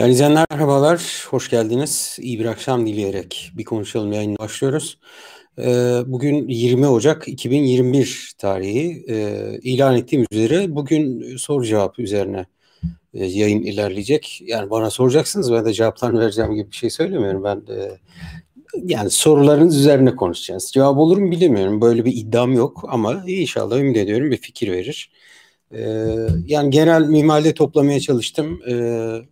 Değerli izleyenler merhabalar, hoş geldiniz. İyi bir akşam dileyerek bir konuşalım yayına başlıyoruz. Ee, bugün 20 Ocak 2021 tarihi ee, ilan ettiğim üzere bugün soru cevap üzerine e, yayın ilerleyecek. Yani bana soracaksınız ben de cevaplarını vereceğim gibi bir şey söylemiyorum. Ben de yani sorularınız üzerine konuşacağız. Cevap olur mu bilemiyorum. Böyle bir iddiam yok ama inşallah ümit ediyorum bir fikir verir. Ee, yani genel mimaride toplamaya çalıştım. Ee,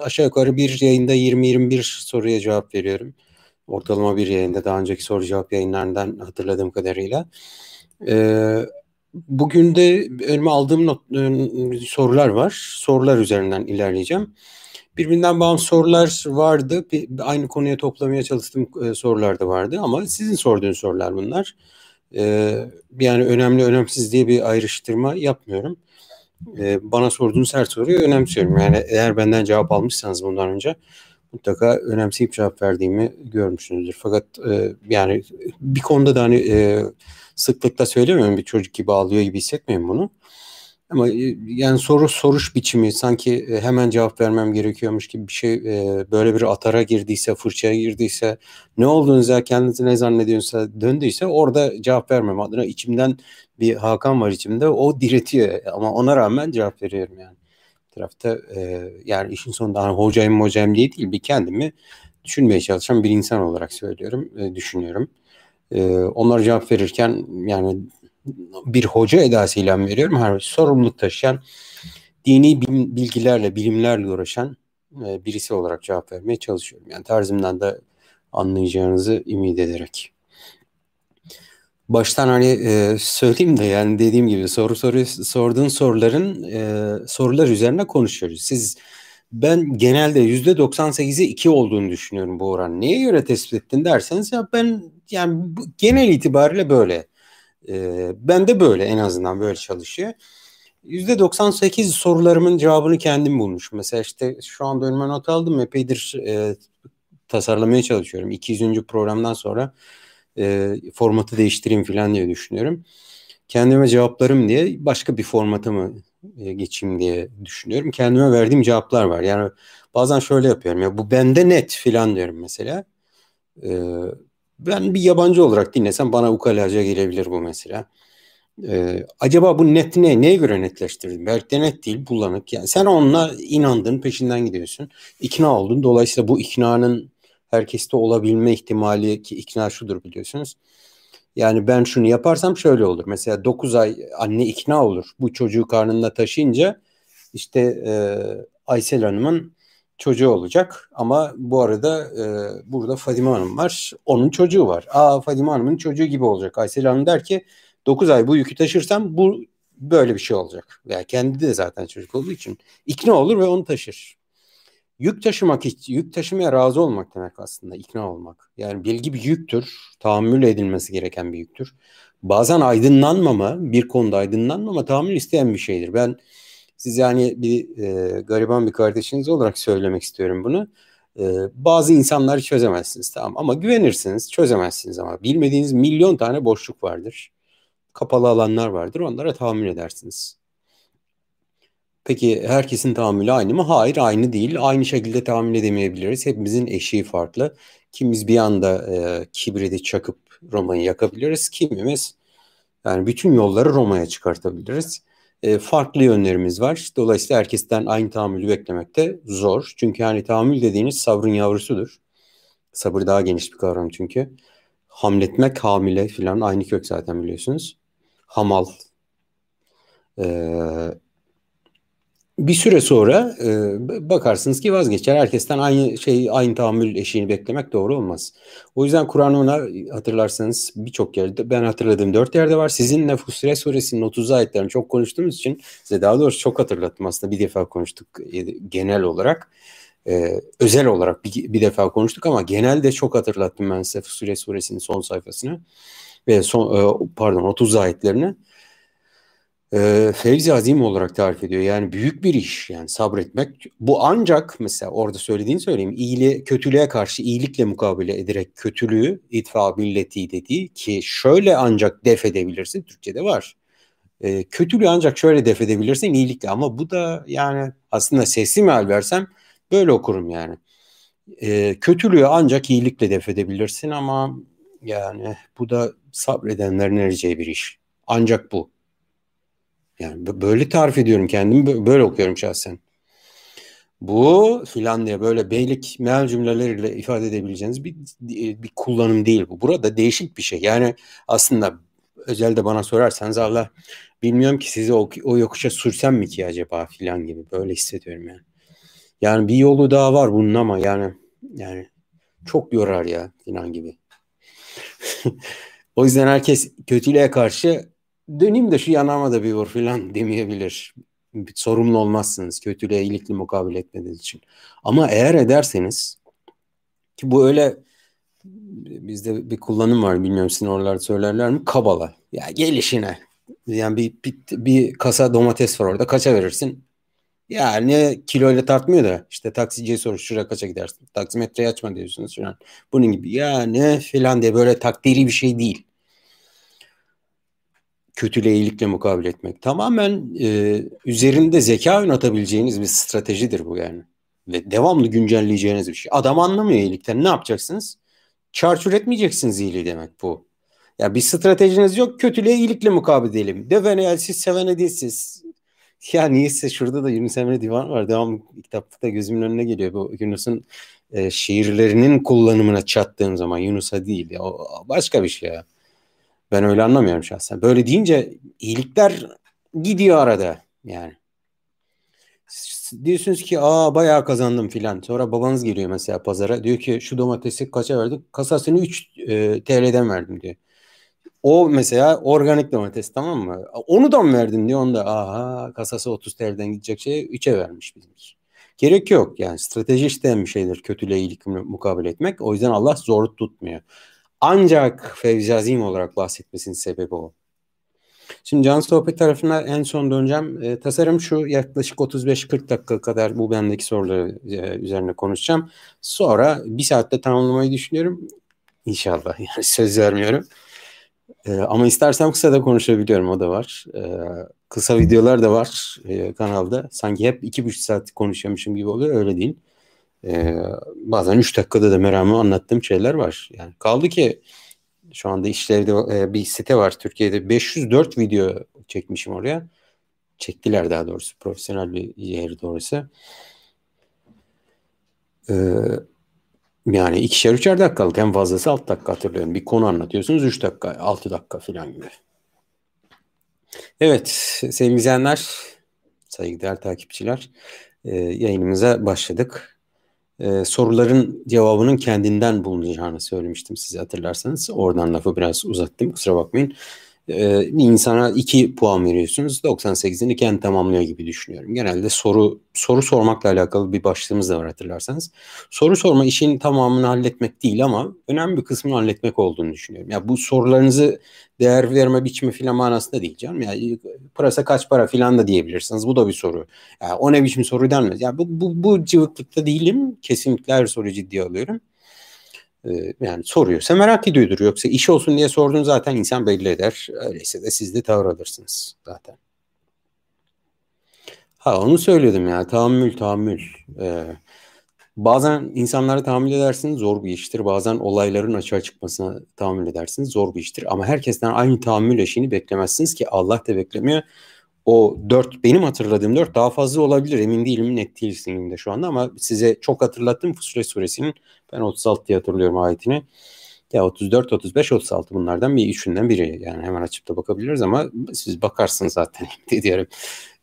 aşağı yukarı bir yayında 20-21 soruya cevap veriyorum. Ortalama bir yayında daha önceki soru cevap yayınlarından hatırladığım kadarıyla. Ee, bugün de önüme aldığım not, e, sorular var. Sorular üzerinden ilerleyeceğim. Birbirinden bağımsız sorular vardı. Aynı konuya toplamaya çalıştığım e, sorular da vardı ama sizin sorduğunuz sorular bunlar. Ee, yani önemli önemsiz diye bir ayrıştırma yapmıyorum e, bana sorduğunuz her soruyu önemsiyorum. Yani eğer benden cevap almışsanız bundan önce mutlaka önemseyip cevap verdiğimi görmüşsünüzdür. Fakat e, yani bir konuda da hani e, sıklıkla söylemiyorum bir çocuk gibi ağlıyor gibi hissetmeyin bunu. Ama e, yani soru soruş biçimi sanki e, hemen cevap vermem gerekiyormuş gibi bir şey e, böyle bir atara girdiyse, fırçaya girdiyse, ne olduğunuza kendinizi ne zannediyorsa döndüyse orada cevap vermem adına içimden bir Hakan var içimde o diretiyor ama ona rağmen cevap veriyorum yani. Bir tarafta yani işin sonunda hani hocayım hocayım diye değil bir kendimi düşünmeye çalışan bir insan olarak söylüyorum, düşünüyorum. Onlar cevap verirken yani bir hoca edasıyla veriyorum. Her sorumluluk taşıyan, dini bilgilerle, bilimlerle uğraşan e, birisi olarak cevap vermeye çalışıyorum. Yani tarzımdan da anlayacağınızı ümit ederek. Baştan hani e, söyleyeyim de yani dediğim gibi soru soru sorduğun soruların e, sorular üzerine konuşuyoruz. Siz ben genelde yüzde 98'i 2 olduğunu düşünüyorum bu oran. Neye göre tespit ettin derseniz ya ben yani genel itibariyle böyle. E, ben de böyle en azından böyle çalışıyor. %98 sorularımın cevabını kendim bulmuşum. Mesela işte şu anda önüme not aldım. Epeydir e, tasarlamaya çalışıyorum. 200. programdan sonra e, formatı değiştireyim falan diye düşünüyorum. Kendime cevaplarım diye başka bir formata mı e, geçeyim diye düşünüyorum. Kendime verdiğim cevaplar var. Yani bazen şöyle yapıyorum. Ya bu bende net falan diyorum mesela. E, ben bir yabancı olarak dinlesem bana ukalaca gelebilir bu mesela. Ee, acaba bu net ne? Neye göre netleştirdin? Belki de net değil, bulanık. Yani sen onunla inandın, peşinden gidiyorsun. İkna oldun. Dolayısıyla bu iknanın herkeste olabilme ihtimali ki ikna şudur biliyorsunuz. Yani ben şunu yaparsam şöyle olur. Mesela 9 ay anne ikna olur. Bu çocuğu karnında taşıyınca işte e, Aysel Hanım'ın çocuğu olacak ama bu arada e, burada Fadime Hanım var. Onun çocuğu var. Aa Fadime Hanım'ın çocuğu gibi olacak. Aysel Hanım der ki 9 ay bu yükü taşırsam bu böyle bir şey olacak. Veya kendi de zaten çocuk olduğu için ikna olur ve onu taşır. Yük taşımak, yük taşımaya razı olmak demek aslında ikna olmak. Yani bilgi bir yüktür, tahammül edilmesi gereken bir yüktür. Bazen aydınlanmama, bir konuda aydınlanmama tahammül isteyen bir şeydir. Ben siz yani bir e, gariban bir kardeşiniz olarak söylemek istiyorum bunu. E, bazı insanları çözemezsiniz tamam ama güvenirsiniz çözemezsiniz ama bilmediğiniz milyon tane boşluk vardır. Kapalı alanlar vardır onlara tahammül edersiniz. Peki herkesin tahammülü aynı mı? Hayır aynı değil. Aynı şekilde tahammül edemeyebiliriz. Hepimizin eşiği farklı. Kimimiz bir anda e, kibriti çakıp Roma'yı yakabiliriz. Kimimiz yani bütün yolları Roma'ya çıkartabiliriz e, farklı yönlerimiz var. Dolayısıyla herkesten aynı tahammülü beklemek de zor. Çünkü yani tahammül dediğiniz sabrın yavrusudur. Sabır daha geniş bir kavram çünkü. Hamletmek, hamile filan aynı kök zaten biliyorsunuz. Hamal. Ee, bir süre sonra e, bakarsınız ki vazgeçer. Herkesten aynı şey aynı tahammül eşiğini beklemek doğru olmaz. O yüzden Kur'an'ına hatırlarsanız birçok yerde ben hatırladığım dört yerde var. Sizin Nefus suresinin 30 ayetlerini çok konuştuğumuz için size daha doğrusu çok hatırlattım aslında bir defa konuştuk e, genel olarak. Ee, özel olarak bir, bir defa konuştuk ama genelde çok hatırlattım ben size Fussilet suresinin son sayfasını ve son e, pardon 30 ayetlerini e, fevzi azim olarak tarif ediyor. Yani büyük bir iş yani sabretmek. Bu ancak mesela orada söylediğini söyleyeyim. İyiliğe, kötülüğe karşı iyilikle mukabele ederek kötülüğü itfa milleti dediği ki şöyle ancak def edebilirsin. Türkçe'de var. E, kötülüğü ancak şöyle def edebilirsin iyilikle ama bu da yani aslında sesli meal versem Böyle okurum yani. E, kötülüğü ancak iyilikle def edebilirsin ama yani bu da sabredenlerin ereceği bir iş. Ancak bu. Yani böyle tarif ediyorum kendimi böyle okuyorum şahsen. Bu filan diye böyle beylik meal cümleleriyle ifade edebileceğiniz bir, bir kullanım değil bu. Burada değişik bir şey. Yani aslında özelde bana sorarsanız Allah bilmiyorum ki sizi o, o yokuşa sürsem mi ki acaba filan gibi böyle hissediyorum yani. Yani bir yolu daha var bunun ama yani yani çok yorar ya filan gibi. o yüzden herkes kötülüğe karşı döneyim de şu yanağıma da bir vur filan demeyebilir. Sorumlu olmazsınız kötülüğe iyilikle mukabele etmediğiniz için. Ama eğer ederseniz ki bu öyle bizde bir kullanım var bilmiyorum sizin oralarda söylerler mi? Kabala. Ya gelişine. Yani bir, bir, bir kasa domates var orada kaça verirsin? Yani kiloyla tartmıyor da işte taksiciye soruş şuraya kaça gidersin? Taksimetreyi açma diyorsunuz falan. Bunun gibi ya ne filan diye böyle takdiri bir şey değil kötüyle iyilikle mukabele etmek. Tamamen e, üzerinde zeka oynatabileceğiniz bir stratejidir bu yani. Ve devamlı güncelleyeceğiniz bir şey. Adam anlamıyor iyilikten. Ne yapacaksınız? Çarçur etmeyeceksiniz iyiliği demek bu. Ya bir stratejiniz yok. Kötüyle iyilikle mukabele edelim. Devene el siz sevene değilsiz. Ya niyeyse şurada da Yunus Emre Divan var. Devam kitapta gözümün önüne geliyor. Bu Yunus'un e, şiirlerinin kullanımına çattığım zaman Yunus'a değil. Ya, başka bir şey ya. Ben öyle anlamıyorum şahsen. Böyle deyince iyilikler gidiyor arada yani. Diyorsunuz ki aa bayağı kazandım filan. Sonra babanız geliyor mesela pazara. Diyor ki şu domatesi kaça verdik? Kasasını 3 e, TL'den verdim diyor. O mesela organik domates tamam mı? Onu da mı verdin diyor. Onda aha kasası 30 TL'den gidecek şey 3'e vermiş bizimki. Gerek yok yani strateji isteyen bir şeydir kötüyle iyilik mukabele etmek. O yüzden Allah zor tutmuyor. Ancak Fevzi Azim olarak bahsetmesinin sebebi o. Şimdi Can Sohbet tarafına en son döneceğim. E, tasarım şu yaklaşık 35-40 dakika kadar bu bendeki soruları e, üzerine konuşacağım. Sonra bir saatte tamamlamayı düşünüyorum. İnşallah yani söz vermiyorum. E, ama istersem kısa da konuşabiliyorum o da var. E, kısa videolar da var e, kanalda. Sanki hep 2,5 saat konuşuyormuşum gibi oluyor öyle değil. Ee, bazen 3 dakikada da meramı anlattığım şeyler var. Yani kaldı ki şu anda işlevde e, bir site var Türkiye'de 504 video çekmişim oraya. Çektiler daha doğrusu profesyonel bir yer doğrusu. Ee, yani ikişer üçer dakikalık en fazlası 6 dakika hatırlıyorum. Bir konu anlatıyorsunuz 3 dakika 6 dakika falan gibi. Evet sevgili izleyenler, saygıdeğer takipçiler e, yayınımıza başladık e, soruların cevabının kendinden bulunacağını söylemiştim size hatırlarsanız. Oradan lafı biraz uzattım kusura bakmayın bir insana 2 puan veriyorsunuz. 98'ini kendi tamamlıyor gibi düşünüyorum. Genelde soru soru sormakla alakalı bir başlığımız da var hatırlarsanız. Soru sorma işin tamamını halletmek değil ama önemli bir kısmını halletmek olduğunu düşünüyorum. Ya bu sorularınızı değer verme biçimi filan manasında değil canım. Yani pırasa kaç para filan da diyebilirsiniz. Bu da bir soru. Yani o ne biçim soru denmez. Yani bu, bu, bu cıvıklıkta değilim. Kesinlikle her soruyu ciddiye alıyorum. Ee, yani soruyorsa merak ediyordur. Yoksa iş olsun diye sorduğun zaten insan belli eder. Öyleyse de siz de tavır alırsınız zaten. Ha onu söyledim ya tahammül tahammül. Ee, bazen insanlara tahammül edersiniz zor bir iştir. Bazen olayların açığa çıkmasına tahammül edersiniz zor bir iştir. Ama herkesten aynı tahammül eşiğini beklemezsiniz ki Allah da beklemiyor o dört benim hatırladığım dört daha fazla olabilir emin değilim net değilsin de şu anda ama size çok hatırlattım Fusilet suresinin ben 36 diye hatırlıyorum ayetini. Ya 34, 35, 36 bunlardan bir üçünden biri. Yani hemen açıp da bakabiliriz ama siz bakarsınız zaten diyorum.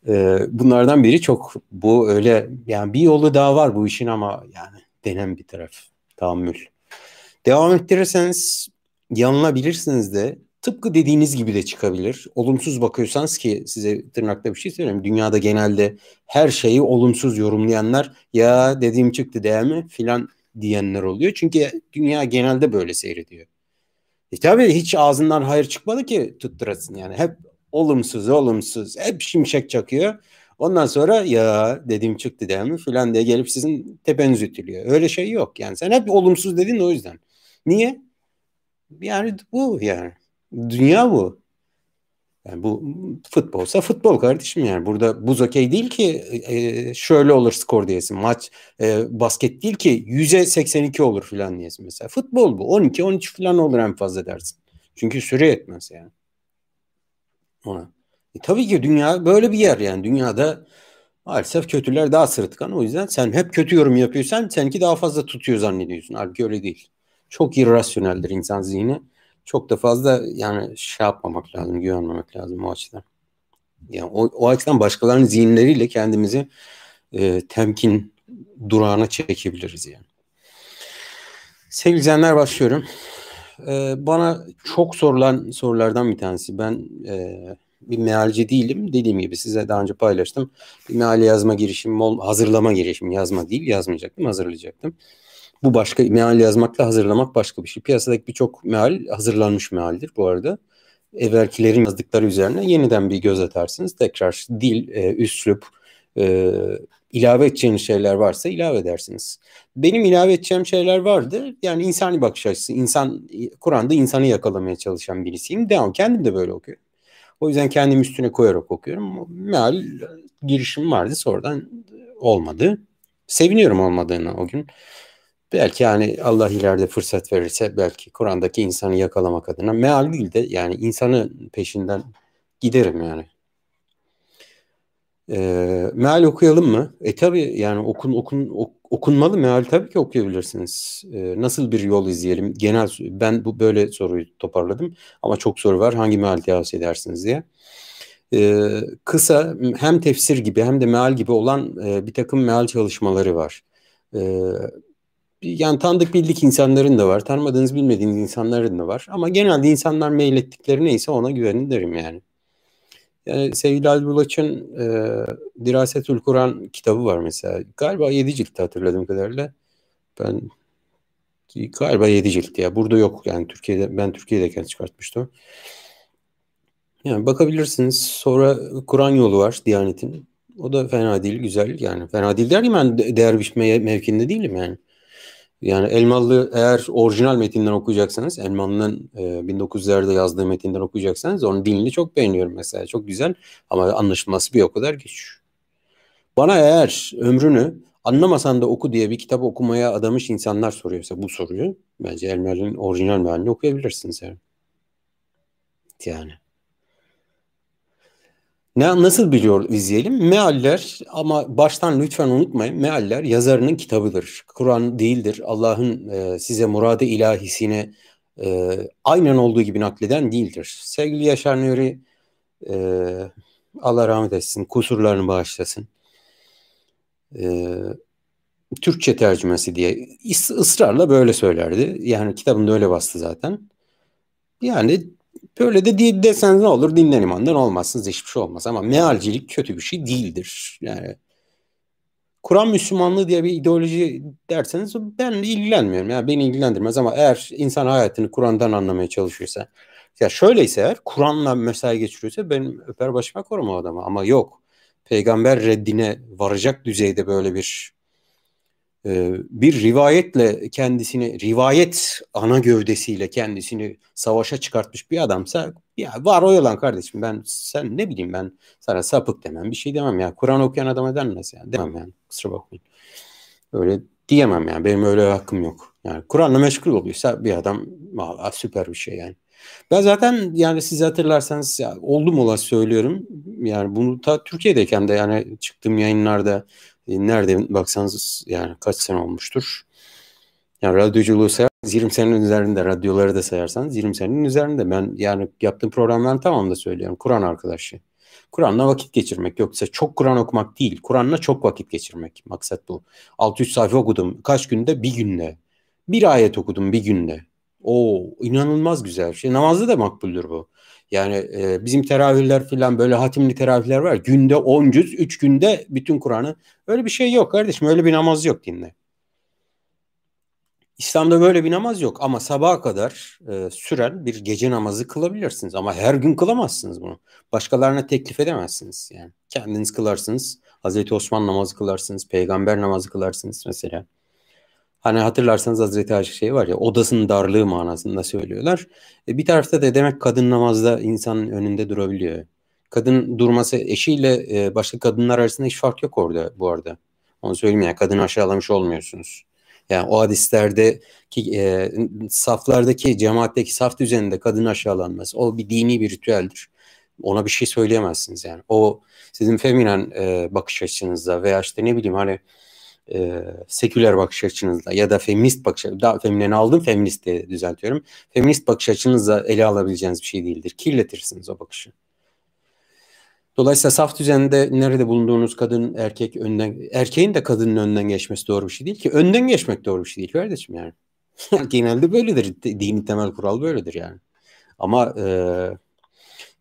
Ee, bunlardan biri çok bu öyle yani bir yolu daha var bu işin ama yani denen bir taraf tahammül. Devam ettirirseniz yanılabilirsiniz de Tıpkı dediğiniz gibi de çıkabilir. Olumsuz bakıyorsanız ki size tırnakta bir şey söyleyeyim. Dünyada genelde her şeyi olumsuz yorumlayanlar ya dediğim çıktı değil mi filan diyenler oluyor. Çünkü dünya genelde böyle seyrediyor. E tabii hiç ağzından hayır çıkmadı ki tutturasın yani. Hep olumsuz olumsuz hep şimşek çakıyor. Ondan sonra ya dediğim çıktı değil mi filan diye gelip sizin tepeniz ütülüyor. Öyle şey yok yani. Sen hep olumsuz dedin o yüzden. Niye? Yani bu yani. Dünya bu. Yani bu futbolsa futbol kardeşim yani. Burada buz okey değil ki e, şöyle olur skor diyesin. Maç e, basket değil ki 100'e 82 olur filan diyesin mesela. Futbol bu. 12-13 filan olur en fazla dersin. Çünkü süre yetmez yani. Ona. E, tabii ki dünya böyle bir yer yani. Dünyada maalesef kötüler daha sırıtkan. O yüzden sen hep kötü yorum yapıyorsan seninki daha fazla tutuyor zannediyorsun. Halbuki öyle değil. Çok irrasyoneldir insan zihni çok da fazla yani şey yapmamak lazım, güvenmemek lazım o açıdan. Yani o, o açıdan başkalarının zihinleriyle kendimizi e, temkin durağına çekebiliriz yani. Sevgili izleyenler başlıyorum. Ee, bana çok sorulan sorulardan bir tanesi. Ben e, bir mealci değilim. Dediğim gibi size daha önce paylaştım. Bir meal yazma girişimim, hazırlama girişim yazma değil yazmayacaktım, hazırlayacaktım. Bu başka meal yazmakla hazırlamak başka bir şey. Piyasadaki birçok meal hazırlanmış mealdir bu arada. Evvelkilerin yazdıkları üzerine yeniden bir göz atarsınız. Tekrar dil, e, üslup, e, ilave edeceğiniz şeyler varsa ilave edersiniz. Benim ilave edeceğim şeyler vardı. Yani insani bakış açısı. İnsan, Kur'an'da insanı yakalamaya çalışan birisiyim. Devam. Kendim de böyle okuyorum. O yüzden kendim üstüne koyarak okuyorum. Meal girişim vardı. Sonradan olmadı. Seviniyorum olmadığını o gün. Belki yani Allah ileride fırsat verirse belki Kur'an'daki insanı yakalamak adına meal değil de yani insanı peşinden giderim yani. E, meal okuyalım mı? E tabi yani okun okun ok, okunmalı meal tabii ki okuyabilirsiniz. E, nasıl bir yol izleyelim? Genel ben bu böyle soruyu toparladım ama çok soru var. Hangi meal tavsiye edersiniz diye. E, kısa hem tefsir gibi hem de meal gibi olan e, bir takım meal çalışmaları var. E, yani tanıdık bildik insanların da var. Tanımadığınız bilmediğiniz insanların da var. Ama genelde insanlar mail ettikleri neyse ona güvenin derim yani. Yani sevgili Ali Bulaç'ın e, Dirasetül Kur'an kitabı var mesela. Galiba 7 ciltti hatırladığım kadarıyla. Ben galiba 7 ciltti ya. Burada yok yani Türkiye'de ben Türkiye'deyken çıkartmıştım. Yani bakabilirsiniz. Sonra Kur'an yolu var Diyanet'in. O da fena değil, güzel. Yani fena değil derim ben değer biçme mevkinde değilim yani. Yani Elmalı eğer orijinal metinden okuyacaksanız, Elmalı'nın e, 1900'lerde yazdığı metinden okuyacaksanız onun dilini çok beğeniyorum mesela. Çok güzel ama anlaşılması bir o kadar güç. Bana eğer ömrünü anlamasan da oku diye bir kitap okumaya adamış insanlar soruyorsa bu soruyu bence Elmalı'nın orijinal mealini okuyabilirsiniz yani. Yani. Ne, nasıl biliyor izleyelim? Mealler ama baştan lütfen unutmayın. Mealler yazarının kitabıdır. Kur'an değildir. Allah'ın e, size muradı ilahisini e, aynen olduğu gibi nakleden değildir. Sevgili Yaşar Nuri e, Allah rahmet etsin, kusurlarını bağışlasın. E, Türkçe tercümesi diye ısrarla böyle söylerdi. Yani kitabında öyle bastı zaten. Yani Böyle de deseniz ne olur dinlen imandan olmazsınız hiçbir şey olmaz ama mealcilik kötü bir şey değildir. Yani Kur'an Müslümanlığı diye bir ideoloji derseniz ben ilgilenmiyorum. Yani beni ilgilendirmez ama eğer insan hayatını Kur'an'dan anlamaya çalışıyorsa ya şöyleyse eğer Kur'an'la mesai geçiriyorsa benim öper başıma korum adamı ama yok. Peygamber reddine varacak düzeyde böyle bir bir rivayetle kendisini rivayet ana gövdesiyle kendisini savaşa çıkartmış bir adamsa ya var o yalan kardeşim ben sen ne bileyim ben sana sapık demem bir şey demem ya. Kur'an okuyan adama denmez yani demem yani kusura bakmayın. Öyle diyemem yani benim öyle hakkım yok. Yani Kur'an'la meşgul oluyorsa bir adam valla süper bir şey yani. Ben zaten yani siz hatırlarsanız ya, oldum ola söylüyorum. Yani bunu ta Türkiye'deyken de yani çıktığım yayınlarda e, nerede baksanız yani kaç sene olmuştur. Yani radyoculuğu sayarsanız 20 senenin üzerinde, radyoları da sayarsanız 20 senenin üzerinde. Ben yani yaptığım programların tamamında söylüyorum. Kur'an arkadaşı. Kur'an'la vakit geçirmek. Yoksa çok Kur'an okumak değil. Kur'an'la çok vakit geçirmek. Maksat bu. 600 sayfa okudum. Kaç günde? Bir günde. Bir ayet okudum bir günde. O inanılmaz güzel. Şey, namazda da makbuldür bu. Yani e, bizim teravihler falan böyle hatimli teravihler var. Günde 10 cüz, 3 günde bütün Kur'an'ı. Öyle bir şey yok kardeşim. Öyle bir namaz yok dinde. İslam'da böyle bir namaz yok ama sabaha kadar e, süren bir gece namazı kılabilirsiniz ama her gün kılamazsınız bunu. Başkalarına teklif edemezsiniz yani. Kendiniz kılarsınız. Hazreti Osman namazı kılarsınız, peygamber namazı kılarsınız mesela. Hani hatırlarsanız Hazreti Ayşe şey var ya odasının darlığı manasında söylüyorlar. E, bir tarafta da demek kadın namazda insanın önünde durabiliyor. Kadın durması eşiyle e, başka kadınlar arasında hiç fark yok orada bu arada. Onu söyleyeyim ya kadın aşağılamış olmuyorsunuz. Yani o hadislerdeki e, saflardaki cemaatteki saf düzeninde kadın aşağılanmaz. O bir dini bir ritüeldir. Ona bir şey söyleyemezsiniz yani. O sizin feminen e, bakış açınızda veya işte ne bileyim hani e, seküler bakış açınızla ya da feminist bakış daha feminen aldım feminist diye düzeltiyorum. Feminist bakış açınızla ele alabileceğiniz bir şey değildir. Kirletirsiniz o bakışı. Dolayısıyla saf düzende nerede bulunduğunuz kadın erkek önden erkeğin de kadının önden geçmesi doğru bir şey değil ki. Önden geçmek doğru bir şey değil kardeşim yani. Genelde böyledir. Dini temel kural böyledir yani. Ama e,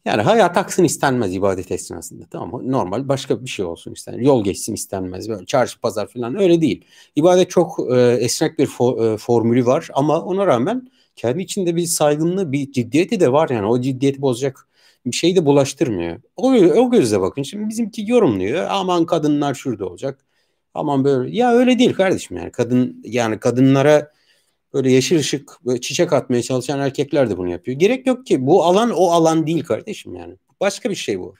yani hayat aksın istenmez ibadet esnasında. Tamam mı? Normal başka bir şey olsun istenir. Yol geçsin istenmez. Böyle çarşı pazar falan öyle değil. İbadet çok e, esnek bir fo, e, formülü var ama ona rağmen kendi içinde bir saygınlığı, bir ciddiyeti de var yani. O ciddiyeti bozacak bir şey de bulaştırmıyor. O, o gözle bakın. Şimdi bizimki yorumluyor. Aman kadınlar şurada olacak. Aman böyle. Ya öyle değil kardeşim yani. Kadın yani kadınlara böyle yeşil ışık çiçek atmaya çalışan erkekler de bunu yapıyor. Gerek yok ki. Bu alan o alan değil kardeşim yani. Başka bir şey bu.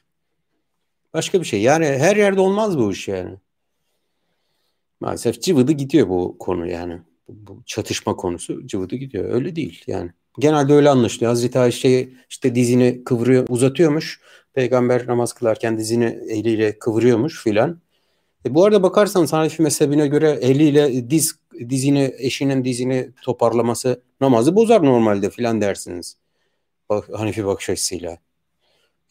Başka bir şey. Yani her yerde olmaz bu iş yani. Maalesef cıvıdı gidiyor bu konu yani. Bu, çatışma konusu cıvıdı gidiyor. Öyle değil yani. Genelde öyle anlaşılıyor. Hazreti Ayşe işte dizini kıvırıyor, uzatıyormuş. Peygamber namaz kılarken dizini eliyle kıvırıyormuş filan. E bu arada bakarsan Hanefi mezhebine göre eliyle diz dizini eşinin dizini toparlaması namazı bozar normalde filan dersiniz. Bak, Hanefi bakış açısıyla.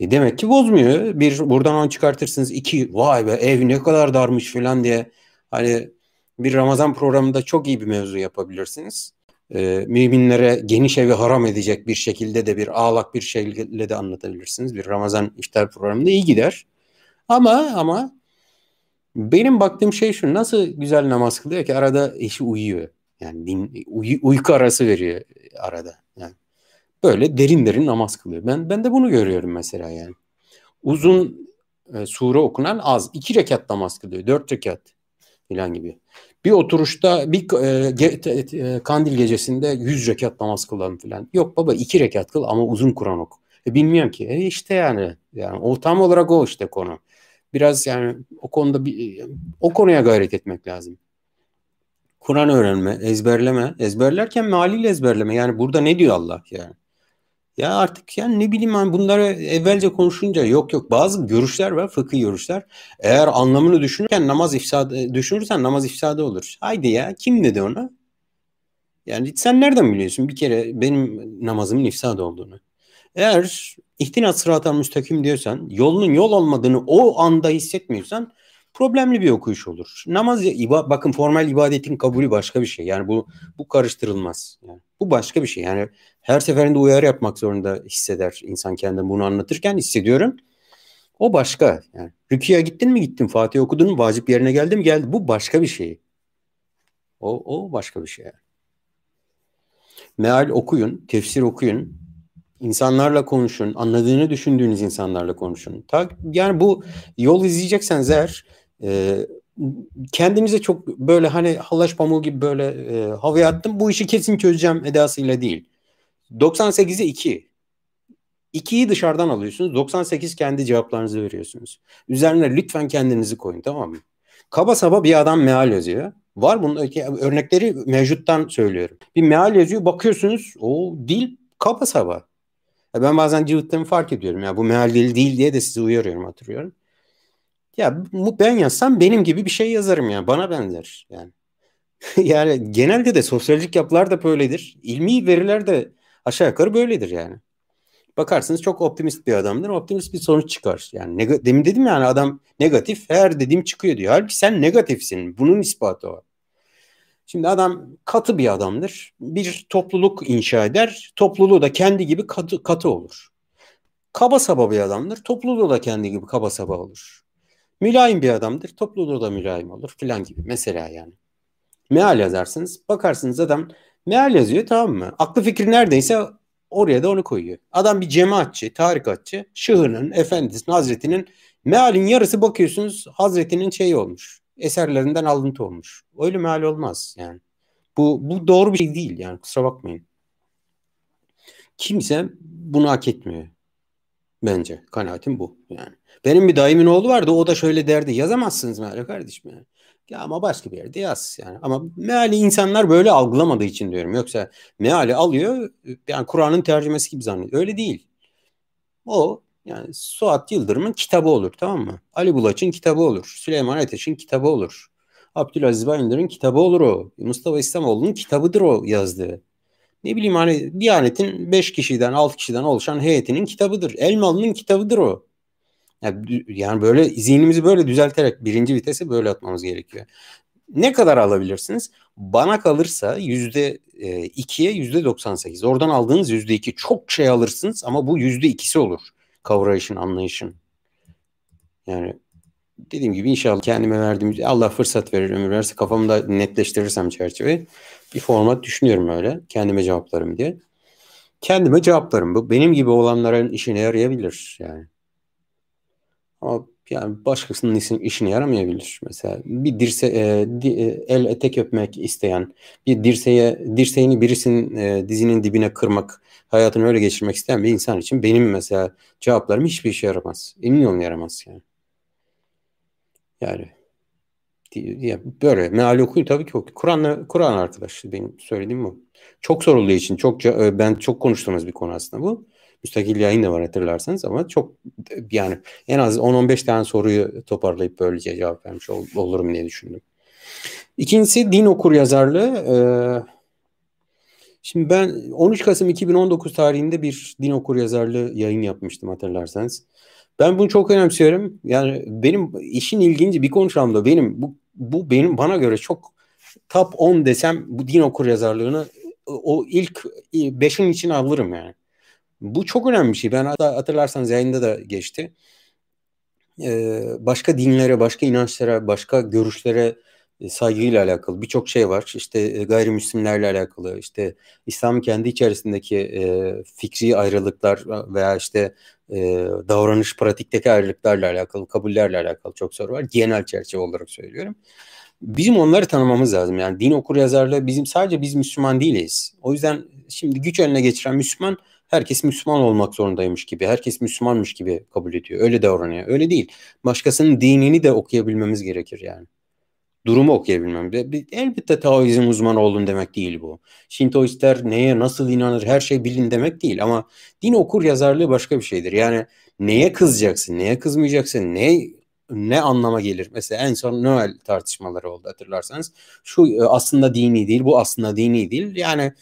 E demek ki bozmuyor. Bir buradan on çıkartırsınız. iki vay be ev ne kadar darmış filan diye hani bir Ramazan programında çok iyi bir mevzu yapabilirsiniz e, müminlere geniş evi haram edecek bir şekilde de bir ağlak bir şekilde de anlatabilirsiniz. Bir Ramazan iftar programında iyi gider. Ama ama benim baktığım şey şu nasıl güzel namaz kılıyor ki arada eşi uyuyor. Yani din, uy, uyku arası veriyor arada. Yani böyle derin derin namaz kılıyor. Ben ben de bunu görüyorum mesela yani. Uzun e, sure okunan az. iki rekat namaz kılıyor. Dört rekat falan gibi. Bir oturuşta bir e, ge, e, kandil gecesinde yüz rekat namaz kılalım falan. Yok baba iki rekat kıl ama uzun Kur'an oku. E, bilmiyorum ki. E işte yani yani o tam olarak o işte konu. Biraz yani o konuda bir o konuya gayret etmek lazım. Kur'an öğrenme, ezberleme. Ezberlerken mealiyle ezberleme. Yani burada ne diyor Allah yani? Ya artık yani ne bileyim ben bunları evvelce konuşunca yok yok bazı görüşler var fıkıh görüşler. Eğer anlamını düşünürken namaz ifsadı düşünürsen namaz ifsadı olur. Haydi ya kim dedi onu? Yani sen nereden biliyorsun bir kere benim namazımın ifsad olduğunu? Eğer ihtinat sıratal müstakim diyorsan yolunun yol olmadığını o anda hissetmiyorsan problemli bir okuyuş olur. Namaz iba, bakın formal ibadetin kabulü başka bir şey. Yani bu bu karıştırılmaz. Yani bu başka bir şey. Yani her seferinde uyarı yapmak zorunda hisseder insan kendini bunu anlatırken hissediyorum. O başka. Yani rüküye gittin mi gittin, Fatih okudun mu, vacip yerine geldi mi geldi. Bu başka bir şey. O, o başka bir şey. Meal okuyun, tefsir okuyun, insanlarla konuşun, anladığını düşündüğünüz insanlarla konuşun. Yani bu yol izleyecekseniz eğer e, kendinize çok böyle hani halaş pamuğu gibi böyle e, havaya attım bu işi kesin çözeceğim edasıyla değil. 98'e 2. 2'yi dışarıdan alıyorsunuz. 98 kendi cevaplarınızı veriyorsunuz. Üzerine lütfen kendinizi koyun tamam mı? Kaba saba bir adam meal yazıyor. Var bunun örnekleri mevcuttan söylüyorum. Bir meal yazıyor bakıyorsunuz o dil kaba saba. Ben bazen cıvıttığımı fark ediyorum. Ya bu meal dili değil diye de sizi uyarıyorum hatırlıyorum. Ya ben yazsam benim gibi bir şey yazarım ya. Bana benzer yani. yani genelde de sosyolojik yapılar da böyledir. İlmi veriler de aşağı yukarı böyledir yani. Bakarsınız çok optimist bir adamdır. Optimist bir sonuç çıkar. Yani neg- demin dedim yani adam negatif her dediğim çıkıyor diyor. Halbuki sen negatifsin. Bunun ispatı o. Şimdi adam katı bir adamdır. Bir topluluk inşa eder. Topluluğu da kendi gibi katı, katı olur. Kaba saba bir adamdır. Topluluğu da kendi gibi kaba saba olur. Mülayim bir adamdır. Topluluğu da mülayim olur filan gibi. Mesela yani. Meal yazarsınız. Bakarsınız adam meal yazıyor tamam mı? Aklı fikri neredeyse oraya da onu koyuyor. Adam bir cemaatçi, tarikatçı. Şıhının, efendisinin, hazretinin mealin yarısı bakıyorsunuz hazretinin şeyi olmuş. Eserlerinden alıntı olmuş. Öyle meal olmaz yani. Bu, bu doğru bir şey değil yani kusura bakmayın. Kimse bunu hak etmiyor. Bence kanaatim bu yani. Benim bir dayımın oğlu vardı o da şöyle derdi yazamazsınız meali kardeşim yani. Ya ama başka bir yerde yaz yani. Ama meali insanlar böyle algılamadığı için diyorum. Yoksa meali alıyor yani Kur'an'ın tercümesi gibi zannediyor. Öyle değil. O yani Suat Yıldırım'ın kitabı olur tamam mı? Ali Bulaç'ın kitabı olur. Süleyman Ateş'in kitabı olur. Abdülaziz Bayındır'ın kitabı olur o. Mustafa İslamoğlu'nun kitabıdır o yazdığı. Ne bileyim hani Diyanet'in 5 kişiden 6 kişiden oluşan heyetinin kitabıdır. Elmalı'nın kitabıdır o. Yani, böyle zihnimizi böyle düzelterek birinci vitesi böyle atmamız gerekiyor. Ne kadar alabilirsiniz? Bana kalırsa yüzde e, ikiye yüzde 98. Oradan aldığınız yüzde iki çok şey alırsınız ama bu yüzde ikisi olur. Kavrayışın, anlayışın. Yani dediğim gibi inşallah kendime verdiğim Allah fırsat verir ömür verirse kafamda netleştirirsem çerçeveyi bir format düşünüyorum öyle kendime cevaplarım diye. Kendime cevaplarım bu. Benim gibi olanların işine yarayabilir yani. Ama yani başkasının işine yaramayabilir. Mesela bir dirse e, di, e, el etek öpmek isteyen, bir dirseğe dirseğini birisinin e, dizinin dibine kırmak, hayatını öyle geçirmek isteyen bir insan için benim mesela cevaplarım hiçbir işe yaramaz. Emin olun yaramaz yani. Yani ya böyle meali okuyun tabii ki okuyor. Kur'an'la Kur'an arkadaşlar benim söylediğim bu. Çok sorulduğu için çok e, ben çok konuştuğumuz bir konu aslında bu. Müstakil yayın da var hatırlarsanız ama çok yani en az 10-15 tane soruyu toparlayıp böylece cevap vermiş ol, olurum diye düşündüm. İkincisi din okur yazarlığı. Ee, şimdi ben 13 Kasım 2019 tarihinde bir din okur yazarlığı yayın yapmıştım hatırlarsanız. Ben bunu çok önemsiyorum. Yani benim işin ilginci bir konuşalım da benim bu, bu benim bana göre çok top 10 desem bu din okur yazarlığını o ilk 5'in içine alırım yani. Bu çok önemli bir şey. Ben hatırlarsanız yayında da geçti. Ee, başka dinlere, başka inançlara, başka görüşlere saygıyla alakalı birçok şey var. İşte e, gayrimüslimlerle alakalı, işte İslam'ın kendi içerisindeki e, fikri ayrılıklar veya işte e, davranış pratikteki ayrılıklarla alakalı, kabullerle alakalı çok soru var. Genel çerçeve olarak söylüyorum. Bizim onları tanımamız lazım. Yani din okur yazarlığı bizim sadece biz Müslüman değiliz. O yüzden şimdi güç eline geçiren Müslüman herkes Müslüman olmak zorundaymış gibi, herkes Müslümanmış gibi kabul ediyor. Öyle davranıyor. Öyle değil. Başkasının dinini de okuyabilmemiz gerekir yani. Durumu okuyabilmem. Elbette Taoizm uzmanı olun demek değil bu. Şintoistler neye nasıl inanır her şey bilin demek değil. Ama din okur yazarlığı başka bir şeydir. Yani neye kızacaksın, neye kızmayacaksın, ne ne anlama gelir? Mesela en son Noel tartışmaları oldu hatırlarsanız. Şu e, aslında dini değil, bu aslında dini değil. Yani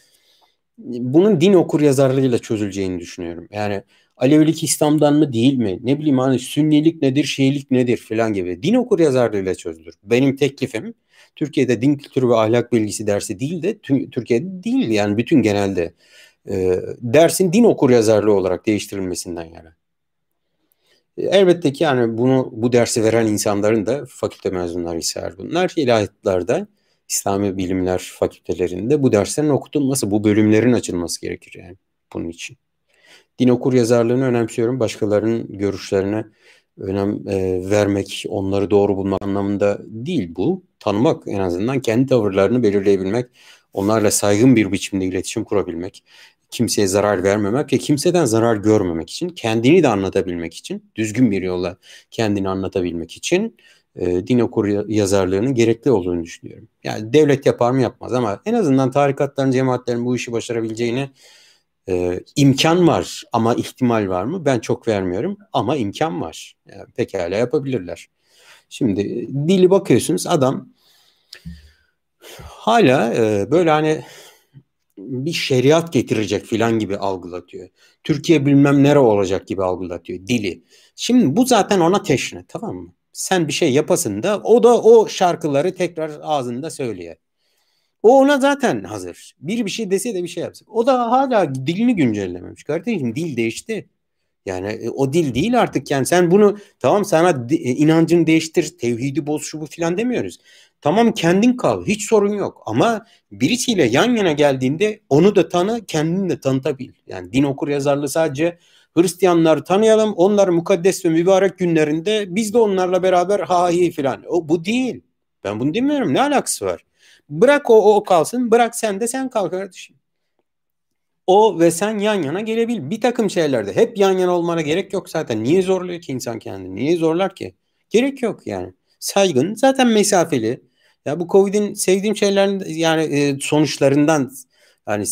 bunun din okur yazarlığıyla çözüleceğini düşünüyorum. Yani Alevilik İslam'dan mı değil mi? Ne bileyim hani Sünnilik nedir, Şiilik nedir filan gibi. Din okur yazarlığıyla çözülür. Benim teklifim Türkiye'de din kültürü ve ahlak bilgisi dersi değil de Türkiye'de değil yani bütün genelde e, dersin din okur yazarlığı olarak değiştirilmesinden yana. E, elbette ki yani bunu bu dersi veren insanların da fakülte mezunları ise bunlar ilahiyatlarda İslami bilimler fakültelerinde bu derslerin okutulması, bu bölümlerin açılması gerekir yani bunun için. Din okur yazarlığını önemsiyorum. Başkalarının görüşlerine önem e, vermek, onları doğru bulmak anlamında değil bu. Tanımak en azından kendi tavırlarını belirleyebilmek, onlarla saygın bir biçimde iletişim kurabilmek, kimseye zarar vermemek ve kimseden zarar görmemek için, kendini de anlatabilmek için, düzgün bir yolla kendini anlatabilmek için e, din okur yazarlığının gerekli olduğunu düşünüyorum. Yani devlet yapar mı yapmaz ama en azından tarikatların, cemaatlerin bu işi başarabileceğini e, imkan var ama ihtimal var mı? Ben çok vermiyorum ama imkan var. Yani pekala yapabilirler. Şimdi dili bakıyorsunuz adam hala e, böyle hani bir şeriat getirecek filan gibi algılatıyor. Türkiye bilmem nere olacak gibi algılatıyor dili. Şimdi bu zaten ona teşne tamam mı? Sen bir şey yapasın da o da o şarkıları tekrar ağzında söylüyor. O ona zaten hazır. Bir bir şey dese de bir şey yapsın. O da hala dilini güncellememiş. Kardeşim dil değişti. Yani e, o dil değil artık yani sen bunu tamam sana e, inancını değiştir, tevhidi boz şu bu filan demiyoruz. Tamam kendin kal hiç sorun yok ama birisiyle yan yana geldiğinde onu da tanı kendini de tanıtabil. Yani din okur yazarlığı sadece Hristiyanları tanıyalım onlar mukaddes ve mübarek günlerinde biz de onlarla beraber ha hi filan. O bu değil. Ben bunu demiyorum ne alakası var? Bırak o, o kalsın. Bırak sen de sen kal kardeşim. O ve sen yan yana gelebil. Bir takım şeylerde hep yan yana olmana gerek yok zaten. Niye zorluyor ki insan kendini? Niye zorlar ki? Gerek yok yani. Saygın zaten mesafeli. Ya bu Covid'in sevdiğim şeylerin yani e, sonuçlarından yani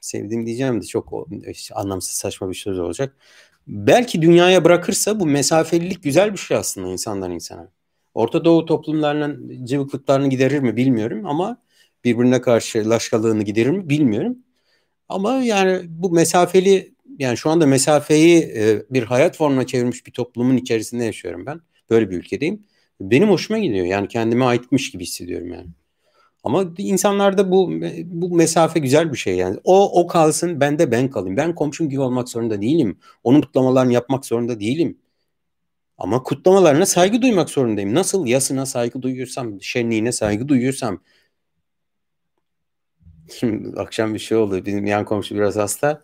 sevdiğim diyeceğim de çok anlamsız saçma bir söz olacak. Belki dünyaya bırakırsa bu mesafelilik güzel bir şey aslında insandan insana. Orta Doğu toplumlarının cıvıklıklarını giderir mi bilmiyorum ama birbirine karşı laşkalığını giderir mi bilmiyorum. Ama yani bu mesafeli yani şu anda mesafeyi e, bir hayat formuna çevirmiş bir toplumun içerisinde yaşıyorum ben. Böyle bir ülkedeyim. Benim hoşuma gidiyor. Yani kendime aitmiş gibi hissediyorum yani. Ama insanlarda bu bu mesafe güzel bir şey yani. O o kalsın ben de ben kalayım. Ben komşum gibi olmak zorunda değilim. Onun kutlamalarını yapmak zorunda değilim. Ama kutlamalarına saygı duymak zorundayım. Nasıl yasına saygı duyuyorsam, şenliğine saygı duyuyorsam. Şimdi akşam bir şey oldu. Bizim yan komşu biraz hasta.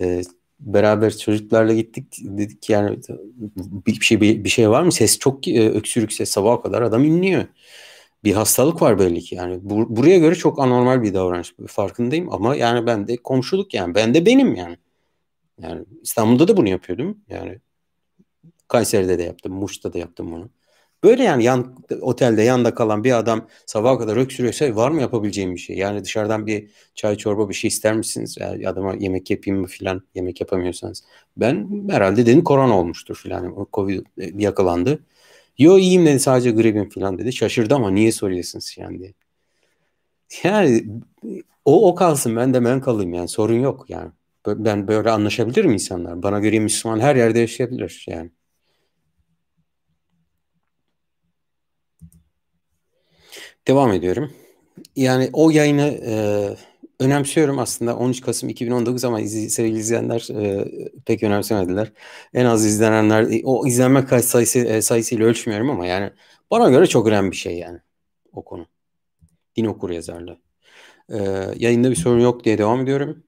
Ee, beraber çocuklarla gittik. Dedik yani bir şey bir, bir şey var mı? Ses çok e, öksürük ses sabaha kadar adam inliyor bir hastalık var belli ki. Yani bu, buraya göre çok anormal bir davranış. Farkındayım ama yani ben de komşuluk yani. Ben de benim yani. Yani İstanbul'da da bunu yapıyordum. Yani Kayseri'de de yaptım. Muş'ta da yaptım bunu. Böyle yani yan otelde yanda kalan bir adam sabaha kadar öksürüyorsa var mı yapabileceğim bir şey? Yani dışarıdan bir çay çorba bir şey ister misiniz? Yani adama yemek yapayım mı filan yemek yapamıyorsanız. Ben herhalde dedim korona olmuştur filan. Covid yakalandı. Yo iyiyim dedi sadece gribim falan dedi. Şaşırdı ama niye soruyorsunuz yani diye. Yani o o kalsın ben de ben kalayım yani sorun yok yani. Ben böyle anlaşabilirim insanlar. Bana göre Müslüman her yerde yaşayabilir yani. Devam ediyorum. Yani o yayını e, önemsiyorum aslında 13 Kasım 2019 ama iz, sevgili izleyenler e, pek önemsemediler. En az izlenenler o izlenme sayısı e, sayısıyla ölçmüyorum ama yani bana göre çok önemli bir şey yani o konu. Din okur yazarlığı. E, yayında bir sorun yok diye devam ediyorum.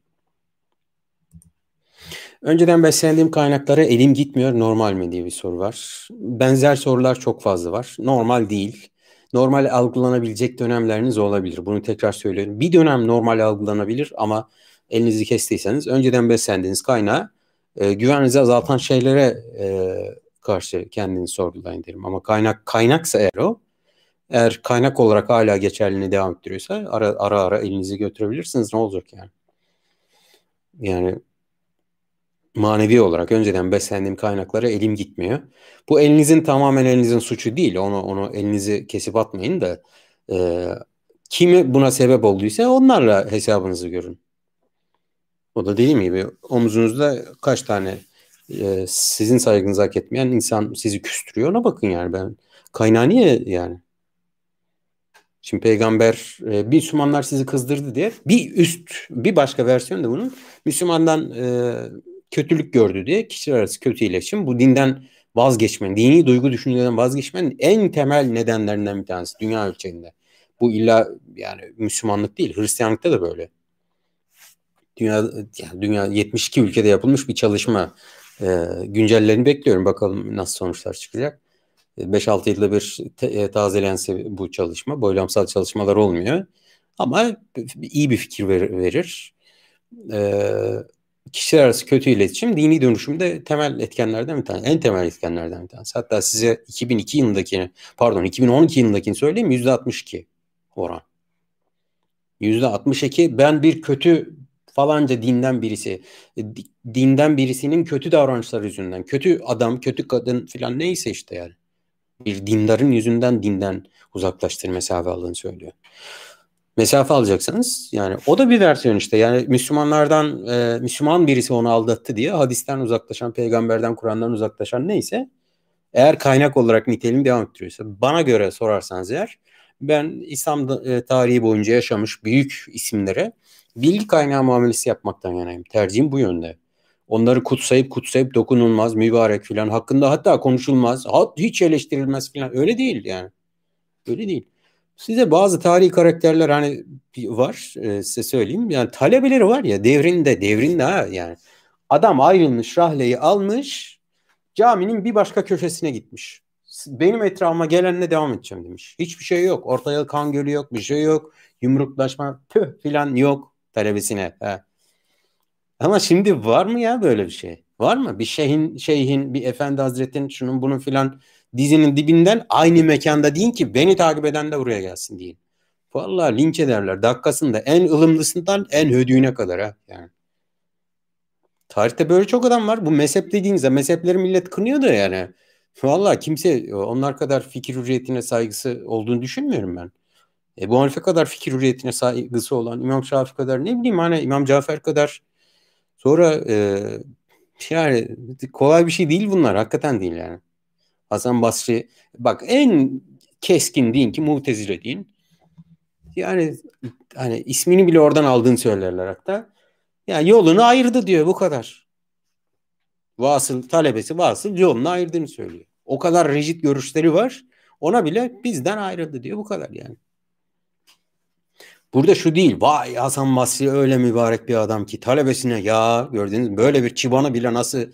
Önceden beslendiğim kaynaklara elim gitmiyor normal mi diye bir soru var. Benzer sorular çok fazla var. Normal değil normal algılanabilecek dönemleriniz olabilir. Bunu tekrar söylüyorum. Bir dönem normal algılanabilir ama elinizi kestiyseniz önceden beslendiğiniz kaynağı e, güveninizi azaltan şeylere e, karşı kendini sorgulayın derim. Ama kaynak kaynaksa eğer o eğer kaynak olarak hala geçerliliğini devam ettiriyorsa ara ara, ara elinizi götürebilirsiniz. Ne olacak yani? Yani manevi olarak önceden beslendiğim kaynaklara elim gitmiyor. Bu elinizin tamamen elinizin suçu değil. Onu onu elinizi kesip atmayın da e, kimi buna sebep olduysa onlarla hesabınızı görün. O da dediğim gibi omuzunuzda kaç tane e, sizin saygınızı hak etmeyen insan sizi küstürüyor ona bakın yani ben. Kaynağı niye yani? Şimdi peygamber e, Müslümanlar sizi kızdırdı diye bir üst bir başka versiyon da bunun Müslümandan e, kötülük gördü diye kişiler arası kötü iletişim bu dinden vazgeçmenin, dini duygu düşüncelerden vazgeçmenin en temel nedenlerinden bir tanesi dünya ölçeğinde. Bu illa yani Müslümanlık değil, Hristiyanlıkta da böyle. Dünya yani dünya 72 ülkede yapılmış bir çalışma. E, güncellerini bekliyorum bakalım nasıl sonuçlar çıkacak. 5-6 yılda bir te, e, tazelense bu çalışma. Boylamsal çalışmalar olmuyor. Ama iyi bir fikir ver, verir. Ee, kişiler arası kötü iletişim dini dönüşümde temel etkenlerden bir tanesi. En temel etkenlerden bir tanesi. Hatta size 2002 yılındakini pardon 2012 yılındakini söyleyeyim %62 oran. %62 ben bir kötü falanca dinden birisi e, dinden birisinin kötü davranışları yüzünden kötü adam kötü kadın filan neyse işte yani bir dindarın yüzünden dinden uzaklaştır mesafe aldığını söylüyor mesafe alacaksınız. Yani o da bir versiyon işte. Yani Müslümanlardan e, Müslüman birisi onu aldattı diye hadisten uzaklaşan, peygamberden, Kur'an'dan uzaklaşan neyse eğer kaynak olarak nitelim devam ettiriyorsa bana göre sorarsanız eğer ben İslam e, tarihi boyunca yaşamış büyük isimlere bilgi kaynağı muamelesi yapmaktan yanayım. Tercihim bu yönde. Onları kutsayıp kutsayıp dokunulmaz, mübarek filan hakkında hatta konuşulmaz, hiç eleştirilmez filan öyle değil yani. Öyle değil. Size bazı tarihi karakterler hani var e, size söyleyeyim. Yani talebeleri var ya devrinde devrinde ha yani. Adam ayrılmış rahleyi almış caminin bir başka köşesine gitmiş. Benim etrafıma gelenle devam edeceğim demiş. Hiçbir şey yok. Ortaya kan gölü yok. Bir şey yok. Yumruklaşma tüh filan yok talebesine. He. Ama şimdi var mı ya böyle bir şey? Var mı? Bir şeyhin, şeyhin, bir efendi hazretin şunun bunun filan dizinin dibinden aynı mekanda deyin ki beni takip eden de buraya gelsin deyin. Vallahi linç ederler. Dakikasında en ılımlısından en hödüğüne kadar ha. Yani. Tarihte böyle çok adam var. Bu mezhep dediğinizde mezhepleri millet kınıyor da yani. Vallahi kimse onlar kadar fikir hürriyetine saygısı olduğunu düşünmüyorum ben. Ebu Hanife kadar fikir hürriyetine saygısı olan, İmam Şafii kadar ne bileyim hani İmam Cafer kadar sonra e, yani kolay bir şey değil bunlar. Hakikaten değil yani. Hasan Basri bak en keskin din ki Mutezile din. Yani hani ismini bile oradan aldığını söylerler hatta. Yani yolunu ayırdı diyor bu kadar. Vasıl talebesi vasıl yolunu ayırdığını söylüyor. O kadar rigid görüşleri var. Ona bile bizden ayrıldı diyor bu kadar yani. Burada şu değil. Vay Hasan Basri öyle mübarek bir adam ki talebesine ya gördünüz mü böyle bir çıbanı bile nasıl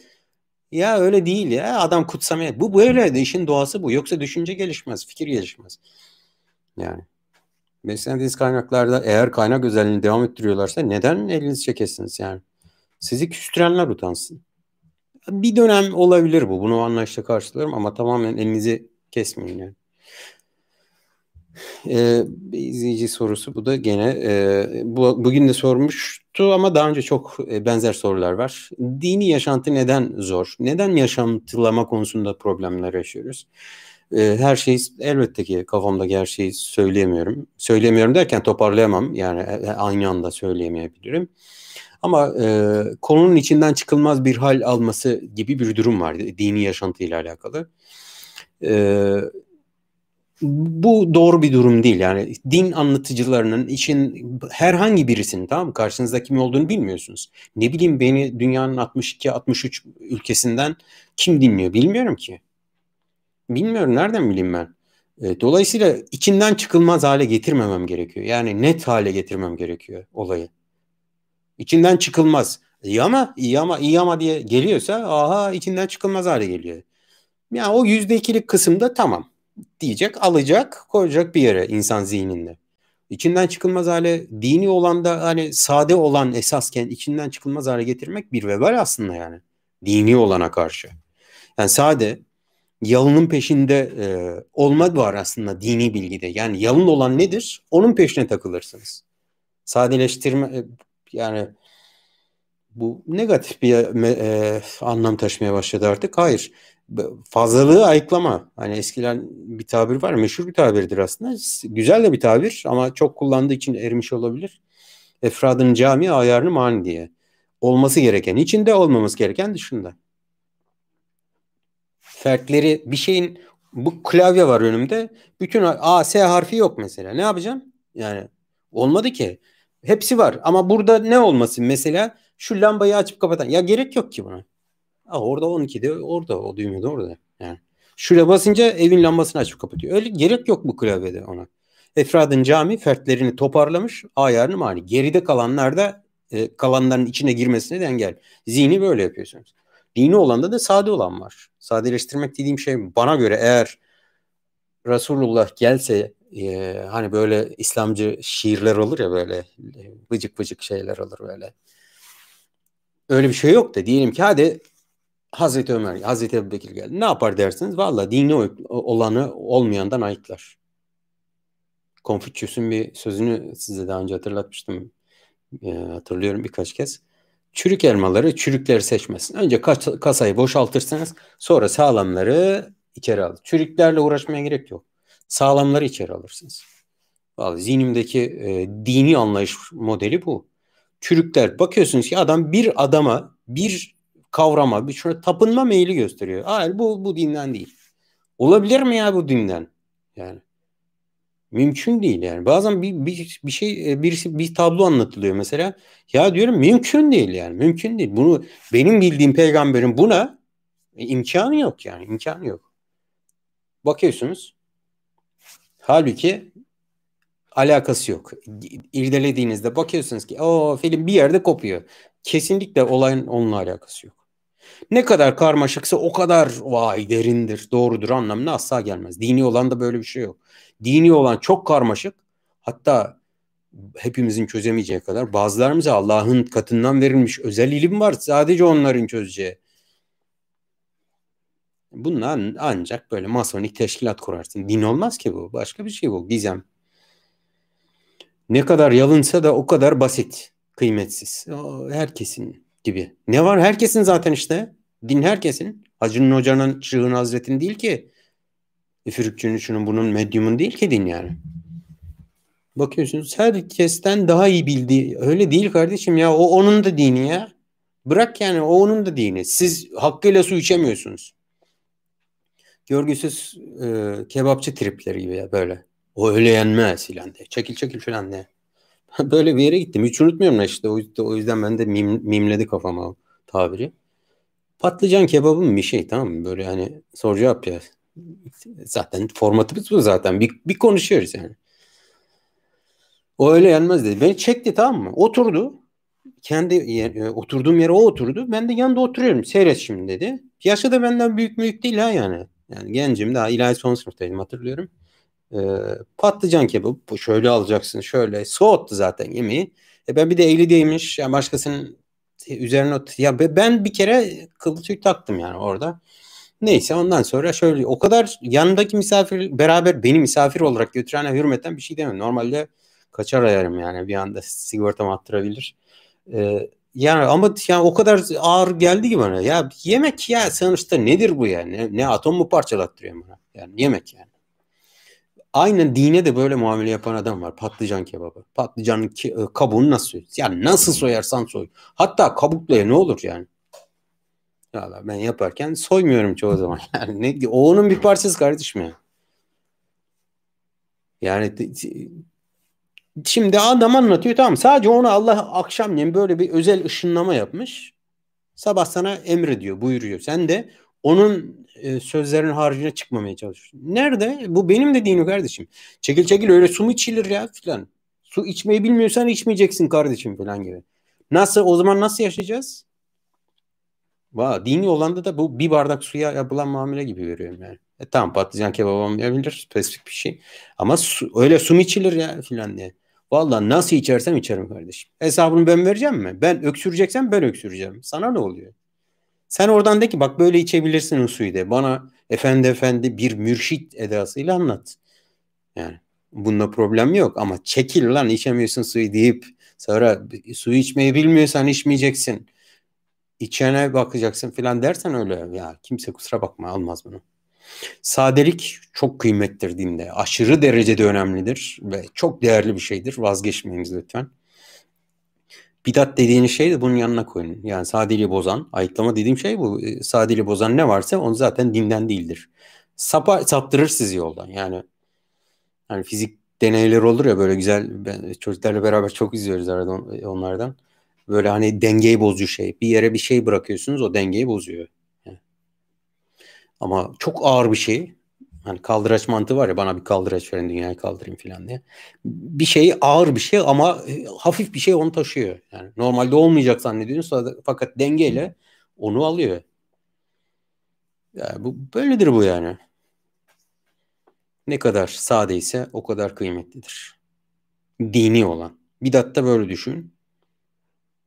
ya öyle değil ya adam kutsamaya. Bu böyle işin doğası bu. Yoksa düşünce gelişmez, fikir gelişmez. Yani beslendiğiniz kaynaklarda eğer kaynak özelliğini devam ettiriyorlarsa neden elinizi çekesiniz yani? Sizi küstürenler utansın. Bir dönem olabilir bu. Bunu anlayışla karşılarım ama tamamen elinizi kesmeyin yani. Ee, bir izleyici sorusu bu da gene e, bu, bugün de sormuştu ama daha önce çok e, benzer sorular var. Dini yaşantı neden zor? Neden yaşantılama konusunda problemler yaşıyoruz? E, her şeyi elbette ki kafamdaki her şeyi söyleyemiyorum. Söylemiyorum derken toparlayamam yani e, e, aynı anda söyleyemeyebilirim. Ama e, konunun içinden çıkılmaz bir hal alması gibi bir durum var dini yaşantıyla alakalı. E, bu doğru bir durum değil. Yani din anlatıcılarının için herhangi birisinin tamam mı? Karşınızda kim olduğunu bilmiyorsunuz. Ne bileyim beni dünyanın 62-63 ülkesinden kim dinliyor bilmiyorum ki. Bilmiyorum nereden bileyim ben. E, dolayısıyla içinden çıkılmaz hale getirmemem gerekiyor. Yani net hale getirmem gerekiyor olayı. İçinden çıkılmaz. İyi ama iyi ama iyi ama diye geliyorsa aha içinden çıkılmaz hale geliyor. Yani o yüzde ikilik kısımda tamam diyecek, alacak, koyacak bir yere insan zihninde. İçinden çıkılmaz hale dini olan da hani sade olan esasken içinden çıkılmaz hale getirmek bir vebal aslında yani. Dini olana karşı. Yani sade yalının peşinde e, olma var aslında dini bilgide. Yani yalın olan nedir? Onun peşine takılırsınız. Sadeleştirme e, yani bu negatif bir e, anlam taşımaya başladı artık. Hayır fazlalığı ayıklama. Hani eskiden bir tabir var, meşhur bir tabirdir aslında. Güzel de bir tabir ama çok kullandığı için erimiş olabilir. Efradın cami ayarını mani diye. Olması gereken içinde, olmaması gereken dışında. Fertleri bir şeyin bu klavye var önümde. Bütün A, S harfi yok mesela. Ne yapacağım? Yani olmadı ki. Hepsi var ama burada ne olması mesela şu lambayı açıp kapatan. Ya gerek yok ki buna. Aa, orada 12'de orada o düğme de orada. Yani şuraya basınca evin lambasını açıp kapatıyor. Öyle gerek yok bu klavyede ona. Efradın cami fertlerini toparlamış ayarını mani. Geride kalanlar da e, kalanların içine girmesine de engel. Zihni böyle yapıyorsunuz. Dini olanda da sade olan var. Sadeleştirmek dediğim şey bana göre eğer Resulullah gelse e, hani böyle İslamcı şiirler olur ya böyle e, vıcık vıcık şeyler olur böyle. Öyle bir şey yok da diyelim ki hadi Hazreti Ömer, Hazreti Ebu Bekir geldi. Ne yapar dersiniz? Valla dini olanı olmayandan ayıklar. Konfüçyüs'ün bir sözünü size daha önce hatırlatmıştım. E, hatırlıyorum birkaç kez. Çürük elmaları çürükleri seçmesin. Önce kas kasayı boşaltırsınız. Sonra sağlamları içeri alır. Çürüklerle uğraşmaya gerek yok. Sağlamları içeri alırsınız. Vallahi zihnimdeki e, dini anlayış modeli bu. Çürükler bakıyorsunuz ki adam bir adama bir kavrama, şuna tapınma meyili gösteriyor. Hayır bu bu dinden değil. Olabilir mi ya bu dinden? Yani mümkün değil yani. Bazen bir bir, bir şey e, birisi bir tablo anlatılıyor mesela. Ya diyorum mümkün değil yani. Mümkün değil. Bunu benim bildiğim peygamberin buna imkanı yok yani. imkanı yok. Bakıyorsunuz. Halbuki alakası yok. İrdelediğinizde bakıyorsunuz ki o film bir yerde kopuyor. Kesinlikle olayın onunla alakası yok. Ne kadar karmaşıksa o kadar vay derindir, doğrudur anlamına asla gelmez. Dini olan da böyle bir şey yok. Dini olan çok karmaşık. Hatta hepimizin çözemeyeceği kadar bazılarımıza Allah'ın katından verilmiş özel ilim var. Sadece onların çözeceği. Bunlar ancak böyle masonik teşkilat kurarsın. Din olmaz ki bu. Başka bir şey bu. Gizem. Ne kadar yalınsa da o kadar basit. Kıymetsiz. O, herkesin gibi. Ne var? Herkesin zaten işte. Din herkesin. Hacı'nın hocanın, Şığın Hazret'in değil ki. Üfürükçünün şunun bunun medyumun değil ki din yani. Bakıyorsunuz herkesten daha iyi bildiği. Öyle değil kardeşim ya. O onun da dini ya. Bırak yani o onun da dini. Siz hakkıyla su içemiyorsunuz. Görgüsüz e, kebapçı tripleri gibi ya böyle. O öyle yenmez filan diye. Çekil çekil filan diye. böyle bir yere gittim. Hiç unutmuyorum işte. O, yüzden ben de mim, mimledi kafama tabiri. Patlıcan kebabı mı bir şey tamam mı? Böyle hani soru cevap ya. Zaten formatımız bu zaten. Bir, bir konuşuyoruz yani. O öyle yenmez dedi. Beni çekti tamam mı? Oturdu. Kendi yer, e, oturduğum yere o oturdu. Ben de yanında oturuyorum. Seyret şimdi dedi. Yaşı da benden büyük büyük değil ha yani. Yani gencim daha ilahi son sınıftaydım hatırlıyorum. Ee, patlıcan kebabı şöyle alacaksın şöyle soğuttu zaten yemeği. E ben bir de evli değilmiş yani başkasının üzerine ya ben bir kere kılçık taktım yani orada. Neyse ondan sonra şöyle o kadar yanındaki misafir beraber beni misafir olarak götürene hürmeten bir şey demem. Normalde kaçar ayarım yani bir anda sigortam attırabilir. Ee, yani ama yani o kadar ağır geldi ki bana. Ya yemek ya sonuçta nedir bu yani? Ne, ne atom mu parçalattırıyor bana? Yani yemek yani. Aynen dine de böyle muamele yapan adam var. Patlıcan kebabı. Patlıcanın ki, e, kabuğunu nasıl soy? Yani nasıl soyarsan soy. Hatta kabukla ne olur yani? Ya ben yaparken soymuyorum çoğu zaman. Yani ne, o onun bir parçası kardeşim ya. Yani Şimdi adam anlatıyor tamam sadece onu Allah akşamleyin böyle bir özel ışınlama yapmış. Sabah sana emrediyor, buyuruyor. Sen de onun e, sözlerinin haricine çıkmamaya çalışıyorsun. Nerede? Bu benim dediğim kardeşim. Çekil çekil öyle su mu içilir ya filan. Su içmeyi bilmiyorsan içmeyeceksin kardeşim filan gibi. Nasıl o zaman nasıl yaşayacağız? Va, dini olanda da bu bir bardak suya yapılan muamele gibi görüyorum yani. E tamam patlıcan kebabı olmayabilir spesifik bir şey. Ama su, öyle su mu içilir ya filan diye. Vallahi nasıl içersem içerim kardeşim. Hesabını ben vereceğim mi? Ben öksüreceksem ben öksüreceğim. Sana ne oluyor? Sen oradan de ki bak böyle içebilirsin o suyu de. Bana efendi efendi bir mürşit edasıyla anlat. Yani bunda problem yok ama çekil lan içemiyorsun suyu deyip sonra suyu içmeyi bilmiyorsan içmeyeceksin. İçene bakacaksın filan dersen öyle ya kimse kusura bakma almaz bunu. Sadelik çok kıymetlidir dinde. Aşırı derecede önemlidir ve çok değerli bir şeydir. Vazgeçmeyiniz lütfen. Bidat dediğiniz şey de bunun yanına koyun. Yani sadeliği bozan, ayıklama dediğim şey bu. E, sadeliği bozan ne varsa onu zaten dinden değildir. Sapa, saptırır sizi yoldan. Yani hani fizik deneyler olur ya böyle güzel ben çocuklarla beraber çok izliyoruz arada onlardan. Böyle hani dengeyi bozucu şey. Bir yere bir şey bırakıyorsunuz o dengeyi bozuyor. Ama çok ağır bir şey. Hani kaldıraç mantığı var ya bana bir kaldıraç verin dünyayı kaldırayım falan diye. Bir şey ağır bir şey ama e, hafif bir şey onu taşıyor. Yani normalde olmayacak zannediyorsun fakat dengeyle onu alıyor. Yani bu böyledir bu yani. Ne kadar sade ise o kadar kıymetlidir. Dini olan. Bidatta böyle düşün.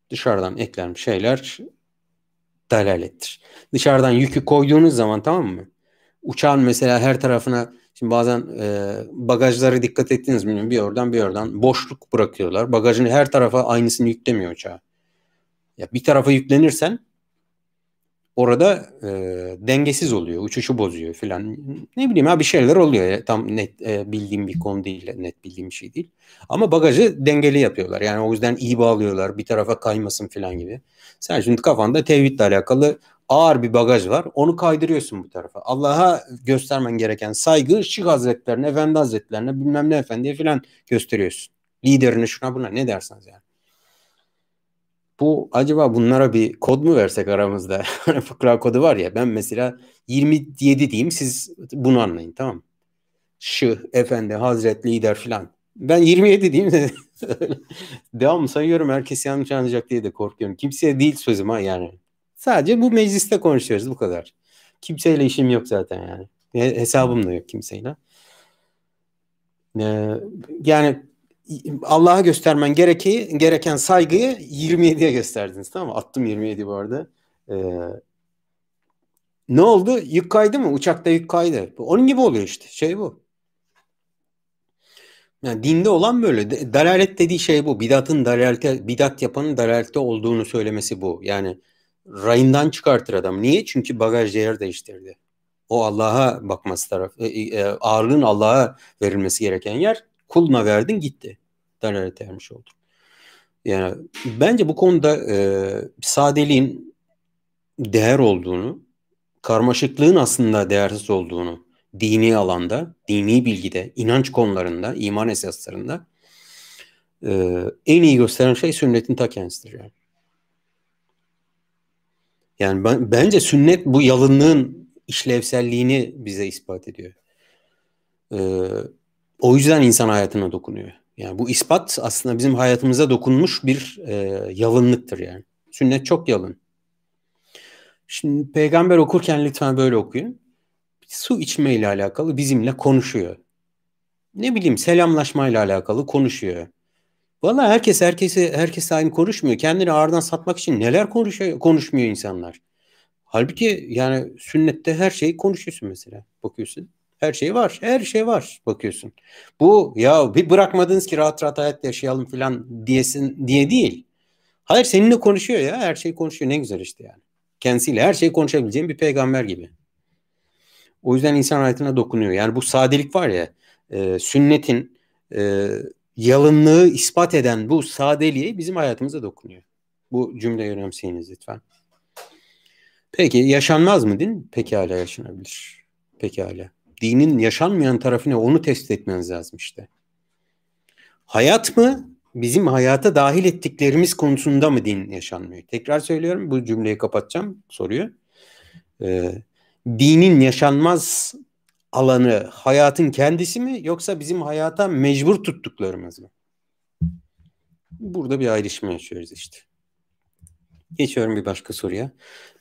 Dışarıdan eklenmiş şeyler dalalettir. Dışarıdan yükü koyduğunuz zaman tamam mı? Uçağın mesela her tarafına şimdi bazen e, bagajları dikkat ettiniz mi bir oradan bir oradan boşluk bırakıyorlar. Bagajın her tarafa aynısını yüklemiyor uçağa. Ya bir tarafa yüklenirsen orada e, dengesiz oluyor. Uçuşu bozuyor filan. Ne bileyim ha bir şeyler oluyor. Ya. Tam net e, bildiğim bir konu değil. Net bildiğim bir şey değil. Ama bagajı dengeli yapıyorlar. Yani o yüzden iyi bağlıyorlar. Bir tarafa kaymasın filan gibi. Sen şimdi kafanda tevhidle alakalı ağır bir bagaj var. Onu kaydırıyorsun bu tarafa. Allah'a göstermen gereken saygı Şık Hazretlerine, Efendi Hazretlerine, bilmem ne efendiye filan gösteriyorsun. Liderine şuna buna ne derseniz yani. Bu acaba bunlara bir kod mu versek aramızda? Fıkra kodu var ya ben mesela 27 diyeyim siz bunu anlayın tamam mı? Şıh, efendi, hazret, lider filan. Ben 27 diyeyim de devam sayıyorum herkes yanlış anlayacak diye de korkuyorum. Kimseye değil sözüm ha yani. Sadece bu mecliste konuşuyoruz bu kadar. Kimseyle işim yok zaten yani. Hesabım da yok kimseyle. Ee, yani Allah'a göstermen gereki, gereken saygıyı 27'ye gösterdiniz tamam mı? Attım 27 bu arada. Ee, ne oldu? Yük kaydı mı? Uçakta yük kaydı. Onun gibi oluyor işte. Şey bu. Yani dinde olan böyle. Dalalet dediği şey bu. Bidatın dalalete, bidat yapanın dalalette olduğunu söylemesi bu. Yani rayından çıkartır adam. Niye? Çünkü bagaj yer değiştirdi. O Allah'a bakması taraf. E, e, ağırlığın Allah'a verilmesi gereken yer kuluna verdin gitti. Dalalete ermiş oldu. Yani bence bu konuda e, sadeliğin değer olduğunu, karmaşıklığın aslında değersiz olduğunu dini alanda, dini bilgide, inanç konularında, iman esaslarında e, en iyi gösteren şey sünnetin ta kendisidir yani. Yani ben, bence sünnet bu yalınlığın işlevselliğini bize ispat ediyor. Ee, o yüzden insan hayatına dokunuyor. Yani bu ispat aslında bizim hayatımıza dokunmuş bir e, yalınlıktır yani. Sünnet çok yalın. Şimdi peygamber okurken lütfen böyle okuyun. Su içme ile alakalı bizimle konuşuyor. Ne bileyim selamlaşma ile alakalı konuşuyor. Valla herkes herkese herkes aynı konuşmuyor. Kendini ağırdan satmak için neler konuşuyor, konuşmuyor insanlar. Halbuki yani sünnette her şeyi konuşuyorsun mesela. Bakıyorsun. Her şey var. Her şey var. Bakıyorsun. Bu ya bir bırakmadınız ki rahat rahat hayat yaşayalım falan diyesin diye değil. Hayır seninle konuşuyor ya. Her şey konuşuyor. Ne güzel işte yani. Kendisiyle her şeyi konuşabileceğim bir peygamber gibi. O yüzden insan hayatına dokunuyor. Yani bu sadelik var ya e, sünnetin e, yalınlığı ispat eden bu sadeliği bizim hayatımıza dokunuyor. Bu cümleyi önemseyiniz lütfen. Peki yaşanmaz mı din? Pekala yaşanabilir. Pekala. Dinin yaşanmayan tarafı ne? Onu test etmeniz lazım işte. Hayat mı? Bizim hayata dahil ettiklerimiz konusunda mı din yaşanmıyor? Tekrar söylüyorum bu cümleyi kapatacağım soruyu. Ee, dinin yaşanmaz alanı hayatın kendisi mi yoksa bizim hayata mecbur tuttuklarımız mı? Burada bir ayrışma yaşıyoruz işte. Geçiyorum bir başka soruya.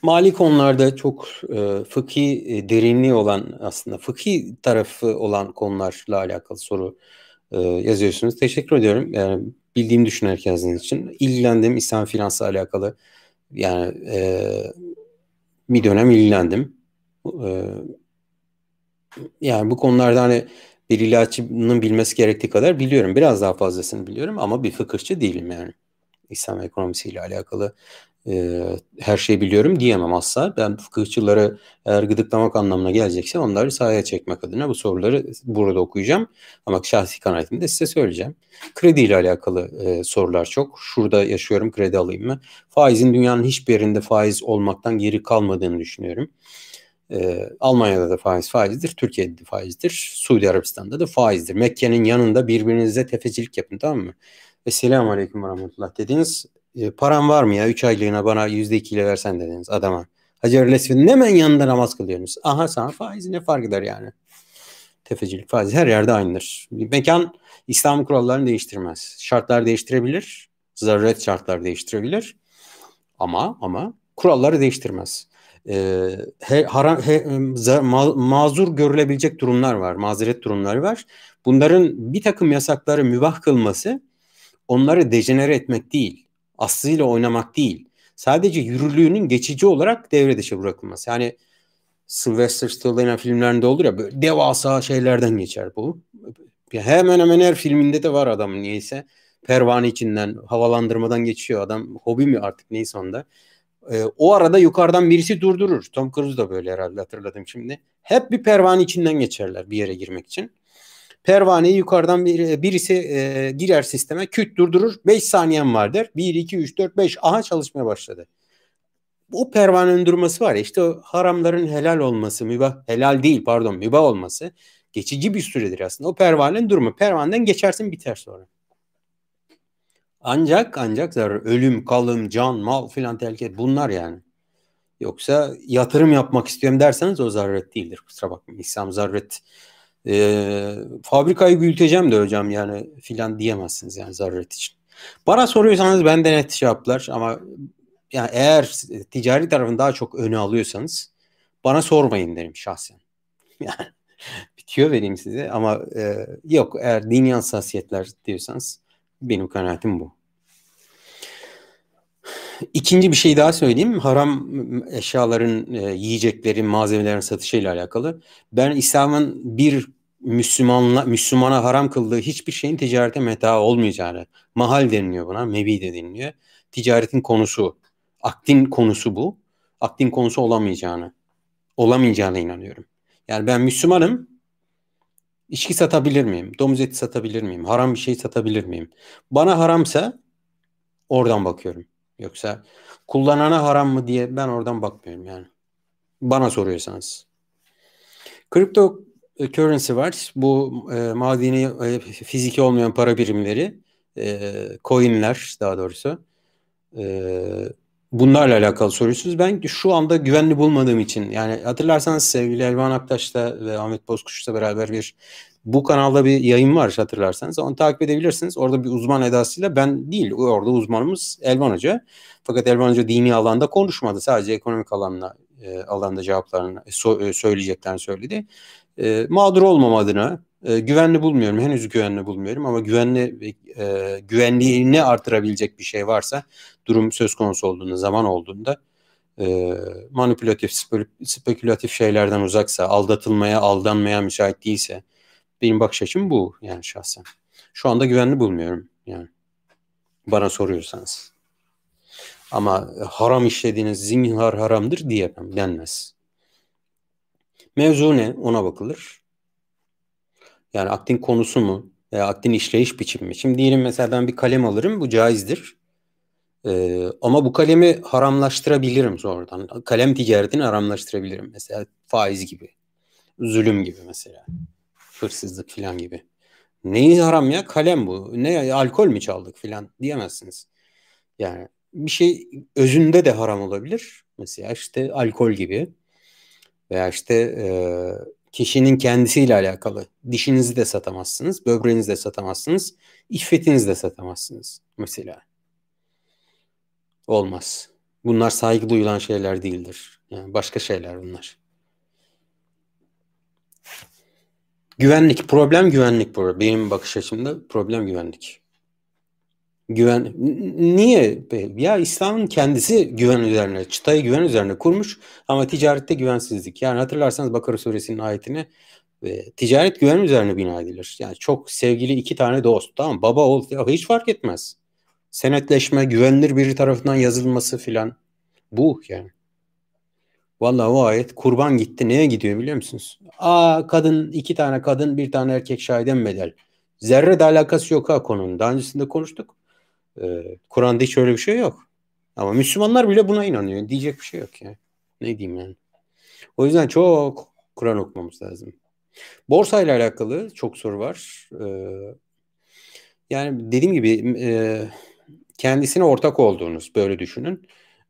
Mali konularda çok e, fıkhi e, derinliği olan aslında fıkhi tarafı olan konularla alakalı soru e, yazıyorsunuz. Teşekkür ediyorum. Yani bildiğimi düşünerek yazdığınız için. İlgilendim İslam finansı alakalı. Yani e, bir dönem ilgilendim. E, yani bu konularda hani bir ilaççının bilmesi gerektiği kadar biliyorum. Biraz daha fazlasını biliyorum ama bir fıkıhçı değilim yani. İslam ekonomisiyle alakalı e, her şeyi biliyorum diyemem asla. Ben fıkıhçıları eğer gıdıklamak anlamına gelecekse onları sahaya çekmek adına bu soruları burada okuyacağım. Ama şahsi kanaatimi de size söyleyeceğim. Kredi ile alakalı e, sorular çok. Şurada yaşıyorum kredi alayım mı? Faizin dünyanın hiçbir yerinde faiz olmaktan geri kalmadığını düşünüyorum. E, Almanya'da da faiz faizdir, Türkiye'de de faizdir, Suudi Arabistan'da da faizdir. Mekke'nin yanında birbirinize tefecilik yapın tamam mı? Esselamu Aleyküm ve Rahmetullah dediniz. E, param var mı ya 3 aylığına bana %2 ile versen dediniz adama. Hacer Lesve'nin hemen yanında namaz kılıyorsunuz. Aha sana faiz ne fark eder yani? Tefecilik faiz her yerde aynıdır. Mekan İslam kurallarını değiştirmez. Şartlar değiştirebilir. Zaruret şartlar değiştirebilir. Ama ama kuralları değiştirmez. Ee, he, haram, he, ma, mazur görülebilecek durumlar var. Mazeret durumları var. Bunların bir takım yasakları mübah kılması onları dejenere etmek değil aslıyla oynamak değil. Sadece yürürlüğünün geçici olarak devre dışı bırakılması. Yani Sylvester Stallone filmlerinde olur ya böyle devasa şeylerden geçer bu. Hemen hemen her filminde de var adam niyeyse. Pervane içinden, havalandırmadan geçiyor adam. Hobi mi artık neyse onda. Ee, o arada yukarıdan birisi durdurur. Tom Cruise da böyle herhalde hatırladım şimdi. Hep bir pervane içinden geçerler bir yere girmek için. Pervaneyi yukarıdan bir, birisi e, girer sisteme küt durdurur. 5 saniyen var der. 1, 2, 3, 4, 5 aha çalışmaya başladı. O pervanenin durması var ya işte o haramların helal olması, mübah, helal değil pardon mübah olması geçici bir süredir aslında. O pervanenin durumu. Pervaneden geçersin biter sonra. Ancak ancak zarar, ölüm, kalım, can, mal filan tehlike bunlar yani. Yoksa yatırım yapmak istiyorum derseniz o zaruret değildir. Kusura bakmayın. İslam zaruret e, fabrikayı büyüteceğim de hocam yani filan diyemezsiniz yani zaruret için. Bana soruyorsanız benden net cevaplar ama yani eğer ticari tarafını daha çok öne alıyorsanız bana sormayın derim şahsen. Yani bitiyor vereyim size ama e, yok eğer dini hassasiyetler diyorsanız benim kanaatim bu. İkinci bir şey daha söyleyeyim. Haram eşyaların, e, yiyeceklerin, malzemelerin satışıyla alakalı. Ben İslam'ın bir Müslümanla, Müslümana haram kıldığı hiçbir şeyin ticarete meta olmayacağını, mahal deniliyor buna, mebi de deniliyor. Ticaretin konusu, akdin konusu bu. Akdin konusu olamayacağını, olamayacağına inanıyorum. Yani ben Müslümanım, içki satabilir miyim? Domuz eti satabilir miyim? Haram bir şey satabilir miyim? Bana haramsa oradan bakıyorum. Yoksa kullanana haram mı diye ben oradan bakmıyorum yani. Bana soruyorsanız. Kripto currency var. Bu e, madeni e, fiziki olmayan para birimleri, e, coinler daha doğrusu. E, bunlarla alakalı soruyorsunuz. Ben şu anda güvenli bulmadığım için yani hatırlarsanız sevgili Elvan Aktaş'ta ve Ahmet Bozkuş'la beraber bir bu kanalda bir yayın var hatırlarsanız. Onu takip edebilirsiniz. Orada bir uzman edasıyla ben değil. Orada uzmanımız Elvan Hoca. Fakat Elvan Hoca dini alanda konuşmadı. Sadece ekonomik alanla e, alanda cevaplarını e, so, e, söyleyeceklerini söyledi. E, mağdur olmam adına e, güvenli bulmuyorum. Henüz güvenli bulmuyorum ama güvenli e, güvenliğini artırabilecek bir şey varsa durum söz konusu olduğunda, zaman olduğunda e, manipülatif, spekülatif şeylerden uzaksa, aldatılmaya, aldanmaya müsait değilse benim bakış açım bu yani şahsen. Şu anda güvenli bulmuyorum yani. Bana soruyorsanız. Ama haram işlediğiniz zinhar haramdır diyemem, denmez. Mevzu ne? Ona bakılır. Yani aktin konusu mu? Veya aktin işleyiş biçimi mi? Şimdi diyelim mesela ben bir kalem alırım. Bu caizdir. Ee, ama bu kalemi haramlaştırabilirim sonradan. Kalem ticaretini haramlaştırabilirim. Mesela faiz gibi. Zulüm gibi mesela. Hırsızlık falan gibi. Neyi haram ya? Kalem bu. Ne alkol mü çaldık falan diyemezsiniz. Yani bir şey özünde de haram olabilir. Mesela işte alkol gibi. Veya işte e, kişinin kendisiyle alakalı. Dişinizi de satamazsınız, böbreğinizi de satamazsınız, iffetinizi de satamazsınız mesela. Olmaz. Bunlar saygı duyulan şeyler değildir. Yani başka şeyler bunlar. Güvenlik, problem güvenlik bu. Benim bakış açımda problem güvenlik. Güven niye? Ya İslam'ın kendisi güven üzerine, çıtayı güven üzerine kurmuş ama ticarette güvensizlik. Yani hatırlarsanız Bakara suresinin ayetini ve ticaret güven üzerine bina edilir. Yani çok sevgili iki tane dost tamam baba ya hiç fark etmez. Senetleşme, güvenilir biri tarafından yazılması filan bu yani. Vallahi o ayet kurban gitti. Neye gidiyor biliyor musunuz? Aa kadın, iki tane kadın, bir tane erkek şahiden bedel. Zerre de alakası yok ha konunun. Daha öncesinde konuştuk. Ee, Kur'an'da hiç öyle bir şey yok. Ama Müslümanlar bile buna inanıyor. Diyecek bir şey yok ya. Ne diyeyim yani. O yüzden çok Kur'an okumamız lazım. Borsa alakalı çok soru var. Ee, yani dediğim gibi e, kendisine ortak olduğunuz böyle düşünün.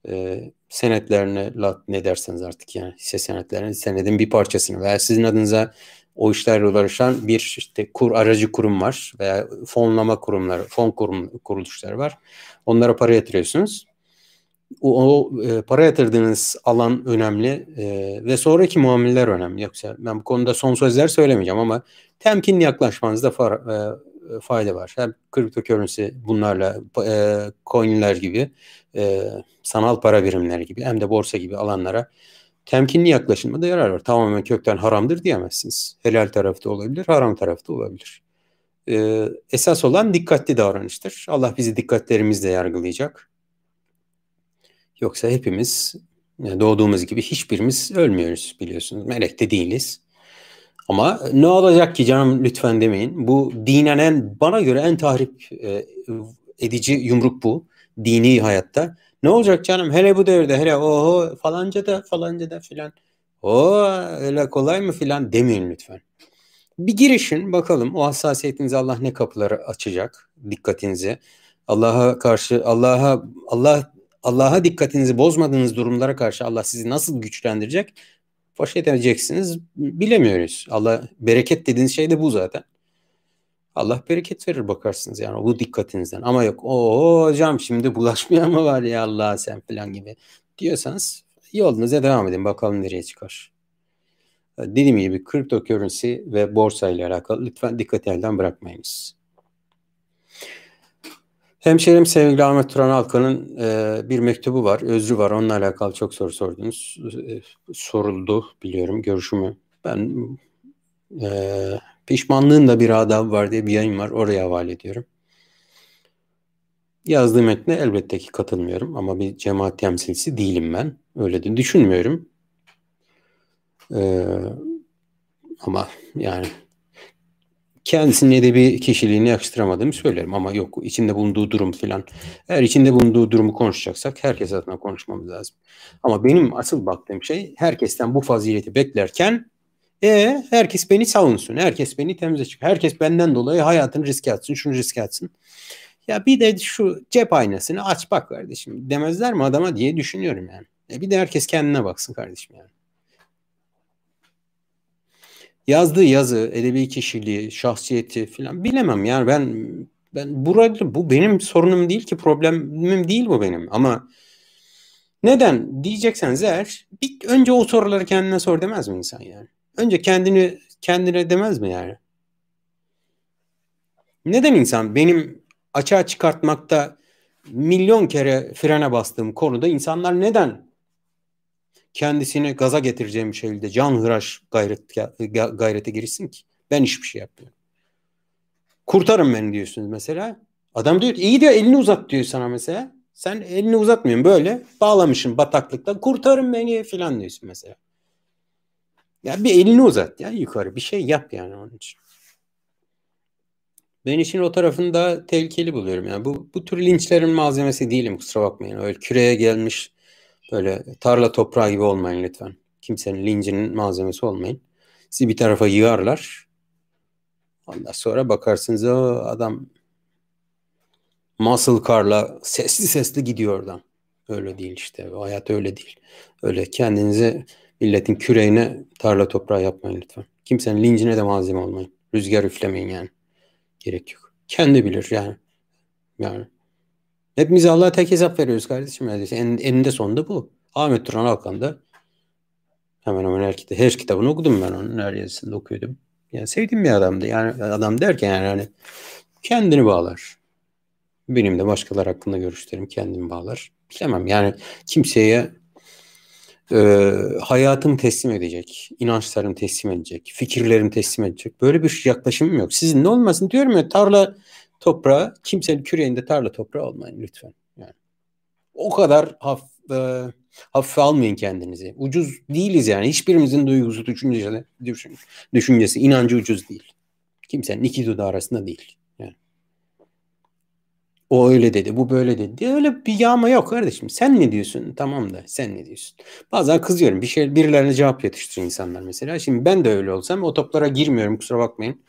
E, senetlerine ne derseniz artık yani hisse senetlerine senedin bir parçasını veya sizin adınıza o işlerle uğraşan bir işte kur aracı kurum var veya fonlama kurumları, fon kurum kuruluşları var. Onlara para yatırıyorsunuz. O, o e, para yatırdığınız alan önemli e, ve sonraki muameleler önemli. Yoksa ben bu konuda son sözler söylemeyeceğim ama temkinli yaklaşmanızda far, e, fayda var. Hem kripto currency bunlarla e, coinler gibi e, sanal para birimleri gibi hem de borsa gibi alanlara temkinli yaklaşılmada yarar var. Tamamen kökten haramdır diyemezsiniz. Helal tarafı da olabilir, haram tarafı da olabilir. Ee, esas olan dikkatli davranıştır. Allah bizi dikkatlerimizle yargılayacak. Yoksa hepimiz doğduğumuz gibi hiçbirimiz ölmüyoruz biliyorsunuz. Melek de değiliz. Ama ne olacak ki canım lütfen demeyin. Bu dinen bana göre en tahrip e, edici yumruk bu. Dini hayatta. Ne olacak canım hele bu devirde hele oho falanca da falanca da filan. O öyle kolay mı filan demeyin lütfen. Bir girişin bakalım o hassasiyetinize Allah ne kapıları açacak dikkatinizi. Allah'a karşı Allah'a Allah Allah'a dikkatinizi bozmadığınız durumlara karşı Allah sizi nasıl güçlendirecek? Baş edeceksiniz bilemiyoruz. Allah bereket dediğiniz şey de bu zaten. Allah bereket verir bakarsınız yani bu dikkatinizden. Ama yok o hocam şimdi bulaşmayan mı var ya Allah sen falan gibi diyorsanız yolunuza devam edin bakalım nereye çıkar. Dediğim gibi cryptocurrency ve borsa ile alakalı lütfen dikkat elden bırakmayınız. Hemşerim sevgili Ahmet Turan Alkan'ın e, bir mektubu var, özrü var. Onunla alakalı çok soru sordunuz. E, soruldu biliyorum görüşümü. Ben e, pişmanlığın da bir adabı var diye bir yayın var. Oraya havale ediyorum. Yazdığı metne elbette ki katılmıyorum ama bir cemaat temsilcisi değilim ben. Öyle de düşünmüyorum. Ee, ama yani kendisinin edebi kişiliğini yakıştıramadığımı söylerim ama yok içinde bulunduğu durum filan. Eğer içinde bulunduğu durumu konuşacaksak herkes adına konuşmamız lazım. Ama benim asıl baktığım şey herkesten bu fazileti beklerken e herkes beni savunsun. Herkes beni temize çık. Herkes benden dolayı hayatını riske atsın. Şunu riske atsın. Ya bir de şu cep aynasını aç bak kardeşim demezler mi adama diye düşünüyorum yani. E bir de herkes kendine baksın kardeşim yani. Yazdığı yazı, edebi kişiliği, şahsiyeti falan bilemem yani ben ben burada bu benim sorunum değil ki problemim değil bu benim ama neden diyecekseniz eğer bir, önce o soruları kendine sor demez mi insan yani? Önce kendini kendine demez mi yani? Neden insan benim açığa çıkartmakta milyon kere frene bastığım konuda insanlar neden kendisini gaza getireceğim şekilde can hıraş gayret, gayrete girişsin ki? Ben hiçbir şey yapmıyorum. Kurtarın beni diyorsunuz mesela. Adam diyor iyi diyor elini uzat diyor sana mesela. Sen elini uzatmıyorsun böyle bağlamışsın bataklıkta kurtarın beni falan diyorsun mesela. Ya bir elini uzat ya yukarı bir şey yap yani onun için. Ben işin o tarafını da tehlikeli buluyorum. Yani bu, bu tür linçlerin malzemesi değilim kusura bakmayın. Öyle küreye gelmiş böyle tarla toprağı gibi olmayın lütfen. Kimsenin lincinin malzemesi olmayın. Sizi bir tarafa yığarlar. Ondan sonra bakarsınız o adam muscle car'la sesli sesli gidiyor oradan. Öyle değil işte. O hayat öyle değil. Öyle kendinizi milletin küreğine tarla toprağı yapmayın lütfen. Kimsenin lincine de malzeme olmayın. Rüzgar üflemeyin yani. Gerek yok. Kendi bilir yani. Yani. Hepimiz Allah'a tek hesap veriyoruz kardeşim. Yani en, eninde sonunda bu. Ahmet Turan Alkan da hemen hemen her, kitap, her kitabını okudum ben onun. Her yazısında okuyordum. Yani sevdiğim bir adamdı. Yani adam derken yani hani kendini bağlar. Benim de başkalar hakkında görüşlerim kendimi bağlar. Bilemem yani kimseye e, hayatımı teslim edecek, inançlarımı teslim edecek, fikirlerimi teslim edecek. Böyle bir yaklaşımım yok. Sizin ne olmasın diyorum ya tarla toprağı, kimsenin küreğinde tarla toprağı olmayın lütfen. Yani o kadar haf, e, hafife almayın kendinizi. Ucuz değiliz yani. Hiçbirimizin duygusu, düşüncesi, düşüncesi, inancı ucuz değil. Kimsenin iki dudağı arasında değil. O öyle dedi, bu böyle dedi. Öyle bir yağma yok kardeşim. Sen ne diyorsun? Tamam da sen ne diyorsun? Bazen kızıyorum. Bir şey birilerine cevap yetiştiriyor insanlar mesela. Şimdi ben de öyle olsam o toplara girmiyorum kusura bakmayın.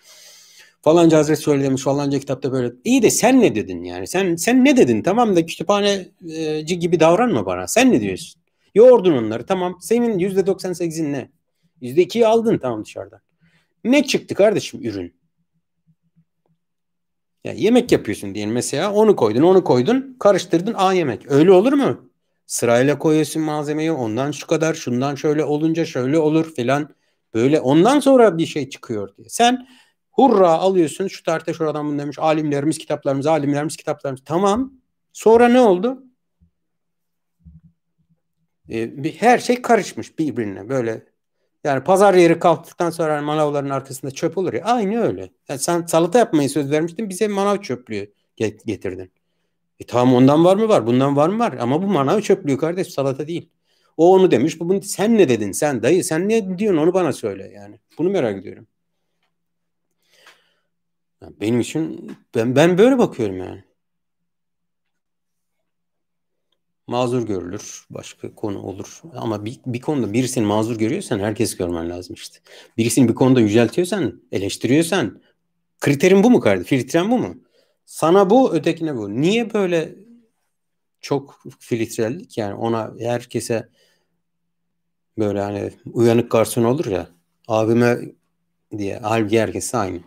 Falanca Hazreti şöyle demiş, falanca kitapta böyle. İyi de sen ne dedin yani? Sen sen ne dedin? Tamam da kütüphaneci gibi davranma bana. Sen ne diyorsun? Yoğurdun onları tamam. Senin %98'in ne? %2'yi aldın tamam dışarıdan. Ne çıktı kardeşim ürün? Ya yemek yapıyorsun diyelim mesela onu koydun onu koydun karıştırdın a yemek. Öyle olur mu? Sırayla koyuyorsun malzemeyi ondan şu kadar şundan şöyle olunca şöyle olur filan. Böyle ondan sonra bir şey çıkıyor diye. Sen hurra alıyorsun şu tarihte şuradan bunu demiş alimlerimiz kitaplarımız alimlerimiz kitaplarımız. Tamam sonra ne oldu? Ee, her şey karışmış birbirine böyle yani pazar yeri kalktıktan sonra hani manavların arkasında çöp olur ya. Aynı öyle. Yani sen salata yapmayı söz vermiştin. Bize manav çöplüğü getirdin. E tamam ondan var mı var. Bundan var mı var. Ama bu manav çöplüğü kardeş salata değil. O onu demiş. Bu bunu, sen ne dedin? Sen dayı sen ne diyorsun onu bana söyle yani. Bunu merak ediyorum. Benim için ben ben böyle bakıyorum yani. mazur görülür. Başka konu olur. Ama bir, bir konuda birisini mazur görüyorsan herkes görmen lazım işte. Birisini bir konuda yüceltiyorsan, eleştiriyorsan kriterin bu mu kardeşim? Filtren bu mu? Sana bu, ötekine bu. Niye böyle çok filtrellik yani ona herkese böyle hani uyanık garson olur ya abime diye halbuki herkes aynı.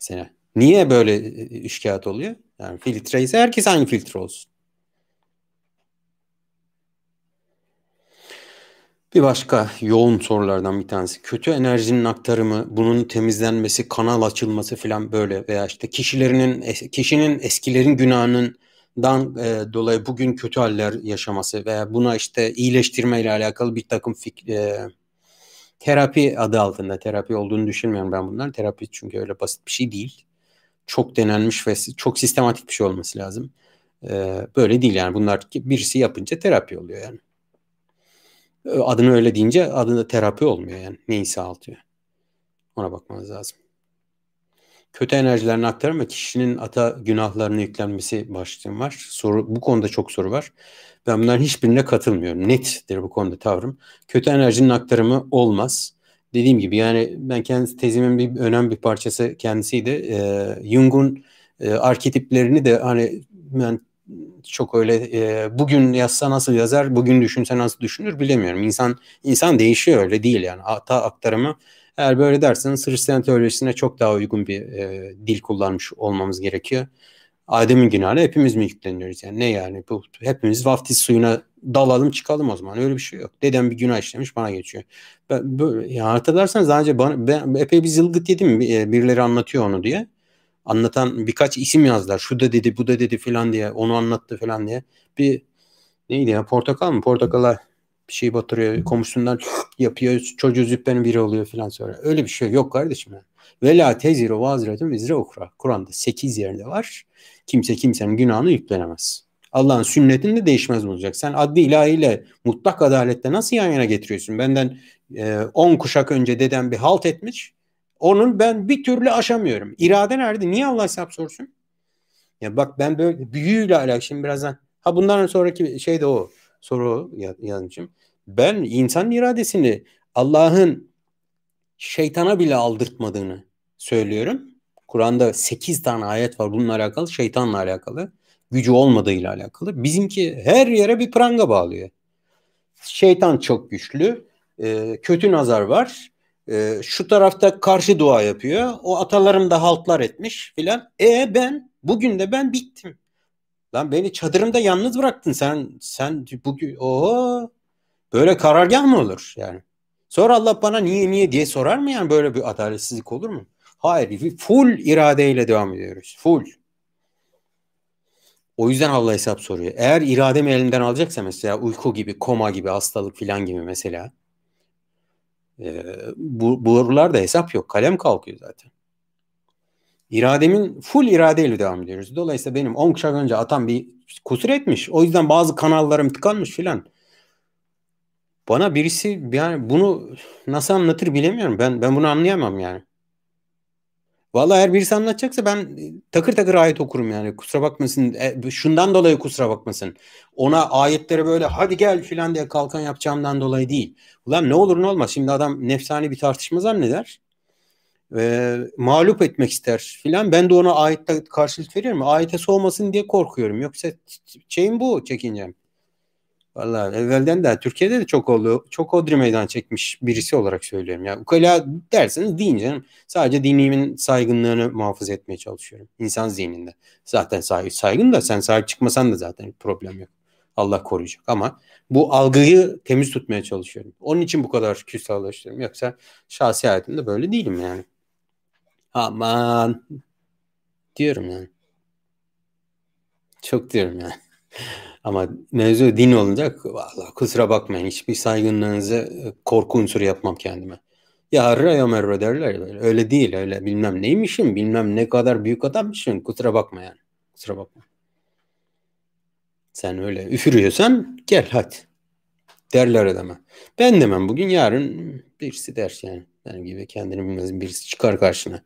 Mesela niye böyle üç kağıt oluyor? Yani filtre ise herkes aynı filtre olsun. Bir başka yoğun sorulardan bir tanesi. Kötü enerjinin aktarımı, bunun temizlenmesi, kanal açılması falan böyle veya işte kişilerinin kişinin eskilerin günahından e, dolayı bugün kötü haller yaşaması veya buna işte iyileştirme ile alakalı bir takım fik, e, terapi adı altında terapi olduğunu düşünmüyorum ben bunlar. Terapi çünkü öyle basit bir şey değil. Çok denenmiş ve çok sistematik bir şey olması lazım. E, böyle değil yani bunlar birisi yapınca terapi oluyor yani adını öyle deyince adında terapi olmuyor yani. Neyse altıyor. Ona bakmanız lazım. Kötü enerjilerini aktarım ve kişinin ata günahlarını yüklenmesi başlığım var. Soru, bu konuda çok soru var. Ben bunların hiçbirine katılmıyorum. Nettir bu konuda tavrım. Kötü enerjinin aktarımı olmaz. Dediğim gibi yani ben kendi tezimin bir önemli bir parçası kendisiydi. Ee, Jung'un e, arketiplerini de hani ben çok öyle e, bugün yazsa nasıl yazar, bugün düşünse nasıl düşünür bilemiyorum. İnsan insan değişiyor öyle değil yani. Hata aktarımı eğer böyle derseniz Hristiyan teolojisine çok daha uygun bir e, dil kullanmış olmamız gerekiyor. Adem'in günahına hepimiz mi yükleniyoruz yani ne yani bu hepimiz vaftiz suyuna dalalım çıkalım o zaman öyle bir şey yok. Dedem bir günah işlemiş bana geçiyor. Ben, böyle, ya hatırlarsanız daha önce bana, ben epey bir zılgıt yedim e, birileri anlatıyor onu diye anlatan birkaç isim yazdılar. Şu da dedi, bu da dedi filan diye. Onu anlattı filan diye. Bir neydi ya portakal mı? Portakala bir şey batırıyor. Komşusundan yapıyor. Çocuğu züppenin biri oluyor filan sonra. Öyle bir şey yok kardeşim. Yani. Ve la teziru vaziretun vizre okra. Kur'an'da 8 yerde var. Kimse kimsenin günahını yüklenemez. Allah'ın sünnetinde değişmez olacak. Sen adli ilahiyle mutlak adalette nasıl yan yana getiriyorsun? Benden 10 e, kuşak önce dedem bir halt etmiş. Onun ben bir türlü aşamıyorum. İrade nerede? Niye Allah hesap sorsun? Ya bak ben böyle büyüyle alakalı şimdi birazdan. Ha bundan sonraki şey de o. Soru yazmışım. Ben insan iradesini Allah'ın şeytana bile aldırtmadığını söylüyorum. Kur'an'da 8 tane ayet var bununla alakalı. Şeytanla alakalı. Gücü olmadığıyla alakalı. Bizimki her yere bir pranga bağlıyor. Şeytan çok güçlü. E, kötü nazar var e, şu tarafta karşı dua yapıyor. O atalarım da haltlar etmiş filan. E ben bugün de ben bittim. Lan beni çadırımda yalnız bıraktın sen. Sen bugün o böyle karargah mı olur yani? Sonra Allah bana niye niye diye sorar mı yani böyle bir adaletsizlik olur mu? Hayır, full iradeyle devam ediyoruz. Full. O yüzden Allah hesap soruyor. Eğer irademi elimden alacaksa mesela uyku gibi, koma gibi, hastalık filan gibi mesela e, bu, buralarda hesap yok. Kalem kalkıyor zaten. İrademin full iradeyle devam ediyoruz. Dolayısıyla benim 10 kuşak önce atam bir kusur etmiş. O yüzden bazı kanallarım tıkanmış filan. Bana birisi yani bunu nasıl anlatır bilemiyorum. Ben ben bunu anlayamam yani. Vallahi eğer birisi anlatacaksa ben e, takır takır ayet okurum yani. Kusura bakmasın. E, şundan dolayı kusura bakmasın. Ona ayetleri böyle hadi gel filan diye kalkan yapacağımdan dolayı değil. Ulan ne olur ne olmaz. Şimdi adam nefsani bir tartışma zanneder. E, mağlup etmek ister filan. Ben de ona ayette karşılık veriyorum. Ayete soğumasın diye korkuyorum. Yoksa şeyim bu çekincem. Vallahi evvelden de Türkiye'de de çok oldu. Çok odri meydan çekmiş birisi olarak söylüyorum. Yani ukala derseniz deyin canım. Sadece dinimin saygınlığını muhafaza etmeye çalışıyorum. İnsan zihninde. Zaten say saygın da sen sahip çıkmasan da zaten problem yok. Allah koruyacak ama bu algıyı temiz tutmaya çalışıyorum. Onun için bu kadar küstahlaşıyorum. Yoksa şahsi hayatımda böyle değilim yani. Aman diyorum yani. Çok diyorum yani. Ama mevzu din olunca vallahi kusura bakmayın hiçbir saygınlığınızı e, korku unsuru yapmam kendime. Ya harra ya merre derler. Öyle değil öyle bilmem neymişim bilmem ne kadar büyük adammışım kusura bakma yani. Kusura bakma. Sen öyle üfürüyorsan gel hadi. Derler adama. Ben demem bugün yarın birisi der yani. Benim gibi kendini bilmez birisi çıkar karşına.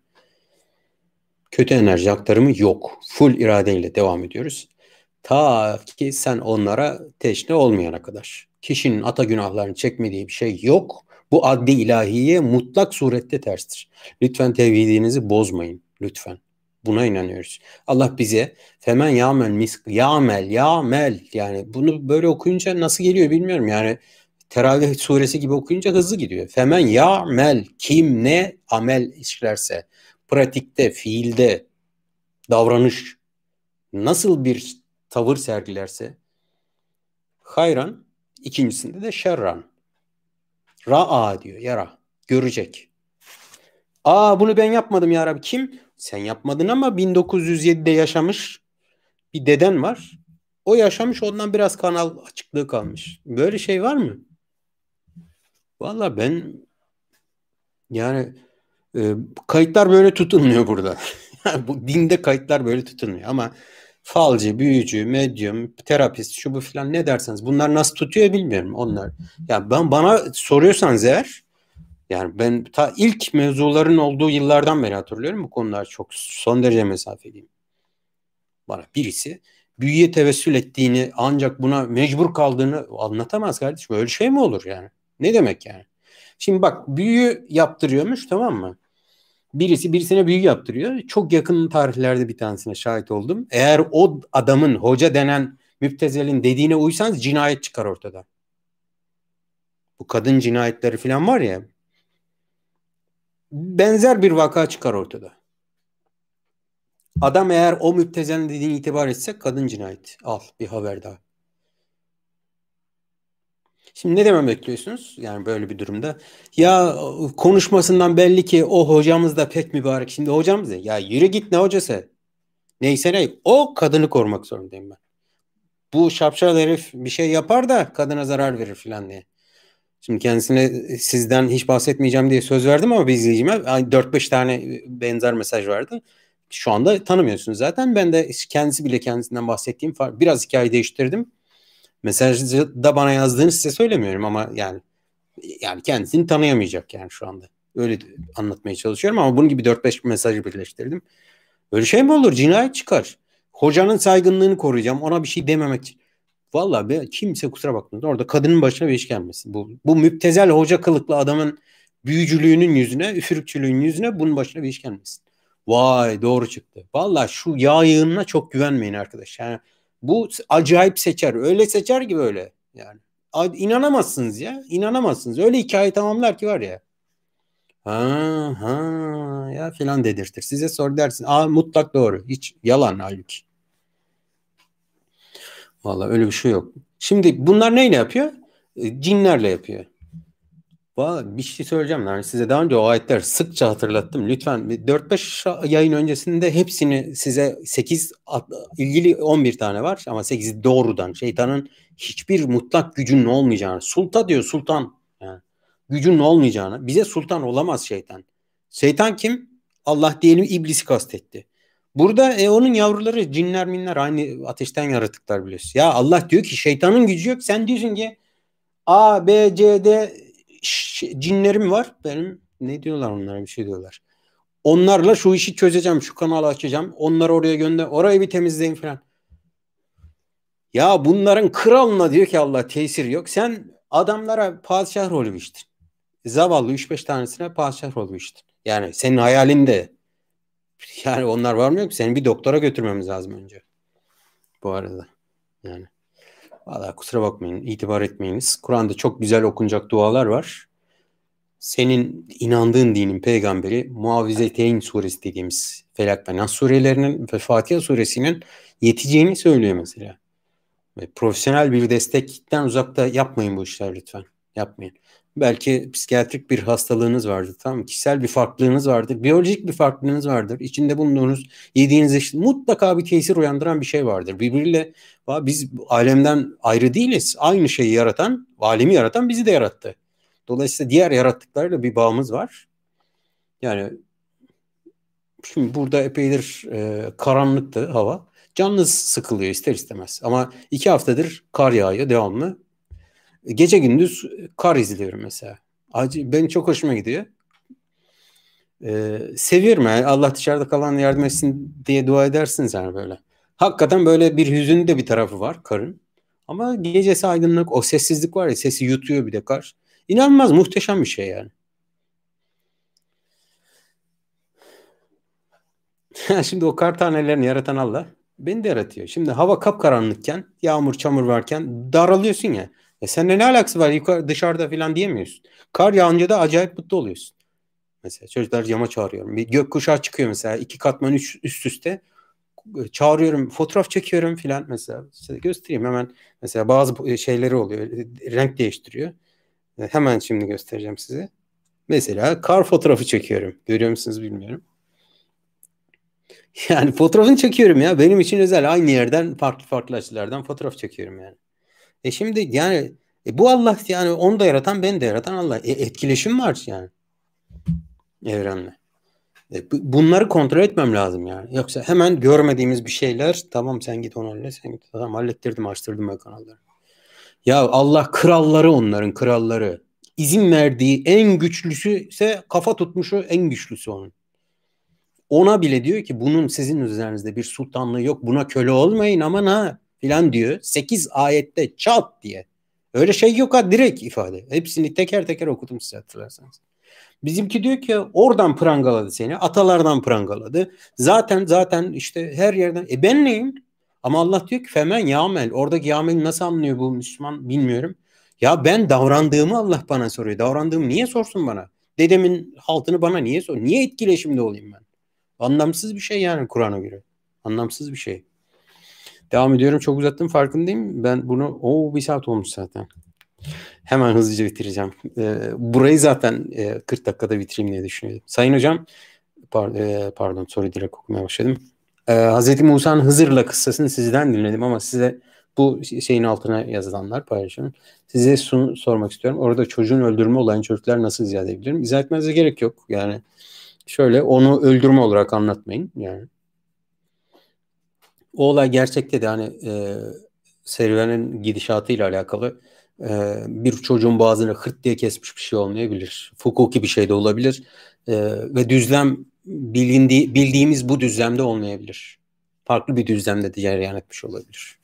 Kötü enerji aktarımı yok. Full iradeyle devam ediyoruz. Ta ki sen onlara teşne olmayana kadar. Kişinin ata günahlarını çekmediği bir şey yok. Bu adli ilahiye mutlak surette terstir. Lütfen tevhidinizi bozmayın. Lütfen. Buna inanıyoruz. Allah bize femen yamel misk yamel yamel yani bunu böyle okuyunca nasıl geliyor bilmiyorum. Yani Teravih suresi gibi okuyunca hızlı gidiyor. Femen yamel kim ne amel işlerse pratikte, fiilde, davranış nasıl bir tavır sergilerse hayran, ikincisinde de şerran. Ra'a diyor, yara, görecek. Aa bunu ben yapmadım ya Rabbi. Kim? Sen yapmadın ama 1907'de yaşamış bir deden var. O yaşamış ondan biraz kanal açıklığı kalmış. Böyle şey var mı? Valla ben yani e, kayıtlar böyle tutulmuyor burada. bu dinde kayıtlar böyle tutulmuyor ama falcı, büyücü, medyum, terapist, şu bu filan ne derseniz bunlar nasıl tutuyor bilmiyorum onlar. Ya yani ben bana soruyorsanız eğer yani ben ta ilk mevzuların olduğu yıllardan beri hatırlıyorum bu konular çok son derece mesafeliyim. Bana birisi büyüye tevessül ettiğini ancak buna mecbur kaldığını anlatamaz kardeşim. Öyle şey mi olur yani? Ne demek yani? Şimdi bak büyü yaptırıyormuş tamam mı? Birisi birisine büyü yaptırıyor. Çok yakın tarihlerde bir tanesine şahit oldum. Eğer o adamın hoca denen müptezelin dediğine uysanız cinayet çıkar ortada. Bu kadın cinayetleri falan var ya benzer bir vaka çıkar ortada. Adam eğer o müptezelin dediğini itibar etse kadın cinayet. Al bir haber daha. Şimdi ne demem bekliyorsunuz? Yani böyle bir durumda. Ya konuşmasından belli ki o hocamız da pek mübarek. Şimdi hocamız da ya yürü git ne hocası? Neyse ne o kadını korumak zorundayım ben. Bu şapşal herif bir şey yapar da kadına zarar verir falan diye. Şimdi kendisine sizden hiç bahsetmeyeceğim diye söz verdim ama bir izleyicime 4-5 tane benzer mesaj vardı. Şu anda tanımıyorsunuz zaten. Ben de kendisi bile kendisinden bahsettiğim biraz hikaye değiştirdim. Mesajda bana yazdığını size söylemiyorum ama yani yani kendisini tanıyamayacak yani şu anda. Öyle anlatmaya çalışıyorum ama bunun gibi 4-5 mesajı birleştirdim. Öyle şey mi olur? Cinayet çıkar. Hocanın saygınlığını koruyacağım. Ona bir şey dememek için. Valla be kimse kusura bakmasın. Orada kadının başına bir iş gelmesin. Bu, bu müptezel hoca kılıklı adamın büyücülüğünün yüzüne, üfürükçülüğün yüzüne bunun başına bir iş gelmesin. Vay doğru çıktı. Valla şu yağ yığınına çok güvenmeyin arkadaş. Yani bu acayip seçer. Öyle seçer ki böyle. Yani inanamazsınız ya. İnanamazsınız. Öyle hikaye tamamlar ki var ya. Ha ha ya filan dedirtir. Size sor dersin. Aa mutlak doğru. Hiç yalan halbuki. Valla öyle bir şey yok. Şimdi bunlar neyle yapıyor? E, cinlerle yapıyor. Bir şey söyleyeceğim. Yani size daha önce o ayetler sıkça hatırlattım. Lütfen 4-5 yayın öncesinde hepsini size 8 ilgili 11 tane var ama 8 doğrudan şeytanın hiçbir mutlak gücünün olmayacağını. Sulta diyor sultan. Yani gücünün olmayacağını. Bize sultan olamaz şeytan. Şeytan kim? Allah diyelim iblisi kastetti. Burada e, onun yavruları cinler minler aynı ateşten yaratıklar biliyorsun. Ya Allah diyor ki şeytanın gücü yok. Sen diyorsun ki A, B, C, D cinlerim var. Benim ne diyorlar onlara bir şey diyorlar. Onlarla şu işi çözeceğim. Şu kanalı açacağım. Onları oraya gönder. Orayı bir temizleyin falan. Ya bunların kralına diyor ki Allah tesir yok. Sen adamlara padişah biçtin. Zavallı 3-5 tanesine padişah biçtin. Yani senin hayalinde yani onlar var mı yok? Seni bir doktora götürmemiz lazım önce. Bu arada. Yani. Valla kusura bakmayın. itibar etmeyiniz. Kur'an'da çok güzel okunacak dualar var. Senin inandığın dinin peygamberi Muavizeteyn suresi dediğimiz Felak ve Nas surelerinin ve Fatiha suresinin yeteceğini söylüyor mesela. Ve profesyonel bir destekten uzakta yapmayın bu işler lütfen. Yapmayın. Belki psikiyatrik bir hastalığınız vardır. Tamam Kişisel bir farklılığınız vardır. Biyolojik bir farklılığınız vardır. İçinde bulunduğunuz yediğiniz işte mutlaka bir tesir uyandıran bir şey vardır. Birbiriyle biz alemden ayrı değiliz. Aynı şeyi yaratan, alemi yaratan bizi de yarattı. Dolayısıyla diğer yarattıklarla bir bağımız var. Yani şimdi burada epeydir e, karanlıktı hava. Canınız sıkılıyor ister istemez. Ama iki haftadır kar yağıyor devamlı. Gece gündüz kar izliyorum mesela. Acı, benim çok hoşuma gidiyor. Ee, seviyorum yani Allah dışarıda kalan yardım etsin diye dua edersiniz yani böyle. Hakikaten böyle bir hüzün de bir tarafı var karın. Ama gecesi aydınlık o sessizlik var ya sesi yutuyor bir de kar. İnanılmaz muhteşem bir şey yani. Şimdi o kar tanelerini yaratan Allah beni de yaratıyor. Şimdi hava kapkaranlıkken, yağmur çamur varken daralıyorsun ya. E seninle ne alakası var yukarı dışarıda falan diyemiyorsun. Kar yağınca da acayip mutlu oluyorsun. Mesela çocuklar cama çağırıyorum. Bir gökkuşağı çıkıyor mesela iki katman üst, üst üste çağırıyorum, fotoğraf çekiyorum filan mesela. Size göstereyim hemen. Mesela bazı şeyleri oluyor. Renk değiştiriyor. Hemen şimdi göstereceğim size. Mesela kar fotoğrafı çekiyorum. Görüyor musunuz bilmiyorum. Yani fotoğrafını çekiyorum ya. Benim için özel. Aynı yerden farklı farklı açılardan fotoğraf çekiyorum yani. E şimdi yani e bu Allah yani onu da yaratan beni de yaratan Allah. E etkileşim var yani. Evrenle. E bunları kontrol etmem lazım yani. Yoksa hemen görmediğimiz bir şeyler tamam sen git onu hallet sen git. Tamam hallettirdim açtırdım ben kanalları. Ya Allah kralları onların kralları. İzin verdiği en güçlüsü ise kafa tutmuşu en güçlüsü onun. Ona bile diyor ki bunun sizin üzerinizde bir sultanlığı yok. Buna köle olmayın aman ha filan diyor. 8 ayette çat diye. Öyle şey yok ha direkt ifade. Hepsini teker teker okudum size hatırlarsanız. Bizimki diyor ki oradan prangaladı seni. Atalardan prangaladı. Zaten zaten işte her yerden. E ben neyim? Ama Allah diyor ki femen yamel. Oradaki yamel nasıl anlıyor bu Müslüman bilmiyorum. Ya ben davrandığımı Allah bana soruyor. Davrandığımı niye sorsun bana? Dedemin haltını bana niye sor? Niye etkileşimde olayım ben? Anlamsız bir şey yani Kur'an'a göre. Anlamsız bir şey. Devam ediyorum. Çok uzattım farkındayım. Ben bunu o bir saat olmuş zaten. Hemen hızlıca bitireceğim. Ee, burayı zaten e, 40 dakikada bitireyim diye düşünüyordum. Sayın hocam par, e, pardon soru direkt okumaya başladım. Ee, Hz. Musa'nın Hızır'la kıssasını sizden dinledim ama size bu şeyin altına yazılanlar paylaşıyorum. Size şunu sormak istiyorum. Orada çocuğun öldürme olayını çocuklar nasıl izah edebilirim? İzah etmenize gerek yok. Yani şöyle onu öldürme olarak anlatmayın. Yani o olay gerçekte de hani e, serüvenin gidişatıyla alakalı e, bir çocuğun boğazını hırt diye kesmiş bir şey olmayabilir. Fukuki bir şey de olabilir. E, ve düzlem bilindiği, bildiğimiz bu düzlemde olmayabilir. Farklı bir düzlemde de cereyan etmiş olabilir.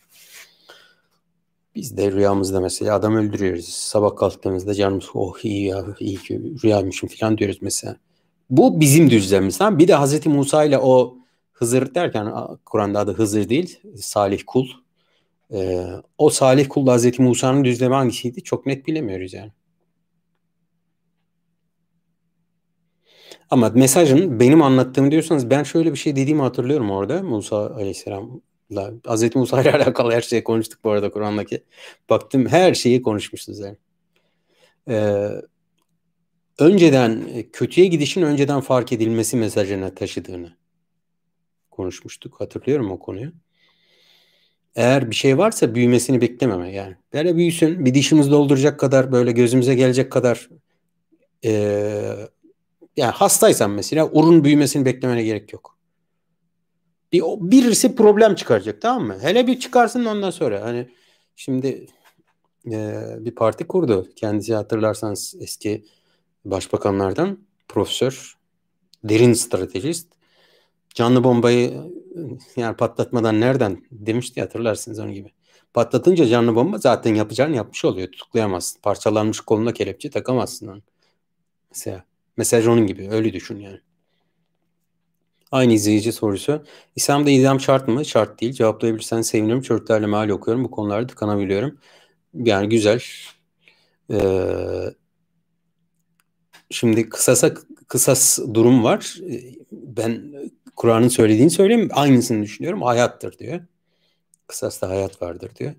Biz de rüyamızda mesela adam öldürüyoruz. Sabah kalktığımızda canımız oh iyi ya iyi ki rüyaymışım falan diyoruz mesela. Bu bizim düzlemimiz. Bir de Hazreti Musa ile o Hızır derken Kur'an'da adı Hızır değil, Salih kul. Ee, o Salih kul Hazreti Musa'nın düzlemi hangisiydi? Çok net bilemiyoruz yani. Ama mesajın benim anlattığım diyorsanız ben şöyle bir şey dediğimi hatırlıyorum orada Musa Aleyhisselam'la. Hazreti Musa ile alakalı her şeyi konuştuk bu arada Kur'an'daki. Baktım her şeyi konuşmuşuz yani. Ee, önceden kötüye gidişin önceden fark edilmesi mesajına taşıdığını konuşmuştuk. Hatırlıyorum o konuyu. Eğer bir şey varsa büyümesini beklememe yani. Böyle büyüsün bir dişimiz dolduracak kadar böyle gözümüze gelecek kadar e, yani hastaysan mesela urun büyümesini beklemene gerek yok. Bir, birisi problem çıkaracak tamam mı? Hele bir çıkarsın ondan sonra. Hani şimdi e, bir parti kurdu. Kendisi hatırlarsanız eski başbakanlardan profesör, derin stratejist. Canlı bombayı yani patlatmadan nereden demişti hatırlarsınız onun gibi. Patlatınca canlı bomba zaten yapacağını yapmış oluyor. Tutuklayamazsın. Parçalanmış koluna kelepçe takamazsın onu. Mesela mesaj onun gibi. Öyle düşün yani. Aynı izleyici sorusu. İslam'da idam şart mı? Şart değil. Cevaplayabilirsen sevinirim. Çocuklarla meal okuyorum. Bu konularda tıkanabiliyorum. Yani güzel. Ee, şimdi kısasa kısas durum var. Ben Kur'an'ın söylediğini söyleyeyim aynısını düşünüyorum. Hayattır diyor. Kısasta hayat vardır diyor.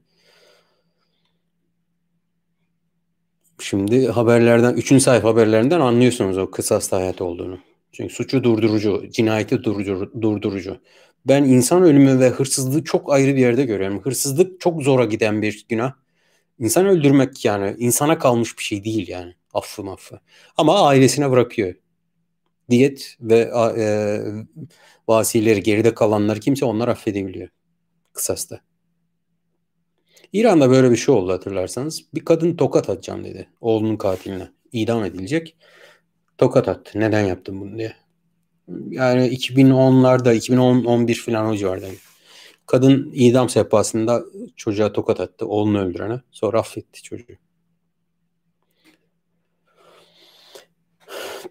Şimdi haberlerden, üçüncü sayfa haberlerinden anlıyorsunuz o kısasta hayat olduğunu. Çünkü suçu durdurucu, cinayeti durdurucu, durdurucu. Ben insan ölümü ve hırsızlığı çok ayrı bir yerde görüyorum. Hırsızlık çok zora giden bir günah. İnsan öldürmek yani insana kalmış bir şey değil yani. Affı maffı. Ama ailesine bırakıyor. Diyet ve e, vasileri geride kalanları kimse onlar affedebiliyor. Kısasta. İran'da böyle bir şey oldu hatırlarsanız. Bir kadın tokat atacağım dedi. Oğlunun katiline. İdam edilecek. Tokat attı. Neden yaptın bunu diye. Yani 2010'larda 2010-11 falan o civardaydı. Kadın idam sehpasında çocuğa tokat attı. Oğlunu öldürene. Sonra affetti çocuğu.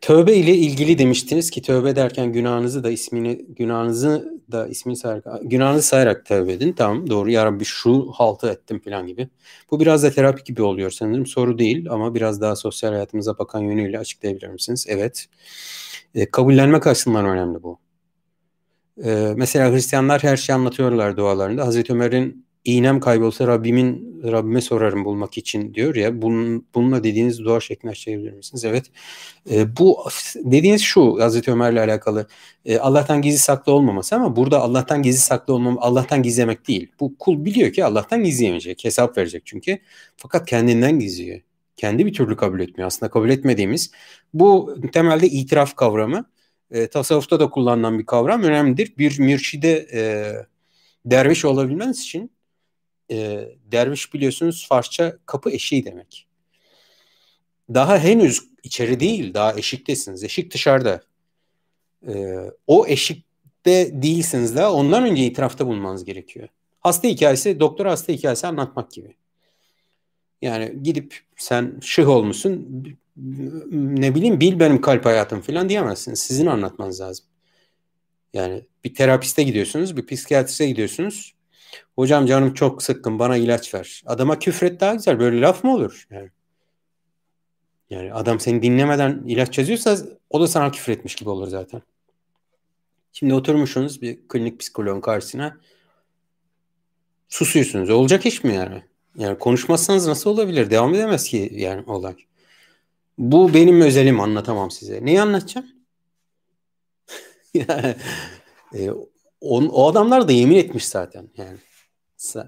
Tövbe ile ilgili demiştiniz ki tövbe derken günahınızı da ismini günahınızı da ismini sayarak günahınızı sayarak tövbe edin. Tamam doğru ya Rabbi şu haltı ettim falan gibi. Bu biraz da terapi gibi oluyor sanırım. Soru değil ama biraz daha sosyal hayatımıza bakan yönüyle açıklayabilir misiniz? Evet. E, kabullenmek açısından önemli bu. E, mesela Hristiyanlar her şeyi anlatıyorlar dualarında. Hazreti Ömer'in iğnem kaybolsa Rabbimin Rabbime sorarım bulmak için diyor ya. Bunun, bununla dediğiniz dua şeklini açıklayabilir misiniz? Evet. E, bu dediğiniz şu Hazreti Ömer'le alakalı. E, Allah'tan gizli saklı olmaması ama burada Allah'tan gizli saklı olmam Allah'tan gizlemek değil. Bu kul biliyor ki Allah'tan gizleyemeyecek. Hesap verecek çünkü. Fakat kendinden gizliyor. Kendi bir türlü kabul etmiyor. Aslında kabul etmediğimiz bu temelde itiraf kavramı. E, tasavvufta da kullanılan bir kavram önemlidir. Bir mürşide e, derviş olabilmeniz için e, derviş biliyorsunuz Farsça kapı eşiği demek. Daha henüz içeri değil, daha eşiktesiniz. Eşik dışarıda. E, o eşikte değilsiniz daha. Ondan önce itirafta bulunmanız gerekiyor. Hasta hikayesi, doktor hasta hikayesi anlatmak gibi. Yani gidip sen şıh olmuşsun, ne bileyim bil benim kalp hayatım falan diyemezsiniz. Sizin anlatmanız lazım. Yani bir terapiste gidiyorsunuz, bir psikiyatriste gidiyorsunuz. Hocam canım çok sıkkın bana ilaç ver. Adama küfret daha güzel. Böyle laf mı olur? Yani, yani adam seni dinlemeden ilaç yazıyorsa o da sana küfür etmiş gibi olur zaten. Şimdi oturmuşsunuz bir klinik psikoloğun karşısına. Susuyorsunuz. Olacak iş mi yani? Yani konuşmazsanız nasıl olabilir? Devam edemez ki yani olay. Bu benim özelim anlatamam size. Neyi anlatacağım? e, on, o adamlar da yemin etmiş zaten. Yani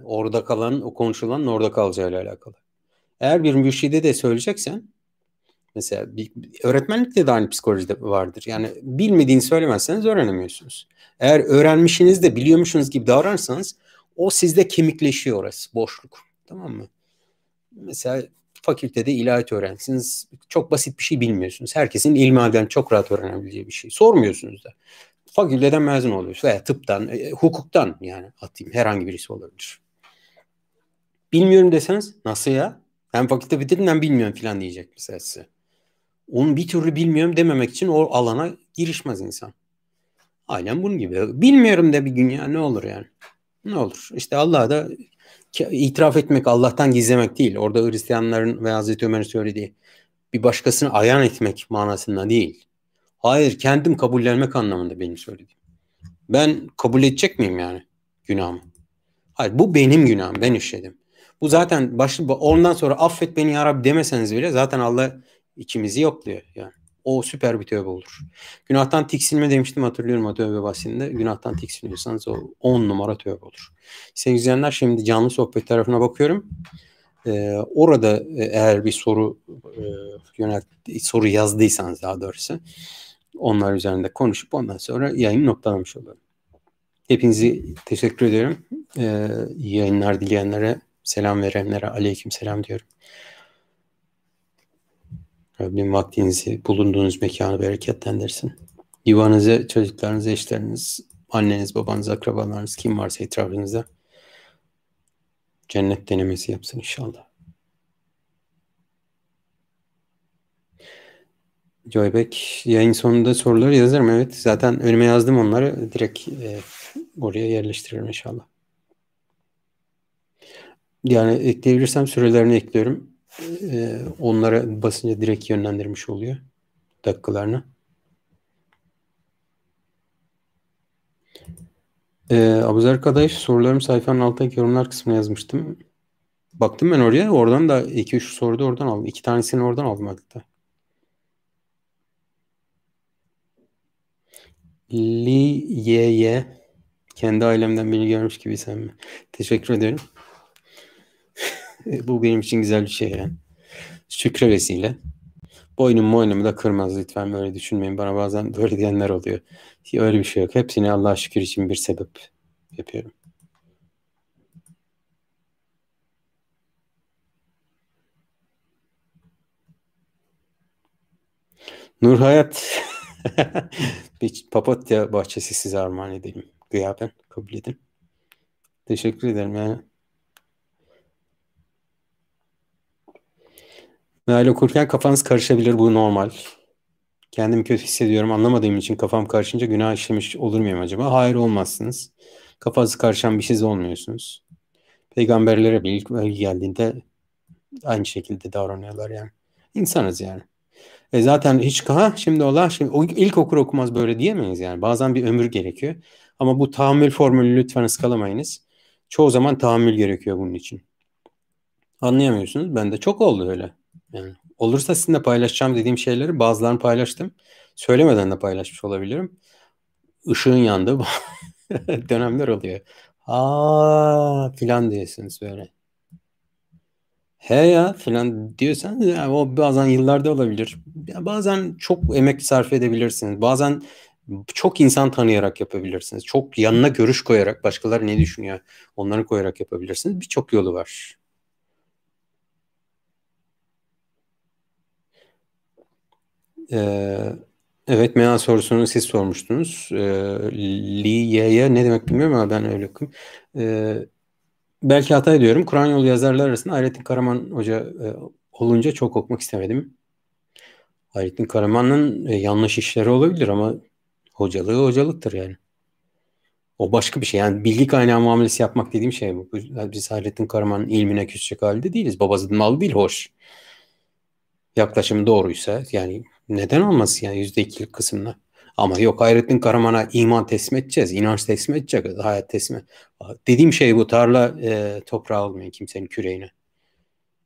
orada kalan, o konuşulan orada kalacağıyla alakalı. Eğer bir mürşide de söyleyeceksen mesela bir, öğretmenlikte de aynı psikolojide vardır. Yani bilmediğini söylemezseniz öğrenemiyorsunuz. Eğer öğrenmişsiniz de biliyormuşsunuz gibi davranırsanız o sizde kemikleşiyor orası boşluk. Tamam mı? Mesela fakültede ilahiyat öğrencisiniz. Çok basit bir şey bilmiyorsunuz. Herkesin ilmihalden çok rahat öğrenebileceği bir şey. Sormuyorsunuz da fakülteden mezun oluyorsun veya tıptan, e, hukuktan yani atayım herhangi birisi olabilir. Bilmiyorum deseniz nasıl ya? Ben fakülte bitirdim ben bilmiyorum falan diyecek mesela size. Onu bir türlü bilmiyorum dememek için o alana girişmez insan. Aynen bunun gibi. Bilmiyorum de bir gün ya ne olur yani. Ne olur. İşte Allah'a da itiraf etmek Allah'tan gizlemek değil. Orada Hristiyanların ve Hazreti Ömer'in söylediği bir başkasını ayan etmek manasında değil. Hayır kendim kabullenmek anlamında benim söylediğim. Ben kabul edecek miyim yani günahımı? Hayır bu benim günahım ben işledim. Bu zaten başlı ondan sonra affet beni ya Rabbi demeseniz bile zaten Allah içimizi yokluyor yani. O süper bir tövbe olur. Günahtan tiksinme demiştim hatırlıyorum o tövbe bahsinde. Günahtan tiksiniyorsanız o 10 numara tövbe olur. Sevgili izleyenler şimdi canlı sohbet tarafına bakıyorum. Ee, orada eğer bir soru e, yönelt soru yazdıysanız daha doğrusu onlar üzerinde konuşup ondan sonra yayını noktalamış oluyorum. Hepinizi teşekkür ediyorum. Ee, yayınlar dileyenlere, selam verenlere aleyküm selam diyorum. Rabbim vaktinizi, bulunduğunuz mekanı bereketlendirsin. Yuvanızı, çocuklarınızı, eşleriniz, anneniz, babanız, akrabalarınız, kim varsa etrafınızda cennet denemesi yapsın inşallah. Joybek yayın sonunda soruları yazarım evet. Zaten önüme yazdım onları. Direkt e, oraya yerleştiririm inşallah. Yani ekleyebilirsem sürelerini ekliyorum. E, onlara basınca direkt yönlendirmiş oluyor dakikalarını. Ee, Abuzer Kadayıf sorularım sayfanın altındaki yorumlar kısmına yazmıştım. Baktım ben oraya. Oradan da 2-3 soru da oradan aldım. 2 tanesini oradan aldım hatta. Li Ye Ye kendi ailemden beni görmüş gibi sen mi? Teşekkür ederim. Bu benim için güzel bir şey yani. Şükre vesile. Boynum boynumu da kırmaz lütfen böyle düşünmeyin. Bana bazen böyle diyenler oluyor. Öyle bir şey yok. Hepsini Allah'a şükür için bir sebep yapıyorum. Nur Hayat bir papatya bahçesi size armağan edelim. Gıyaben kabul edin. Teşekkür ederim yani. Meal okurken kafanız karışabilir bu normal. Kendimi kötü hissediyorum anlamadığım için kafam karışınca günah işlemiş olur muyum acaba? Hayır olmazsınız. Kafası karışan bir siz olmuyorsunuz. Peygamberlere bir ilk geldiğinde aynı şekilde davranıyorlar yani. İnsanız yani. E zaten hiç ha şimdi ola şimdi ilk okur okumaz böyle diyemeyiz yani. Bazen bir ömür gerekiyor. Ama bu tahammül formülü lütfen ıskalamayınız. Çoğu zaman tahammül gerekiyor bunun için. Anlayamıyorsunuz. Ben de çok oldu öyle. Yani olursa sizinle paylaşacağım dediğim şeyleri bazılarını paylaştım. Söylemeden de paylaşmış olabilirim. Işığın yandı. dönemler oluyor. Aa filan diyorsunuz böyle. He ya filan diyorsan ya, o bazen yıllarda olabilir. Ya bazen çok emek sarf edebilirsiniz. Bazen çok insan tanıyarak yapabilirsiniz. Çok yanına görüş koyarak başkaları ne düşünüyor onları koyarak yapabilirsiniz. Birçok yolu var. Ee, evet meal sorusunu siz sormuştunuz. Ee, Liye'ye ne demek bilmiyorum ama ben öyle okuyayım. Ee, belki hata ediyorum. Kur'an yolu yazarlar arasında Hayrettin Karaman Hoca e, olunca çok okumak istemedim. Hayrettin Karaman'ın e, yanlış işleri olabilir ama hocalığı hocalıktır yani. O başka bir şey. Yani bilgi kaynağı muamelesi yapmak dediğim şey bu. Biz Hayrettin Karaman'ın ilmine küsecek halde değiliz. Babasının malı değil hoş. Yaklaşım doğruysa yani neden olmasın yani yüzde ikilik kısımda. Ama yok Hayrettin Karaman'a iman teslim edeceğiz. inanç teslim edeceğiz. Hayat teslim Dediğim şey bu. Tarla e, toprağı olmayın kimsenin küreğine.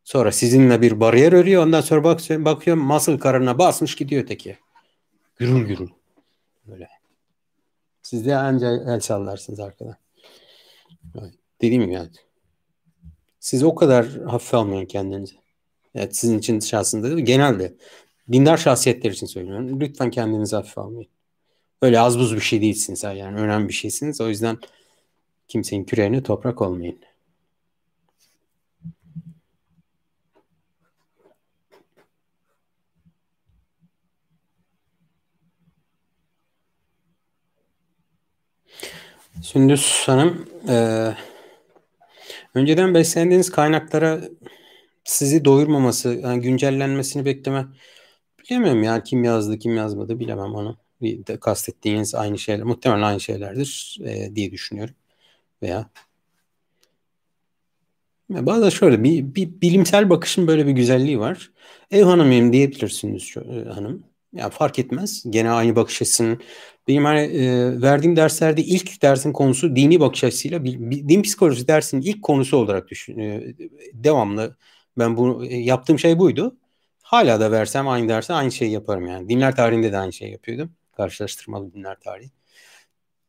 Sonra sizinle bir bariyer örüyor. Ondan sonra bak, bakıyorum masıl karına basmış gidiyor öteki. Gürül gürül. Böyle. Siz de anca el sallarsınız arkada. Dediğim gibi yani. Siz o kadar hafife almayın kendinizi. Evet sizin için şahsında değil, genelde dindar şahsiyetler için söylüyorum. Lütfen kendinizi hafife almayın. Öyle az buz bir şey değilsiniz yani önemli bir şeysiniz. O yüzden kimsenin küreğine toprak olmayın. Sündüz Hanım, e, önceden beslendiğiniz kaynaklara sizi doyurmaması, yani güncellenmesini bekleme bilemiyorum ya kim yazdı kim yazmadı bilemem onu. Bir de kastettiğiniz aynı şeyler, muhtemelen aynı şeylerdir e, diye düşünüyorum. Veya Bazen şöyle bir, bir bilimsel bakışın böyle bir güzelliği var. Ev hanımıyım diyebilirsiniz e, hanım. Ya fark etmez. Gene aynı bakış açısının. Benim hani e, verdiğim derslerde ilk dersin konusu dini bakış açısıyla bir, bir, din psikolojisi dersinin ilk konusu olarak düşün. E, devamlı ben bu e, yaptığım şey buydu. Hala da versem aynı derse aynı şeyi yaparım yani. Dinler tarihinde de aynı şeyi yapıyordum. Karşılaştırmalı dinler tarihi.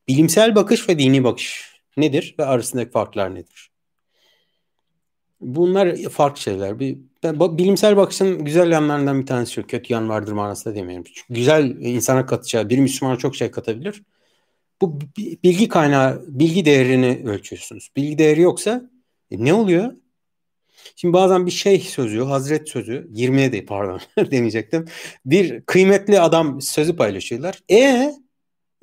Bilimsel bakış ve dini bakış nedir ve arasındaki farklar nedir? Bunlar farklı şeyler. Bir, bilimsel bakışın güzel yanlarından bir tanesi şu. Kötü yan vardır manasında demiyorum. Çünkü güzel insana katacağı, bir Müslümana çok şey katabilir. Bu bilgi kaynağı, bilgi değerini ölçüyorsunuz. Bilgi değeri yoksa e, ne oluyor? Şimdi bazen bir şey sözü, hazret sözü, 20'ye de pardon demeyecektim. Bir kıymetli adam sözü paylaşıyorlar. E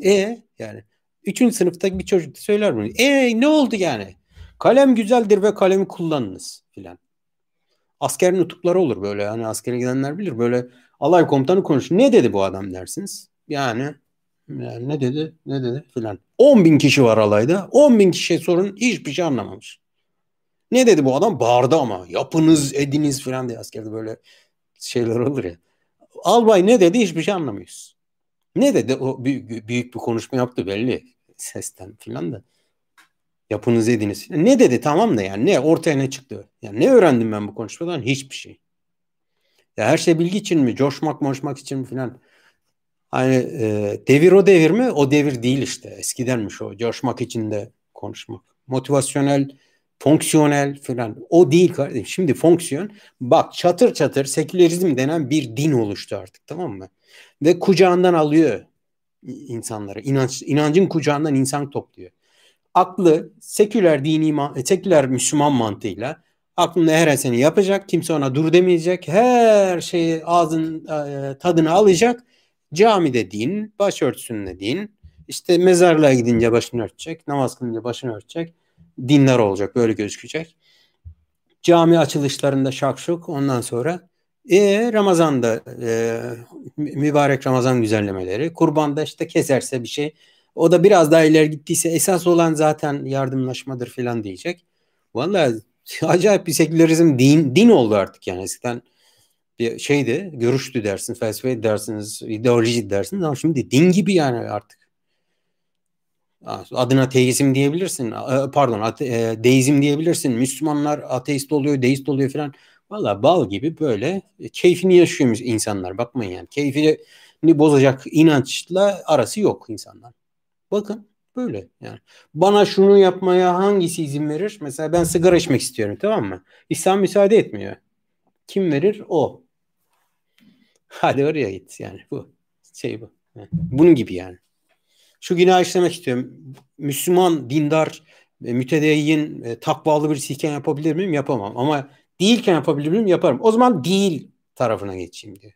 e yani üçüncü sınıftaki bir çocuk da söyler bunu. E ne oldu yani? Kalem güzeldir ve kalemi kullanınız filan. Askerin nutukları olur böyle. Hani askere gidenler bilir. Böyle alay komutanı konuşur. Ne dedi bu adam dersiniz. Yani, yani ne dedi ne dedi filan. 10 bin kişi var alayda. 10 bin kişi sorun hiçbir şey anlamamış. Ne dedi bu adam? Bağırdı ama. Yapınız ediniz filan diye askerde böyle şeyler olur ya. Albay ne dedi hiçbir şey anlamıyoruz. Ne dedi? O büyük, büyük bir konuşma yaptı belli. Sesten filan da. Yapınız ediniz. Ne dedi tamam da yani ne ortaya ne çıktı? Yani ne öğrendim ben bu konuşmadan? Hiçbir şey. Ya her şey bilgi için mi? Coşmak moşmak için mi filan? Hani e, devir o devir mi? O devir değil işte. Eskidenmiş o. Coşmak için de konuşmak. Motivasyonel, fonksiyonel filan. O değil kardeşim. Şimdi fonksiyon. Bak çatır çatır sekülerizm denen bir din oluştu artık tamam mı? Ve kucağından alıyor insanları. İnanç, inancın kucağından insan topluyor aklı seküler dini seküler Müslüman mantığıyla aklında her eseni yapacak. Kimse ona dur demeyecek. Her şeyi ağzın e, tadını alacak. Camide din, başörtüsünde din. İşte mezarlığa gidince başını örtecek. Namaz kılınca başını örtecek. Dinler olacak. Böyle gözükecek. Cami açılışlarında şakşuk. Ondan sonra E, Ramazan'da e, mübarek Ramazan güzellemeleri. Kurbanda işte keserse bir şey. O da biraz daha ileri gittiyse esas olan zaten yardımlaşmadır falan diyecek. Vallahi acayip bir sekülerizm din, din oldu artık yani. Eskiden bir şeydi, görüştü dersin, felsefe dersiniz, ideoloji dersiniz ama şimdi din gibi yani artık. Adına teizm diyebilirsin, pardon e, deizm diyebilirsin. Müslümanlar ateist oluyor, deist oluyor falan. Valla bal gibi böyle keyfini yaşıyor insanlar. Bakmayın yani. Keyfini bozacak inançla arası yok insanlar. Bakın böyle yani. Bana şunu yapmaya hangisi izin verir? Mesela ben sigara içmek istiyorum tamam mı? İslam müsaade etmiyor. Kim verir? O. Hadi oraya git yani bu. Şey bu. Bunun gibi yani. Şu günah işlemek istiyorum. Müslüman, dindar, e, mütedeyyin, e, takvalı birisiyken yapabilir miyim? Yapamam. Ama değilken yapabilir miyim? Yaparım. O zaman değil tarafına geçeyim diye.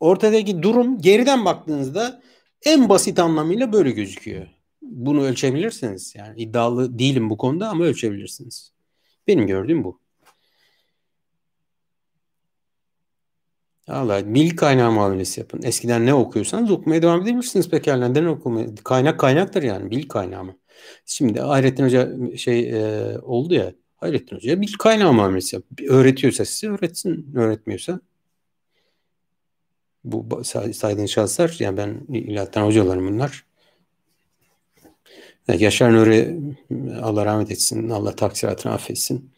Ortadaki durum geriden baktığınızda en basit anlamıyla böyle gözüküyor. Bunu ölçebilirsiniz. Yani iddialı değilim bu konuda ama ölçebilirsiniz. Benim gördüğüm bu. Allah bilgi kaynağı muamelesi yapın. Eskiden ne okuyorsanız okumaya devam edebilirsiniz pekala. Neden okumaya? Kaynak kaynaktır yani bilgi kaynağı mı? Şimdi Hayrettin Hoca şey e, oldu ya Hayrettin Hoca bilgi kaynağı muamelesi yap. Öğretiyorsa size öğretsin. Öğretmiyorsa bu saydığın şahıslar yani ben ilahatan hocalarım bunlar. Yaşar Nuri Allah rahmet etsin. Allah taksiratını affetsin.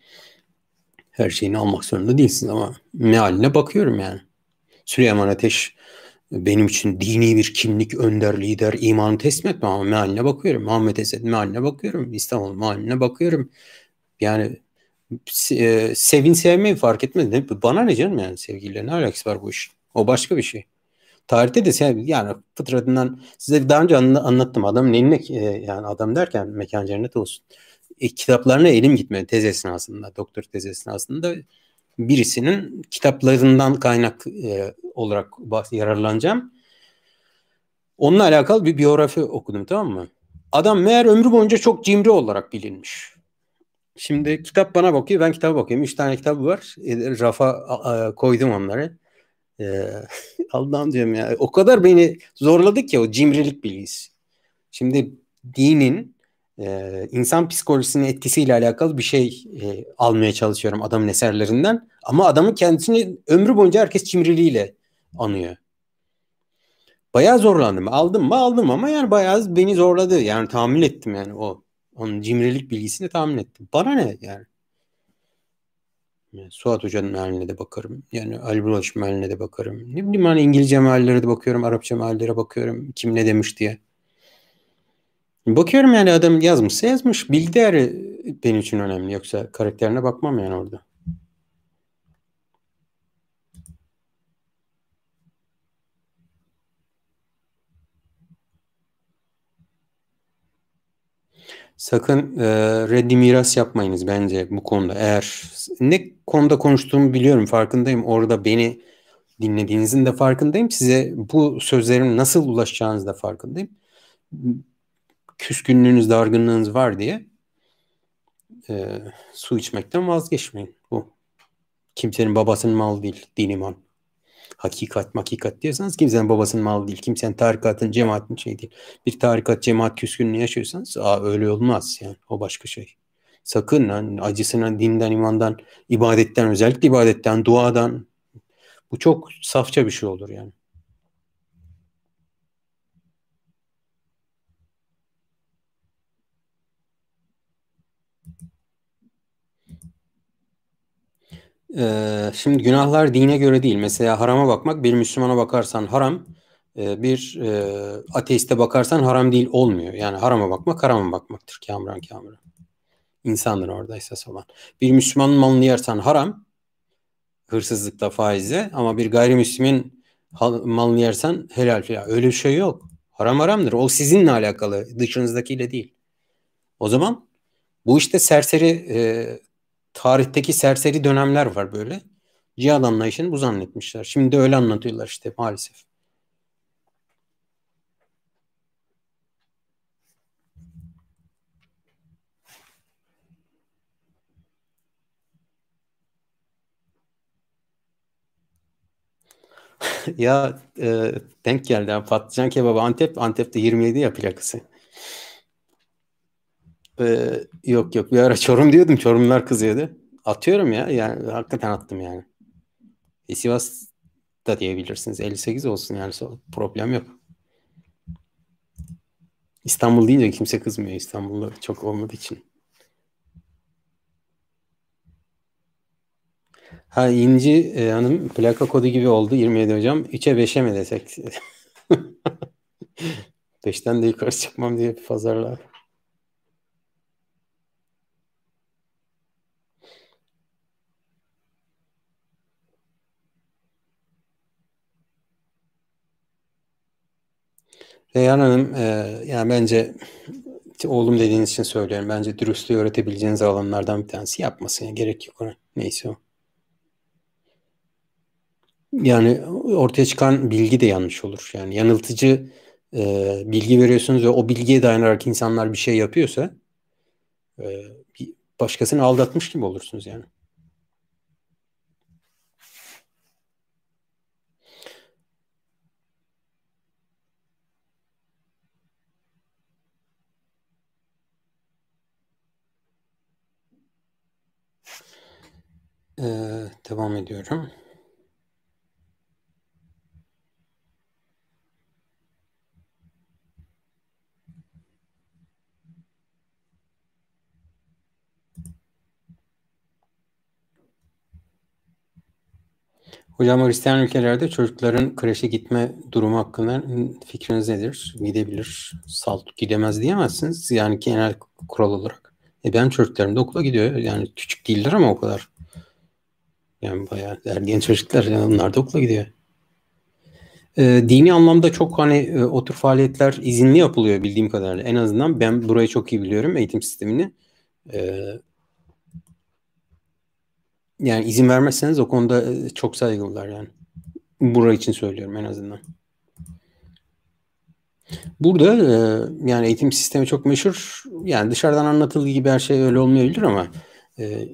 Her şeyini almak zorunda değilsin ama mealine bakıyorum yani. Süleyman Ateş benim için dini bir kimlik, önder, lider, imanı teslim etme ama mealine bakıyorum. Muhammed Esed mealine bakıyorum. İstanbul mealine bakıyorum. Yani e, sevin sevmeyi fark etmedi. Bana ne canım yani sevgiliyle ne alakası var bu iş? O başka bir şey. Tarihte de sev, yani fıtratından size daha önce anlattım adamın eline e, yani adam derken mekan cennet olsun. E, kitaplarına elim gitmedi tez esnasında, doktor tez esnasında birisinin kitaplarından kaynak e, olarak yararlanacağım. Onunla alakalı bir biyografi okudum tamam mı? Adam meğer ömrü boyunca çok cimri olarak bilinmiş. Şimdi kitap bana bakıyor, ben kitaba bakıyorum. Üç tane kitabı var. E, rafa a, koydum onları. E, Allah'ım diyorum ya. O kadar beni zorladı ki o cimrilik bilgisi. Şimdi dinin e, insan psikolojisinin etkisiyle alakalı bir şey e, almaya çalışıyorum adamın eserlerinden. Ama adamın kendisini ömrü boyunca herkes cimriliğiyle anıyor. Bayağı zorlandım. Aldım mı aldım ama yani bayağı beni zorladı. Yani tahmin ettim yani o. Onun cimrilik bilgisini tahmin ettim. Bana ne yani? yani Suat Hoca'nın mealine de bakarım. Yani Ali Bulaş mealine de bakarım. Ne bileyim hani İngilizce meallere de bakıyorum. Arapça meallere bakıyorum. Kim ne demiş diye. Bakıyorum yani adam yazmışsa yazmış. Bilgi değeri benim için önemli. Yoksa karakterine bakmam yani orada. Sakın e, reddi miras yapmayınız bence bu konuda. Eğer ne konuda konuştuğumu biliyorum farkındayım. Orada beni dinlediğinizin de farkındayım. Size bu sözlerin nasıl ulaşacağınız da farkındayım küskünlüğünüz, dargınlığınız var diye e, su içmekten vazgeçmeyin. Bu kimsenin babasının malı değil, din iman. Hakikat, hakikat diyorsanız kimsenin babasının malı değil. Kimsenin tarikatın, cemaatin şey değil. Bir tarikat, cemaat küskünlüğü yaşıyorsanız aa, öyle olmaz yani. O başka şey. Sakın yani acısına dinden, imandan, ibadetten, özellikle ibadetten, duadan bu çok safça bir şey olur yani. Ee, şimdi günahlar dine göre değil. Mesela harama bakmak bir Müslümana bakarsan haram, e, bir e, ateiste bakarsan haram değil olmuyor. Yani harama bakmak harama bakmaktır. Kamran kamran. İnsandır orada esas olan. Bir Müslümanın malını yersen haram, hırsızlıkta faizle ama bir gayrimüslimin malını yersen helal filan. Öyle bir şey yok. Haram haramdır. O sizinle alakalı, dışınızdakiyle değil. O zaman bu işte serseri e, tarihteki serseri dönemler var böyle. Cihad anlayışını bu zannetmişler. Şimdi de öyle anlatıyorlar işte maalesef. ya e, denk geldi. Yani patlıcan kebabı Antep. Antep'te 27 ya plakası. E, yok yok bir ara Çorum diyordum. Çorumlar kızıyordu. Atıyorum ya. Yani hakikaten attım yani. E, Sivas da diyebilirsiniz. 58 olsun yani problem yok. İstanbul deyince kimse kızmıyor İstanbul'da çok olmadığı için. Ha İnci e, Hanım plaka kodu gibi oldu 27 hocam. 3'e 5'e mi desek? 5'ten de yukarı çıkmam diye pazarlar. Reyhan Hanım, e, yani bence oğlum dediğiniz için söylüyorum. Bence dürüstlüğü öğretebileceğiniz alanlardan bir tanesi yapmasın. Yani gerek yok ona. Neyse o. Yani ortaya çıkan bilgi de yanlış olur. Yani yanıltıcı e, bilgi veriyorsunuz ve o bilgiye dayanarak insanlar bir şey yapıyorsa e, başkasını aldatmış gibi olursunuz yani. Ee, devam ediyorum. Hocam Hristiyan ülkelerde çocukların kreşe gitme durumu hakkında fikriniz nedir? Gidebilir, salt gidemez diyemezsiniz. Yani genel kural olarak. E ben çocuklarım da okula gidiyor. Yani küçük değiller ama o kadar. Yani bayağı ergen çocuklar yani onlar da okula gidiyor. E, dini anlamda çok hani e, o faaliyetler izinli yapılıyor bildiğim kadarıyla. En azından ben burayı çok iyi biliyorum eğitim sistemini. E, yani izin vermezseniz o konuda e, çok saygılılar yani. Burayı için söylüyorum en azından. Burada e, yani eğitim sistemi çok meşhur. Yani dışarıdan anlatıldığı gibi her şey öyle olmayabilir ama e,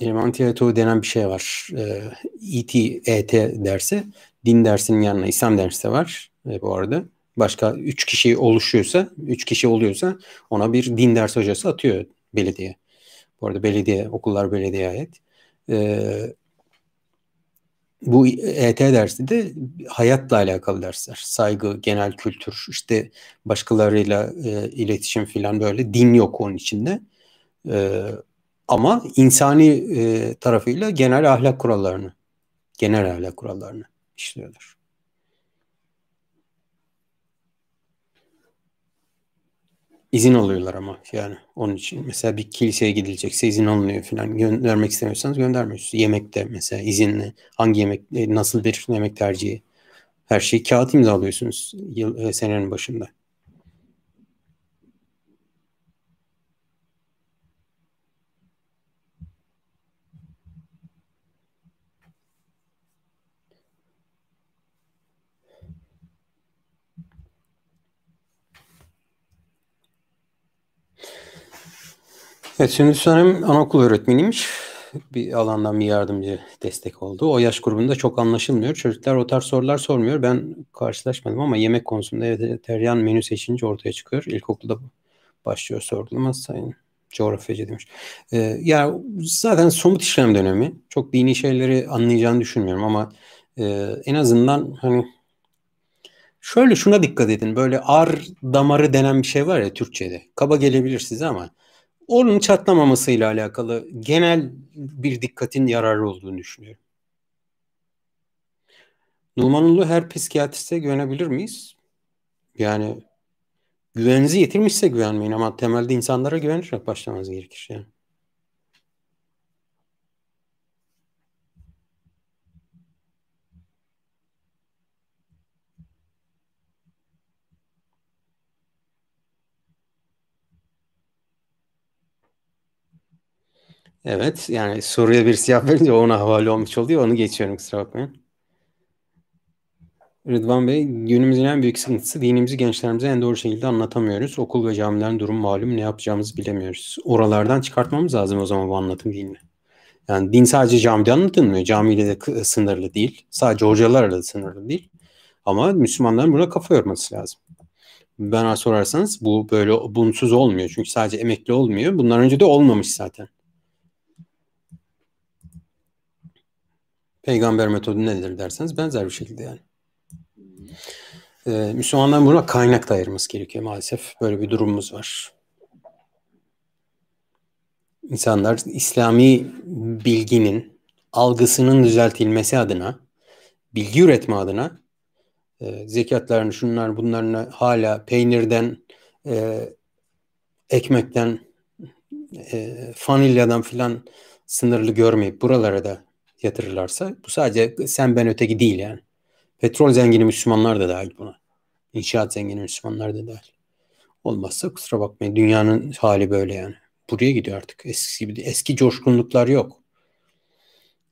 Mantiyato denen bir şey var. E, ET, ET dersi. Din dersinin yanına İslam dersi de var e, bu arada. Başka üç kişi oluşuyorsa, üç kişi oluyorsa ona bir din ders hocası atıyor belediye. Bu arada belediye, okullar belediye ait. Ee, bu ET dersi de hayatla alakalı dersler. Saygı, genel kültür, işte başkalarıyla e, iletişim filan böyle. Din yok onun içinde. E, ama insani e, tarafıyla genel ahlak kurallarını, genel ahlak kurallarını işliyorlar. İzin alıyorlar ama yani onun için. Mesela bir kiliseye gidilecekse izin alınıyor falan. Göndermek istemiyorsanız göndermiyorsunuz. Yemekte mesela izinli. Hangi yemek, e, nasıl bir yemek tercihi. Her şeyi kağıt imzalıyorsunuz yıl, e, senenin başında. Evet, Sündüz Hanım anaokul öğretmeniymiş. Bir alandan bir yardımcı destek oldu. O yaş grubunda çok anlaşılmıyor. Çocuklar o tarz sorular sormuyor. Ben karşılaşmadım ama yemek konusunda vejeteryan menü seçince ortaya çıkıyor. İlkokulda başlıyor sorgulama sayın coğrafyacı demiş. Ee, ya zaten somut işlem dönemi. Çok dini şeyleri anlayacağını düşünmüyorum ama e, en azından hani şöyle şuna dikkat edin. Böyle ar damarı denen bir şey var ya Türkçe'de. Kaba gelebilir size ama onun çatlamamasıyla alakalı genel bir dikkatin yararı olduğunu düşünüyorum. Numanulu her psikiyatriste güvenebilir miyiz? Yani güveninizi yitirmişse güvenmeyin ama temelde insanlara güvenerek başlamanız gerekir yani. Evet yani soruya bir siyah verince ona havale olmuş oluyor. Onu geçiyorum kusura bakmayın. Rıdvan Bey, günümüzün en büyük sıkıntısı dinimizi gençlerimize en doğru şekilde anlatamıyoruz. Okul ve camilerin durum malum ne yapacağımızı bilemiyoruz. Oralardan çıkartmamız lazım o zaman bu anlatım dilini. Yani din sadece camide anlatılmıyor. Camiyle de sınırlı değil. Sadece hocalarla da sınırlı değil. Ama Müslümanların buna kafa yorması lazım. Bana sorarsanız bu böyle bunsuz olmuyor. Çünkü sadece emekli olmuyor. Bundan önce de olmamış zaten. Peygamber metodu nedir derseniz benzer bir şekilde yani. Ee, Müslümanların buna kaynak da ayırması gerekiyor maalesef. Böyle bir durumumuz var. İnsanlar İslami bilginin algısının düzeltilmesi adına, bilgi üretme adına e, zekatlarını, şunlar bunlarını hala peynirden, e, ekmekten, e, fanilyadan filan sınırlı görmeyip buralara da yatırırlarsa bu sadece sen ben öteki değil yani. Petrol zengini Müslümanlar da dahil buna. İnşaat zengini Müslümanlar da dahil. Olmazsa kusura bakmayın dünyanın hali böyle yani. Buraya gidiyor artık. Eski gibi eski coşkunluklar yok.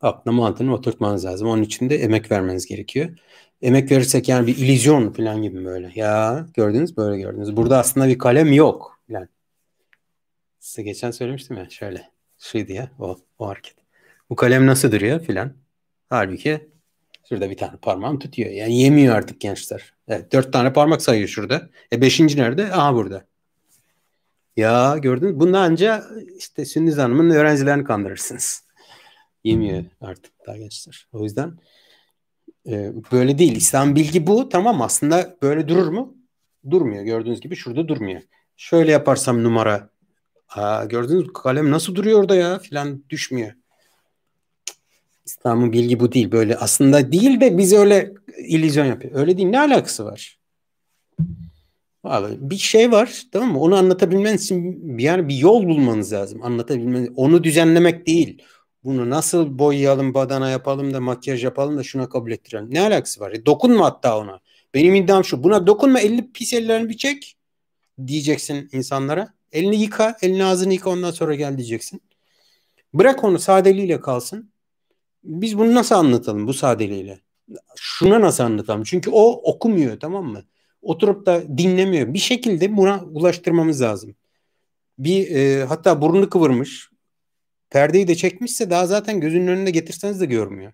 Aklına mantığını oturtmanız lazım. Onun için de emek vermeniz gerekiyor. Emek verirsek yani bir illüzyon falan gibi böyle. Ya gördünüz böyle gördünüz. Burada aslında bir kalem yok. Yani. Size geçen söylemiştim ya şöyle. Şeydi ya o, o hareket. Bu kalem nasıl duruyor filan. Halbuki şurada bir tane parmağım tutuyor. Yani yemiyor artık gençler. Evet dört tane parmak sayıyor şurada. E beşinci nerede? Aha burada. Ya gördünüz Bundan anca işte Sünniz Hanım'ın öğrencilerini kandırırsınız. Yemiyor artık daha gençler. O yüzden e, böyle değil. İslam bilgi bu. Tamam aslında böyle durur mu? Durmuyor. Gördüğünüz gibi şurada durmuyor. Şöyle yaparsam numara. Aa, gördünüz mü? Kalem nasıl duruyor orada ya? Filan düşmüyor. İslam'ın bilgi bu değil. Böyle aslında değil de biz öyle illüzyon yapıyor. Öyle değil. Ne alakası var? Vallahi bir şey var tamam mı? Onu anlatabilmen için yani bir yol bulmanız lazım. Anlatabilmeniz. Onu düzenlemek değil. Bunu nasıl boyayalım, badana yapalım da makyaj yapalım da şuna kabul ettirelim. Ne alakası var? E, dokunma hatta ona. Benim iddiam şu. Buna dokunma elini pis ellerini bir çek diyeceksin insanlara. Elini yıka, elini ağzını yıka ondan sonra gel diyeceksin. Bırak onu sadeliğiyle kalsın. Biz bunu nasıl anlatalım bu sadeliğiyle? Şuna nasıl anlatalım? Çünkü o okumuyor tamam mı? Oturup da dinlemiyor. Bir şekilde buna ulaştırmamız lazım. Bir e, hatta burnunu kıvırmış. Perdeyi de çekmişse daha zaten gözünün önünde getirseniz de görmüyor.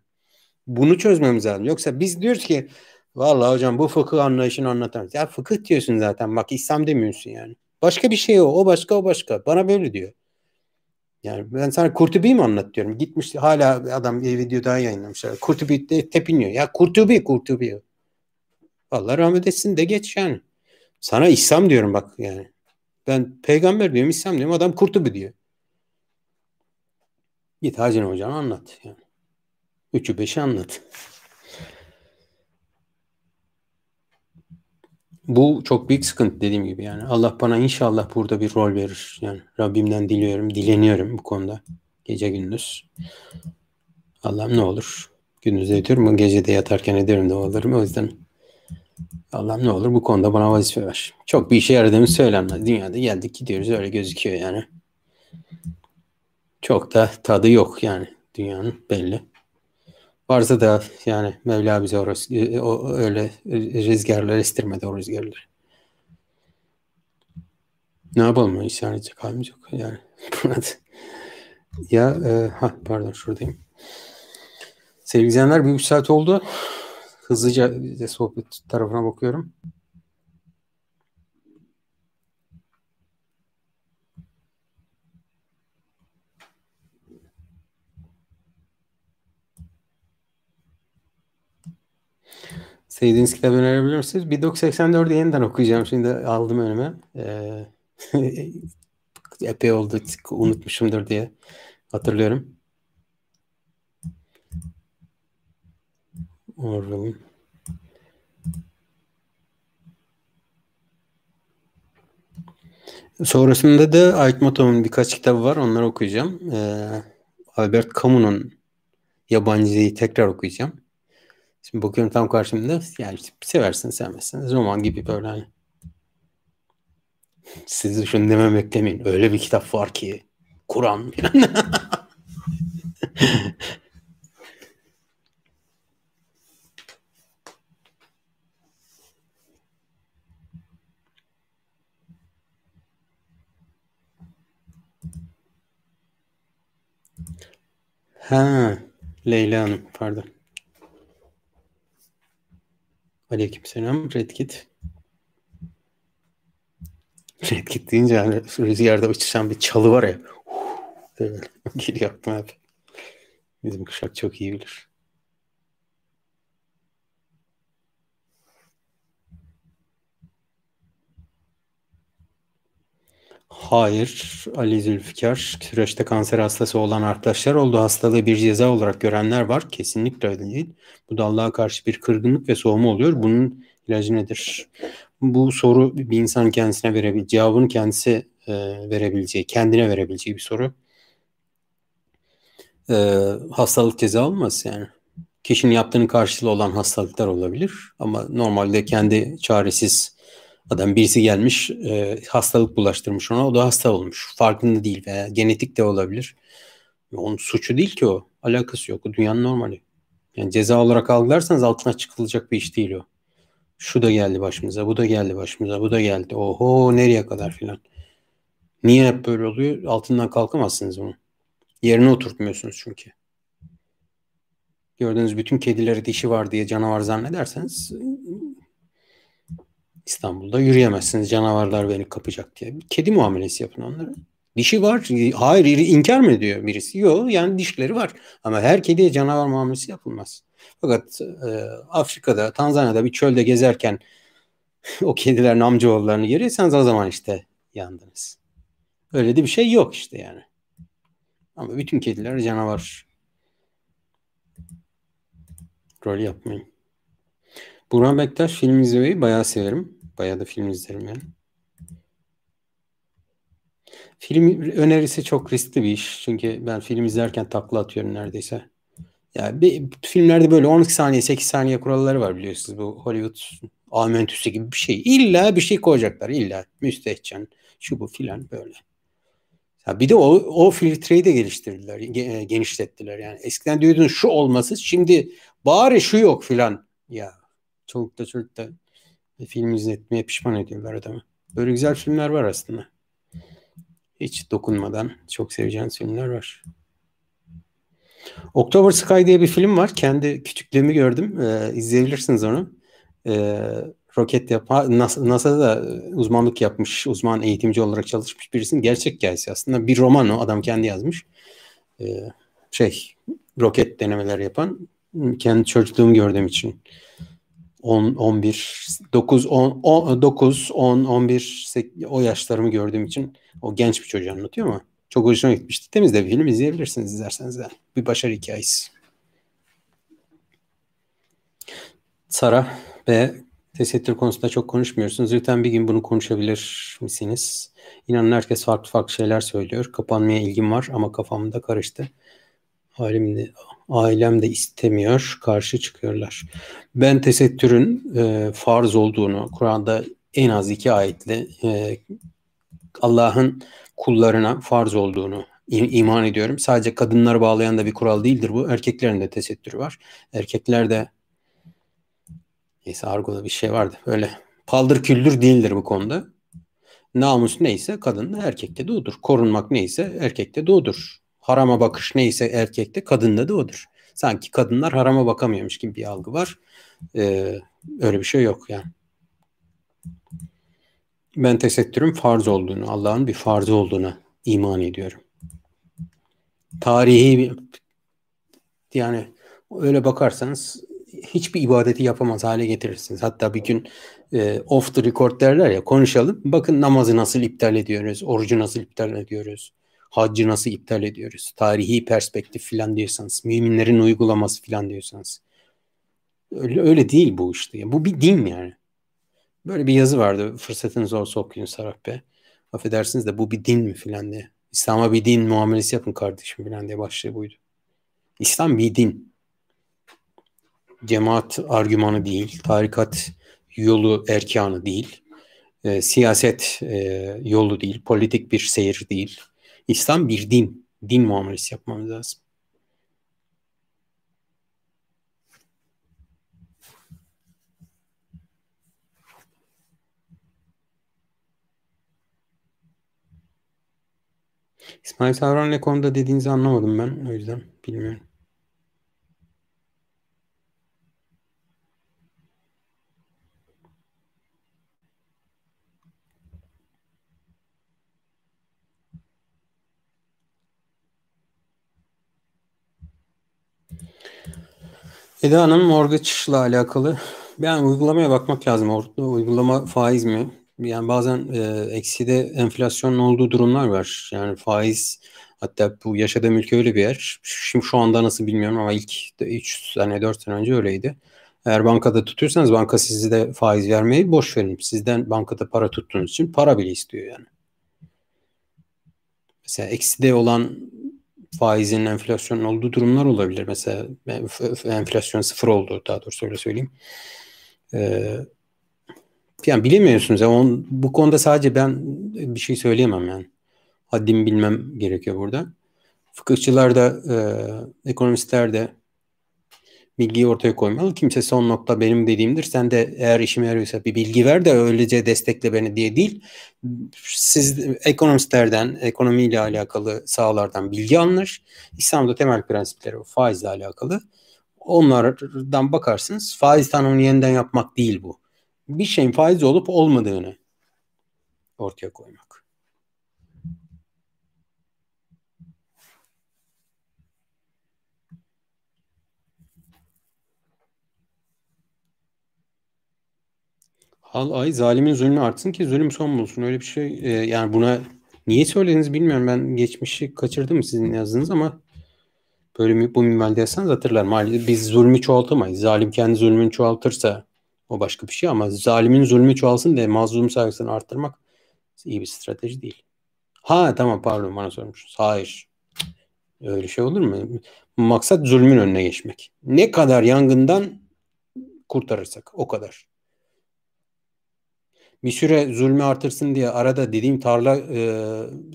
Bunu çözmemiz lazım. Yoksa biz diyoruz ki vallahi hocam bu fıkıh anlayışını anlatar. Ya fıkıh diyorsun zaten. Bak İslam demiyorsun yani. Başka bir şey o. O başka o başka. Bana böyle diyor. Yani ben sana Kurtubi mi anlatıyorum? Gitmiş hala adam bir video daha yayınlamışlar. Kurtubi de tepiniyor. Ya Kurtubi Kurtubi. Allah rahmet etsin de geç yani. Sana İslam diyorum bak yani. Ben peygamber diyorum İslam diyorum adam Kurtubi diyor. Git Hacı Hocam anlat. Yani. Üçü beşi anlat. Bu çok büyük sıkıntı dediğim gibi yani. Allah bana inşallah burada bir rol verir. Yani Rabbimden diliyorum, dileniyorum bu konuda. Gece gündüz. Allah'ım ne olur. Gündüz ediyorum, gece de yatarken ederim de olurum. O yüzden Allah'ım ne olur bu konuda bana vazife ver. Çok bir işe yaradığımız söylenmez. Dünyada geldik gidiyoruz öyle gözüküyor yani. Çok da tadı yok yani dünyanın belli. Varsa da yani Mevla bize o, o öyle rüzgarlar estirmedi o rüzgarları. Ne yapalım isyan edecek halimiz yok yani. ya e, ha pardon şuradayım. Sevgili izleyenler bir üç saat oldu. Hızlıca sohbet tarafına bakıyorum. Sevdiğiniz kitap önerebilir misiniz? 1984'ü yeniden okuyacağım. Şimdi aldım önüme. Ee, epey oldu. Unutmuşumdur diye hatırlıyorum. Orwell'ın Sonrasında da Aytmatov'un birkaç kitabı var. Onları okuyacağım. Ee, Albert Camus'un Yabancıyı tekrar okuyacağım. Şimdi bakıyorum tam karşımda. Yani işte seversin sevmezsiniz. Roman gibi böyle hani. Siz şunu demem beklemeyin. Öyle bir kitap var ki. Kur'an. Ha, Leyla Hanım pardon. Aleykümselam Redkit. Redkit deyince hani rüzgarda uçuşan bir çalı var ya. Böyle geliyor aklıma hep. Bizim kuşak çok iyi bilir. Hayır, Ali Zülfikar süreçte kanser hastası olan arkadaşlar oldu. Hastalığı bir ceza olarak görenler var. Kesinlikle öyle değil. Bu da Allah'a karşı bir kırgınlık ve soğuma oluyor. Bunun ilacı nedir? Bu soru bir insan kendisine verebileceği, cevabını kendisi e, verebileceği, kendine verebileceği bir soru. E, hastalık ceza olmaz yani. Kişinin yaptığının karşılığı olan hastalıklar olabilir. Ama normalde kendi çaresiz Adam birisi gelmiş e, hastalık bulaştırmış ona o da hasta olmuş. Farkında değil veya genetik de olabilir. Onun suçu değil ki o. Alakası yok. O dünyanın normali. Yani ceza olarak algılarsanız altına çıkılacak bir iş değil o. Şu da geldi başımıza, bu da geldi başımıza, bu da geldi. Oho nereye kadar filan. Niye hep böyle oluyor? Altından kalkamazsınız bunu. Yerine oturtmuyorsunuz çünkü. Gördüğünüz bütün kedileri dişi var diye canavar zannederseniz İstanbul'da yürüyemezsiniz canavarlar beni kapacak diye. Kedi muamelesi yapın onlara. Dişi var. Hayır inkar mı ediyor birisi? Yok yani dişleri var. Ama her kediye canavar muamelesi yapılmaz. Fakat e, Afrika'da, Tanzanya'da bir çölde gezerken o kedilerin amcaoğullarını görüyorsanız o zaman işte yandınız. Öyle de bir şey yok işte yani. Ama bütün kediler canavar. Rol yapmayın. Burhan Bektaş film izlemeyi bayağı severim. Bayağı da film izlerim yani. Film önerisi çok riskli bir iş. Çünkü ben film izlerken takla atıyorum neredeyse. Yani bir, filmlerde böyle 12 saniye 8 saniye kuralları var biliyorsunuz. Bu Hollywood amentüsü gibi bir şey. İlla bir şey koyacaklar. İlla müstehcen şu bu filan böyle. Ya bir de o, o filtreyi de geliştirdiler. Genişlettiler yani. Eskiden diyordun şu olması şimdi bari şu yok filan. Ya Çoluk da çocuk da film izletmeye pişman ediyorlar adamı. Böyle güzel filmler var aslında. Hiç dokunmadan çok seveceğiniz filmler var. October Sky diye bir film var. Kendi küçüklüğümü gördüm. Ee, izleyebilirsiniz onu. Ee, roket yap NASA, NASA'da uzmanlık yapmış, uzman eğitimci olarak çalışmış birisinin gerçek hikayesi aslında. Bir roman o. Adam kendi yazmış. Ee, şey, roket denemeler yapan. Kendi çocukluğumu gördüğüm için 10, 11, 9, 10, 10, 9, 10, 11 o yaşlarımı gördüğüm için o genç bir çocuğu anlatıyor ama çok hoşuma gitmişti. Temiz de bir film izleyebilirsiniz izlerseniz de. Bir başarı hikayesi. Sara ve tesettür konusunda çok konuşmuyorsunuz. Lütfen bir gün bunu konuşabilir misiniz? İnanın herkes farklı farklı şeyler söylüyor. Kapanmaya ilgim var ama kafamda karıştı. Halimde ailem de istemiyor, karşı çıkıyorlar. Ben tesettürün e, farz olduğunu, Kur'an'da en az iki ayetle e, Allah'ın kullarına farz olduğunu iman ediyorum. Sadece kadınları bağlayan da bir kural değildir bu. Erkeklerin de tesettürü var. Erkekler de neyse argoda bir şey vardı. Böyle paldır küldür değildir bu konuda. Namus neyse kadın da erkekte de odur. Korunmak neyse erkekte de odur harama bakış neyse erkekte kadında da odur. Sanki kadınlar harama bakamıyormuş gibi bir algı var. Ee, öyle bir şey yok yani. Ben tesettürün farz olduğunu, Allah'ın bir farzı olduğuna iman ediyorum. Tarihi yani öyle bakarsanız hiçbir ibadeti yapamaz hale getirirsiniz. Hatta bir gün e, off the record derler ya konuşalım. Bakın namazı nasıl iptal ediyoruz, orucu nasıl iptal ediyoruz haccı nasıl iptal ediyoruz? Tarihi perspektif falan diyorsanız, müminlerin uygulaması falan diyorsanız. Öyle, öyle değil bu işte. Bu bir din yani. Böyle bir yazı vardı. Fırsatınız olsa okuyun Sarap Bey. Affedersiniz de bu bir din mi filan diye. İslam'a bir din muamelesi yapın kardeşim filan diye başlığı buydu. İslam bir din. Cemaat argümanı değil. Tarikat yolu erkanı değil. E, siyaset e, yolu değil. Politik bir seyir değil İslam bir din. Din muamelesi yapmamız lazım. İsmail Savran ne konuda dediğinizi anlamadım ben. O yüzden bilmiyorum. Eda Hanım mortgage'la alakalı. Yani uygulamaya bakmak lazım. Uygulama faiz mi? Yani bazen e, ekside enflasyonun olduğu durumlar var. Yani faiz hatta bu yaşadığım ülke öyle bir yer. Şimdi şu anda nasıl bilmiyorum ama ilk 3 sene 4 sene önce öyleydi. Eğer bankada tutuyorsanız banka sizi de faiz vermeyi boş verin. Sizden bankada para tuttuğunuz için para bile istiyor yani. Mesela ekside olan faizin enflasyonun olduğu durumlar olabilir. Mesela enflasyon sıfır oldu daha doğrusu öyle söyleyeyim. Ee, yani bilemiyorsunuz. Yani on, bu konuda sadece ben bir şey söyleyemem yani. Haddimi bilmem gerekiyor burada. Fıkıhçılar da e, ekonomistler de bilgiyi ortaya koymalı. Kimse son nokta benim dediğimdir. Sen de eğer işime yarıyorsa bir bilgi ver de öylece destekle beni diye değil. Siz ekonomistlerden, ekonomiyle alakalı sahalardan bilgi alınır. İslam'da temel prensipleri faizle alakalı. Onlardan bakarsınız. Faiz tanımını yeniden yapmak değil bu. Bir şeyin faiz olup olmadığını ortaya koymak. Al ay zalimin zulmü artsın ki zulüm son bulsun. Öyle bir şey e, yani buna niye söylediniz bilmiyorum. Ben geçmişi kaçırdım sizin yazdığınız ama böyle bu minvalde yazsanız hatırlar. Maalesef biz zulmü çoğaltamayız. Zalim kendi zulmünü çoğaltırsa o başka bir şey ama zalimin zulmü çoğalsın diye mazlum sayısını arttırmak iyi bir strateji değil. Ha tamam pardon bana sormuşsunuz. Hayır. Öyle şey olur mu? Maksat zulmün önüne geçmek. Ne kadar yangından kurtarırsak o kadar bir süre zulmü artırsın diye arada dediğim tarla e,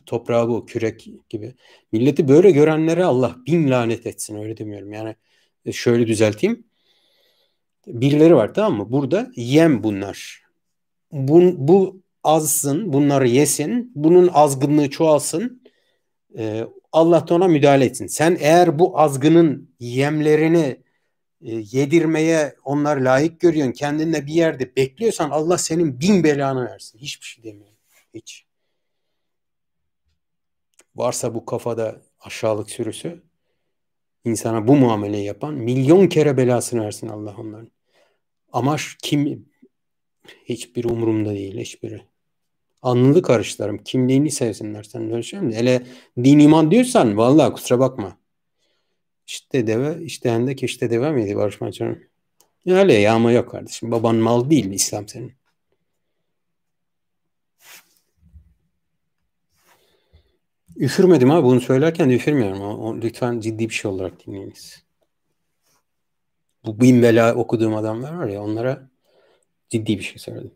toprağı bu kürek gibi. Milleti böyle görenlere Allah bin lanet etsin öyle demiyorum. Yani e, şöyle düzelteyim. Birileri var tamam mı? Burada yem bunlar. Bu, bu azsın, bunları yesin, bunun azgınlığı çoğalsın. E, Allah da ona müdahale etsin. Sen eğer bu azgının yemlerini e, yedirmeye onlar layık görüyorsun. Kendinle bir yerde bekliyorsan Allah senin bin belanı versin. Hiçbir şey demiyorum. Hiç. Varsa bu kafada aşağılık sürüsü insana bu muameleyi yapan milyon kere belasını versin Allah onların. Ama kim hiçbir umurumda değil hiçbiri. Anlılık karışlarım. Kimliğini sevsinler. Sen öyle şey mi? Hele din iman diyorsan vallahi kusura bakma. İşte deve, işte hendek, işte deve miydi Barış Manço'nun? Öyle ya ama yok kardeşim. Baban mal değil İslam senin. Üfürmedim ha bunu söylerken de üfürmüyorum. O, o, lütfen ciddi bir şey olarak dinleyiniz. Bu bin bela okuduğum adamlar var ya onlara ciddi bir şey söyledim.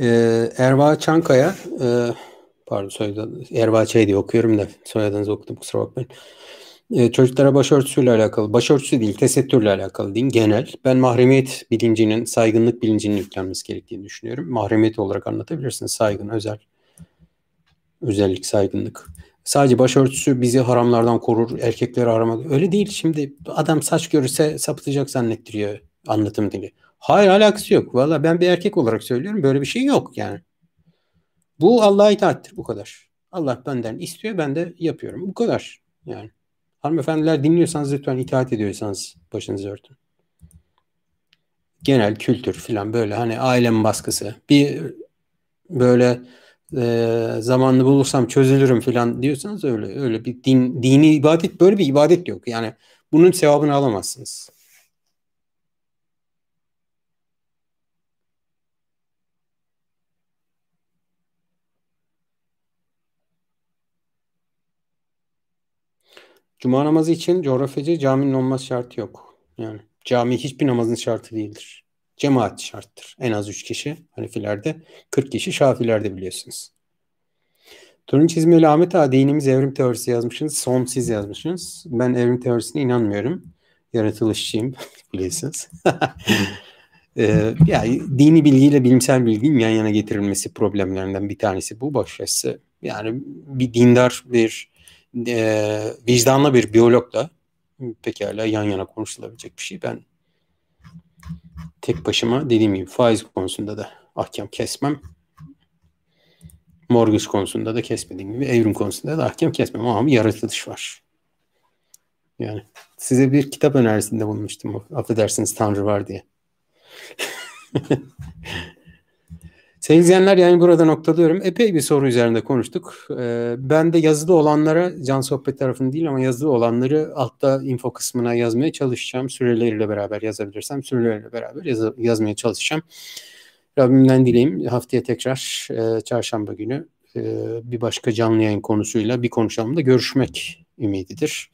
Ee, Erva Çankaya e, Pardon soyadı Erbaçay diye okuyorum da soyadınızı okudum kusura bakmayın. Ee, çocuklara başörtüsüyle alakalı, başörtüsü değil tesettürle alakalı değil genel. Ben mahremiyet bilincinin, saygınlık bilincinin yüklenmesi gerektiğini düşünüyorum. Mahremiyet olarak anlatabilirsiniz. Saygın, özel, özellik, saygınlık. Sadece başörtüsü bizi haramlardan korur, erkekleri aramadı. Öyle değil. Şimdi adam saç görürse sapıtacak zannettiriyor anlatım dili. Hayır alakası yok. Valla ben bir erkek olarak söylüyorum. Böyle bir şey yok yani. Bu Allah'a itaattir bu kadar. Allah benden istiyor ben de yapıyorum. Bu kadar yani. Hanımefendiler dinliyorsanız lütfen itaat ediyorsanız başınızı örtün. Genel kültür falan böyle hani ailem baskısı. Bir böyle e, zamanını bulursam çözülürüm falan diyorsanız öyle öyle bir din dini ibadet böyle bir ibadet yok. Yani bunun sevabını alamazsınız. Cuma namazı için coğrafyacı caminin olması şartı yok. Yani cami hiçbir namazın şartı değildir. Cemaat şarttır. En az 3 kişi Hanefilerde, 40 kişi Şafilerde biliyorsunuz. Turunç İzmirli Ahmet Ağa dinimiz evrim teorisi yazmışsınız. Son siz yazmışsınız. Ben evrim teorisine inanmıyorum. Yaratılışçıyım biliyorsunuz. Ee, yani dini bilgiyle bilimsel bilginin yan yana getirilmesi problemlerinden bir tanesi bu bakış Yani bir dindar, bir e, vicdanlı bir biyologla pekala yan yana konuşulabilecek bir şey. Ben tek başıma dediğim gibi faiz konusunda da ahkam kesmem. Mortgage konusunda da kesmediğim gibi evrim konusunda da ahkam kesmem ama bir yaratılış var. Yani size bir kitap önerisinde bulmuştum. Affedersiniz Tanrı var diye. Sayın izleyenler yani burada noktalıyorum. Epey bir soru üzerinde konuştuk. Ee, ben de yazılı olanlara, can sohbet tarafını değil ama yazılı olanları altta info kısmına yazmaya çalışacağım. Süreleriyle beraber yazabilirsem süreleriyle beraber yaz- yazmaya çalışacağım. Rabbimden dileyim haftaya tekrar e, çarşamba günü e, bir başka canlı yayın konusuyla bir konuşalım görüşmek ümididir.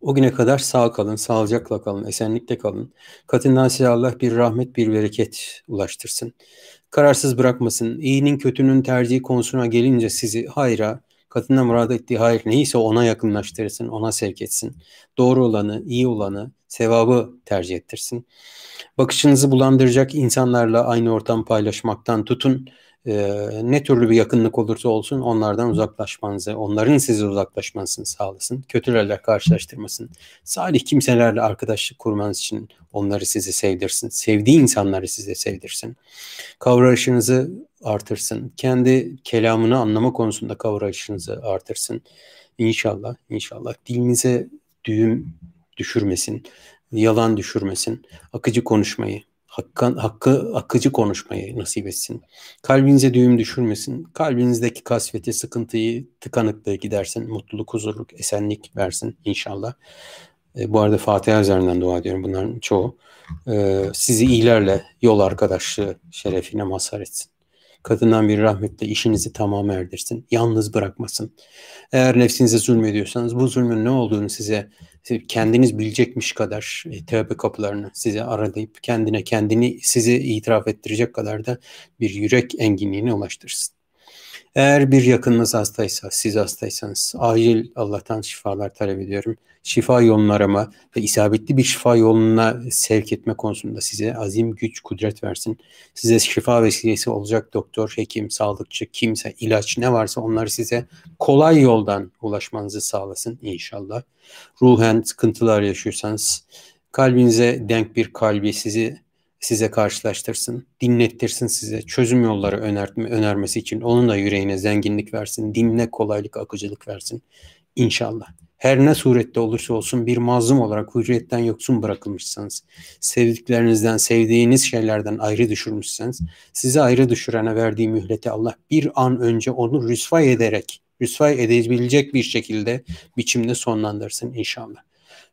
O güne kadar sağ kalın, sağlıcakla kalın, esenlikle kalın. Katından size Allah bir rahmet, bir bereket ulaştırsın. Kararsız bırakmasın. İyinin kötünün tercihi konusuna gelince sizi hayra, katından murad ettiği hayır neyse ona yakınlaştırsın, ona sevk etsin. Doğru olanı, iyi olanı, sevabı tercih ettirsin. Bakışınızı bulandıracak insanlarla aynı ortam paylaşmaktan tutun e, ne türlü bir yakınlık olursa olsun onlardan uzaklaşmanızı, onların sizi uzaklaşmanızı sağlasın. Kötülerle karşılaştırmasın. Salih kimselerle arkadaşlık kurmanız için onları size sevdirsin. Sevdiği insanları size sevdirsin. Kavrayışınızı artırsın. Kendi kelamını anlama konusunda kavrayışınızı artırsın. İnşallah, inşallah dilinize düğüm düşürmesin, yalan düşürmesin, akıcı konuşmayı, Hakkan, hakkı akıcı konuşmayı nasip etsin. Kalbinize düğüm düşürmesin. Kalbinizdeki kasveti, sıkıntıyı, tıkanıklığı gidersin. Mutluluk, huzurluk, esenlik versin inşallah. E, bu arada Fatiha üzerinden dua ediyorum. Bunların çoğu. E, sizi iyilerle yol arkadaşlığı şerefine mazhar etsin. Kadından bir rahmetle işinizi tamam erdirsin. Yalnız bırakmasın. Eğer nefsinize zulmediyorsanız bu zulmün ne olduğunu size kendiniz bilecekmiş kadar e, tövbe kapılarını size aralayıp kendine kendini size itiraf ettirecek kadar da bir yürek enginliğine ulaştırsın. Eğer bir yakınınız hastaysa, siz hastaysanız acil Allah'tan şifalar talep ediyorum. Şifa yolunu arama ve isabetli bir şifa yoluna sevk etme konusunda size azim, güç, kudret versin. Size şifa vesilesi olacak doktor, hekim, sağlıkçı, kimse, ilaç ne varsa onları size kolay yoldan ulaşmanızı sağlasın inşallah. Ruhen sıkıntılar yaşıyorsanız kalbinize denk bir kalbi sizi size karşılaştırsın, dinlettirsin size, çözüm yolları önerme, önermesi için onun da yüreğine zenginlik versin, dinle kolaylık, akıcılık versin inşallah. Her ne surette olursa olsun bir mazlum olarak hürriyetten yoksun bırakılmışsanız, sevdiklerinizden, sevdiğiniz şeylerden ayrı düşürmüşseniz, sizi ayrı düşürene verdiği mühleti Allah bir an önce onu rüsvay ederek, rüsvay edebilecek bir şekilde biçimde sonlandırsın inşallah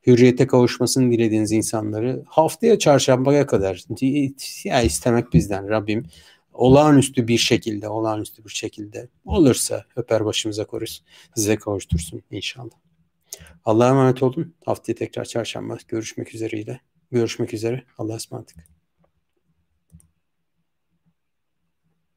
hürriyete kavuşmasını dilediğiniz insanları haftaya çarşambaya kadar ya istemek bizden Rabbim olağanüstü bir şekilde olağanüstü bir şekilde olursa öper başımıza koruz size kavuştursun inşallah. Allah'a emanet olun. Haftaya tekrar çarşamba görüşmek üzereyle. Görüşmek üzere. Allah'a ısmarladık.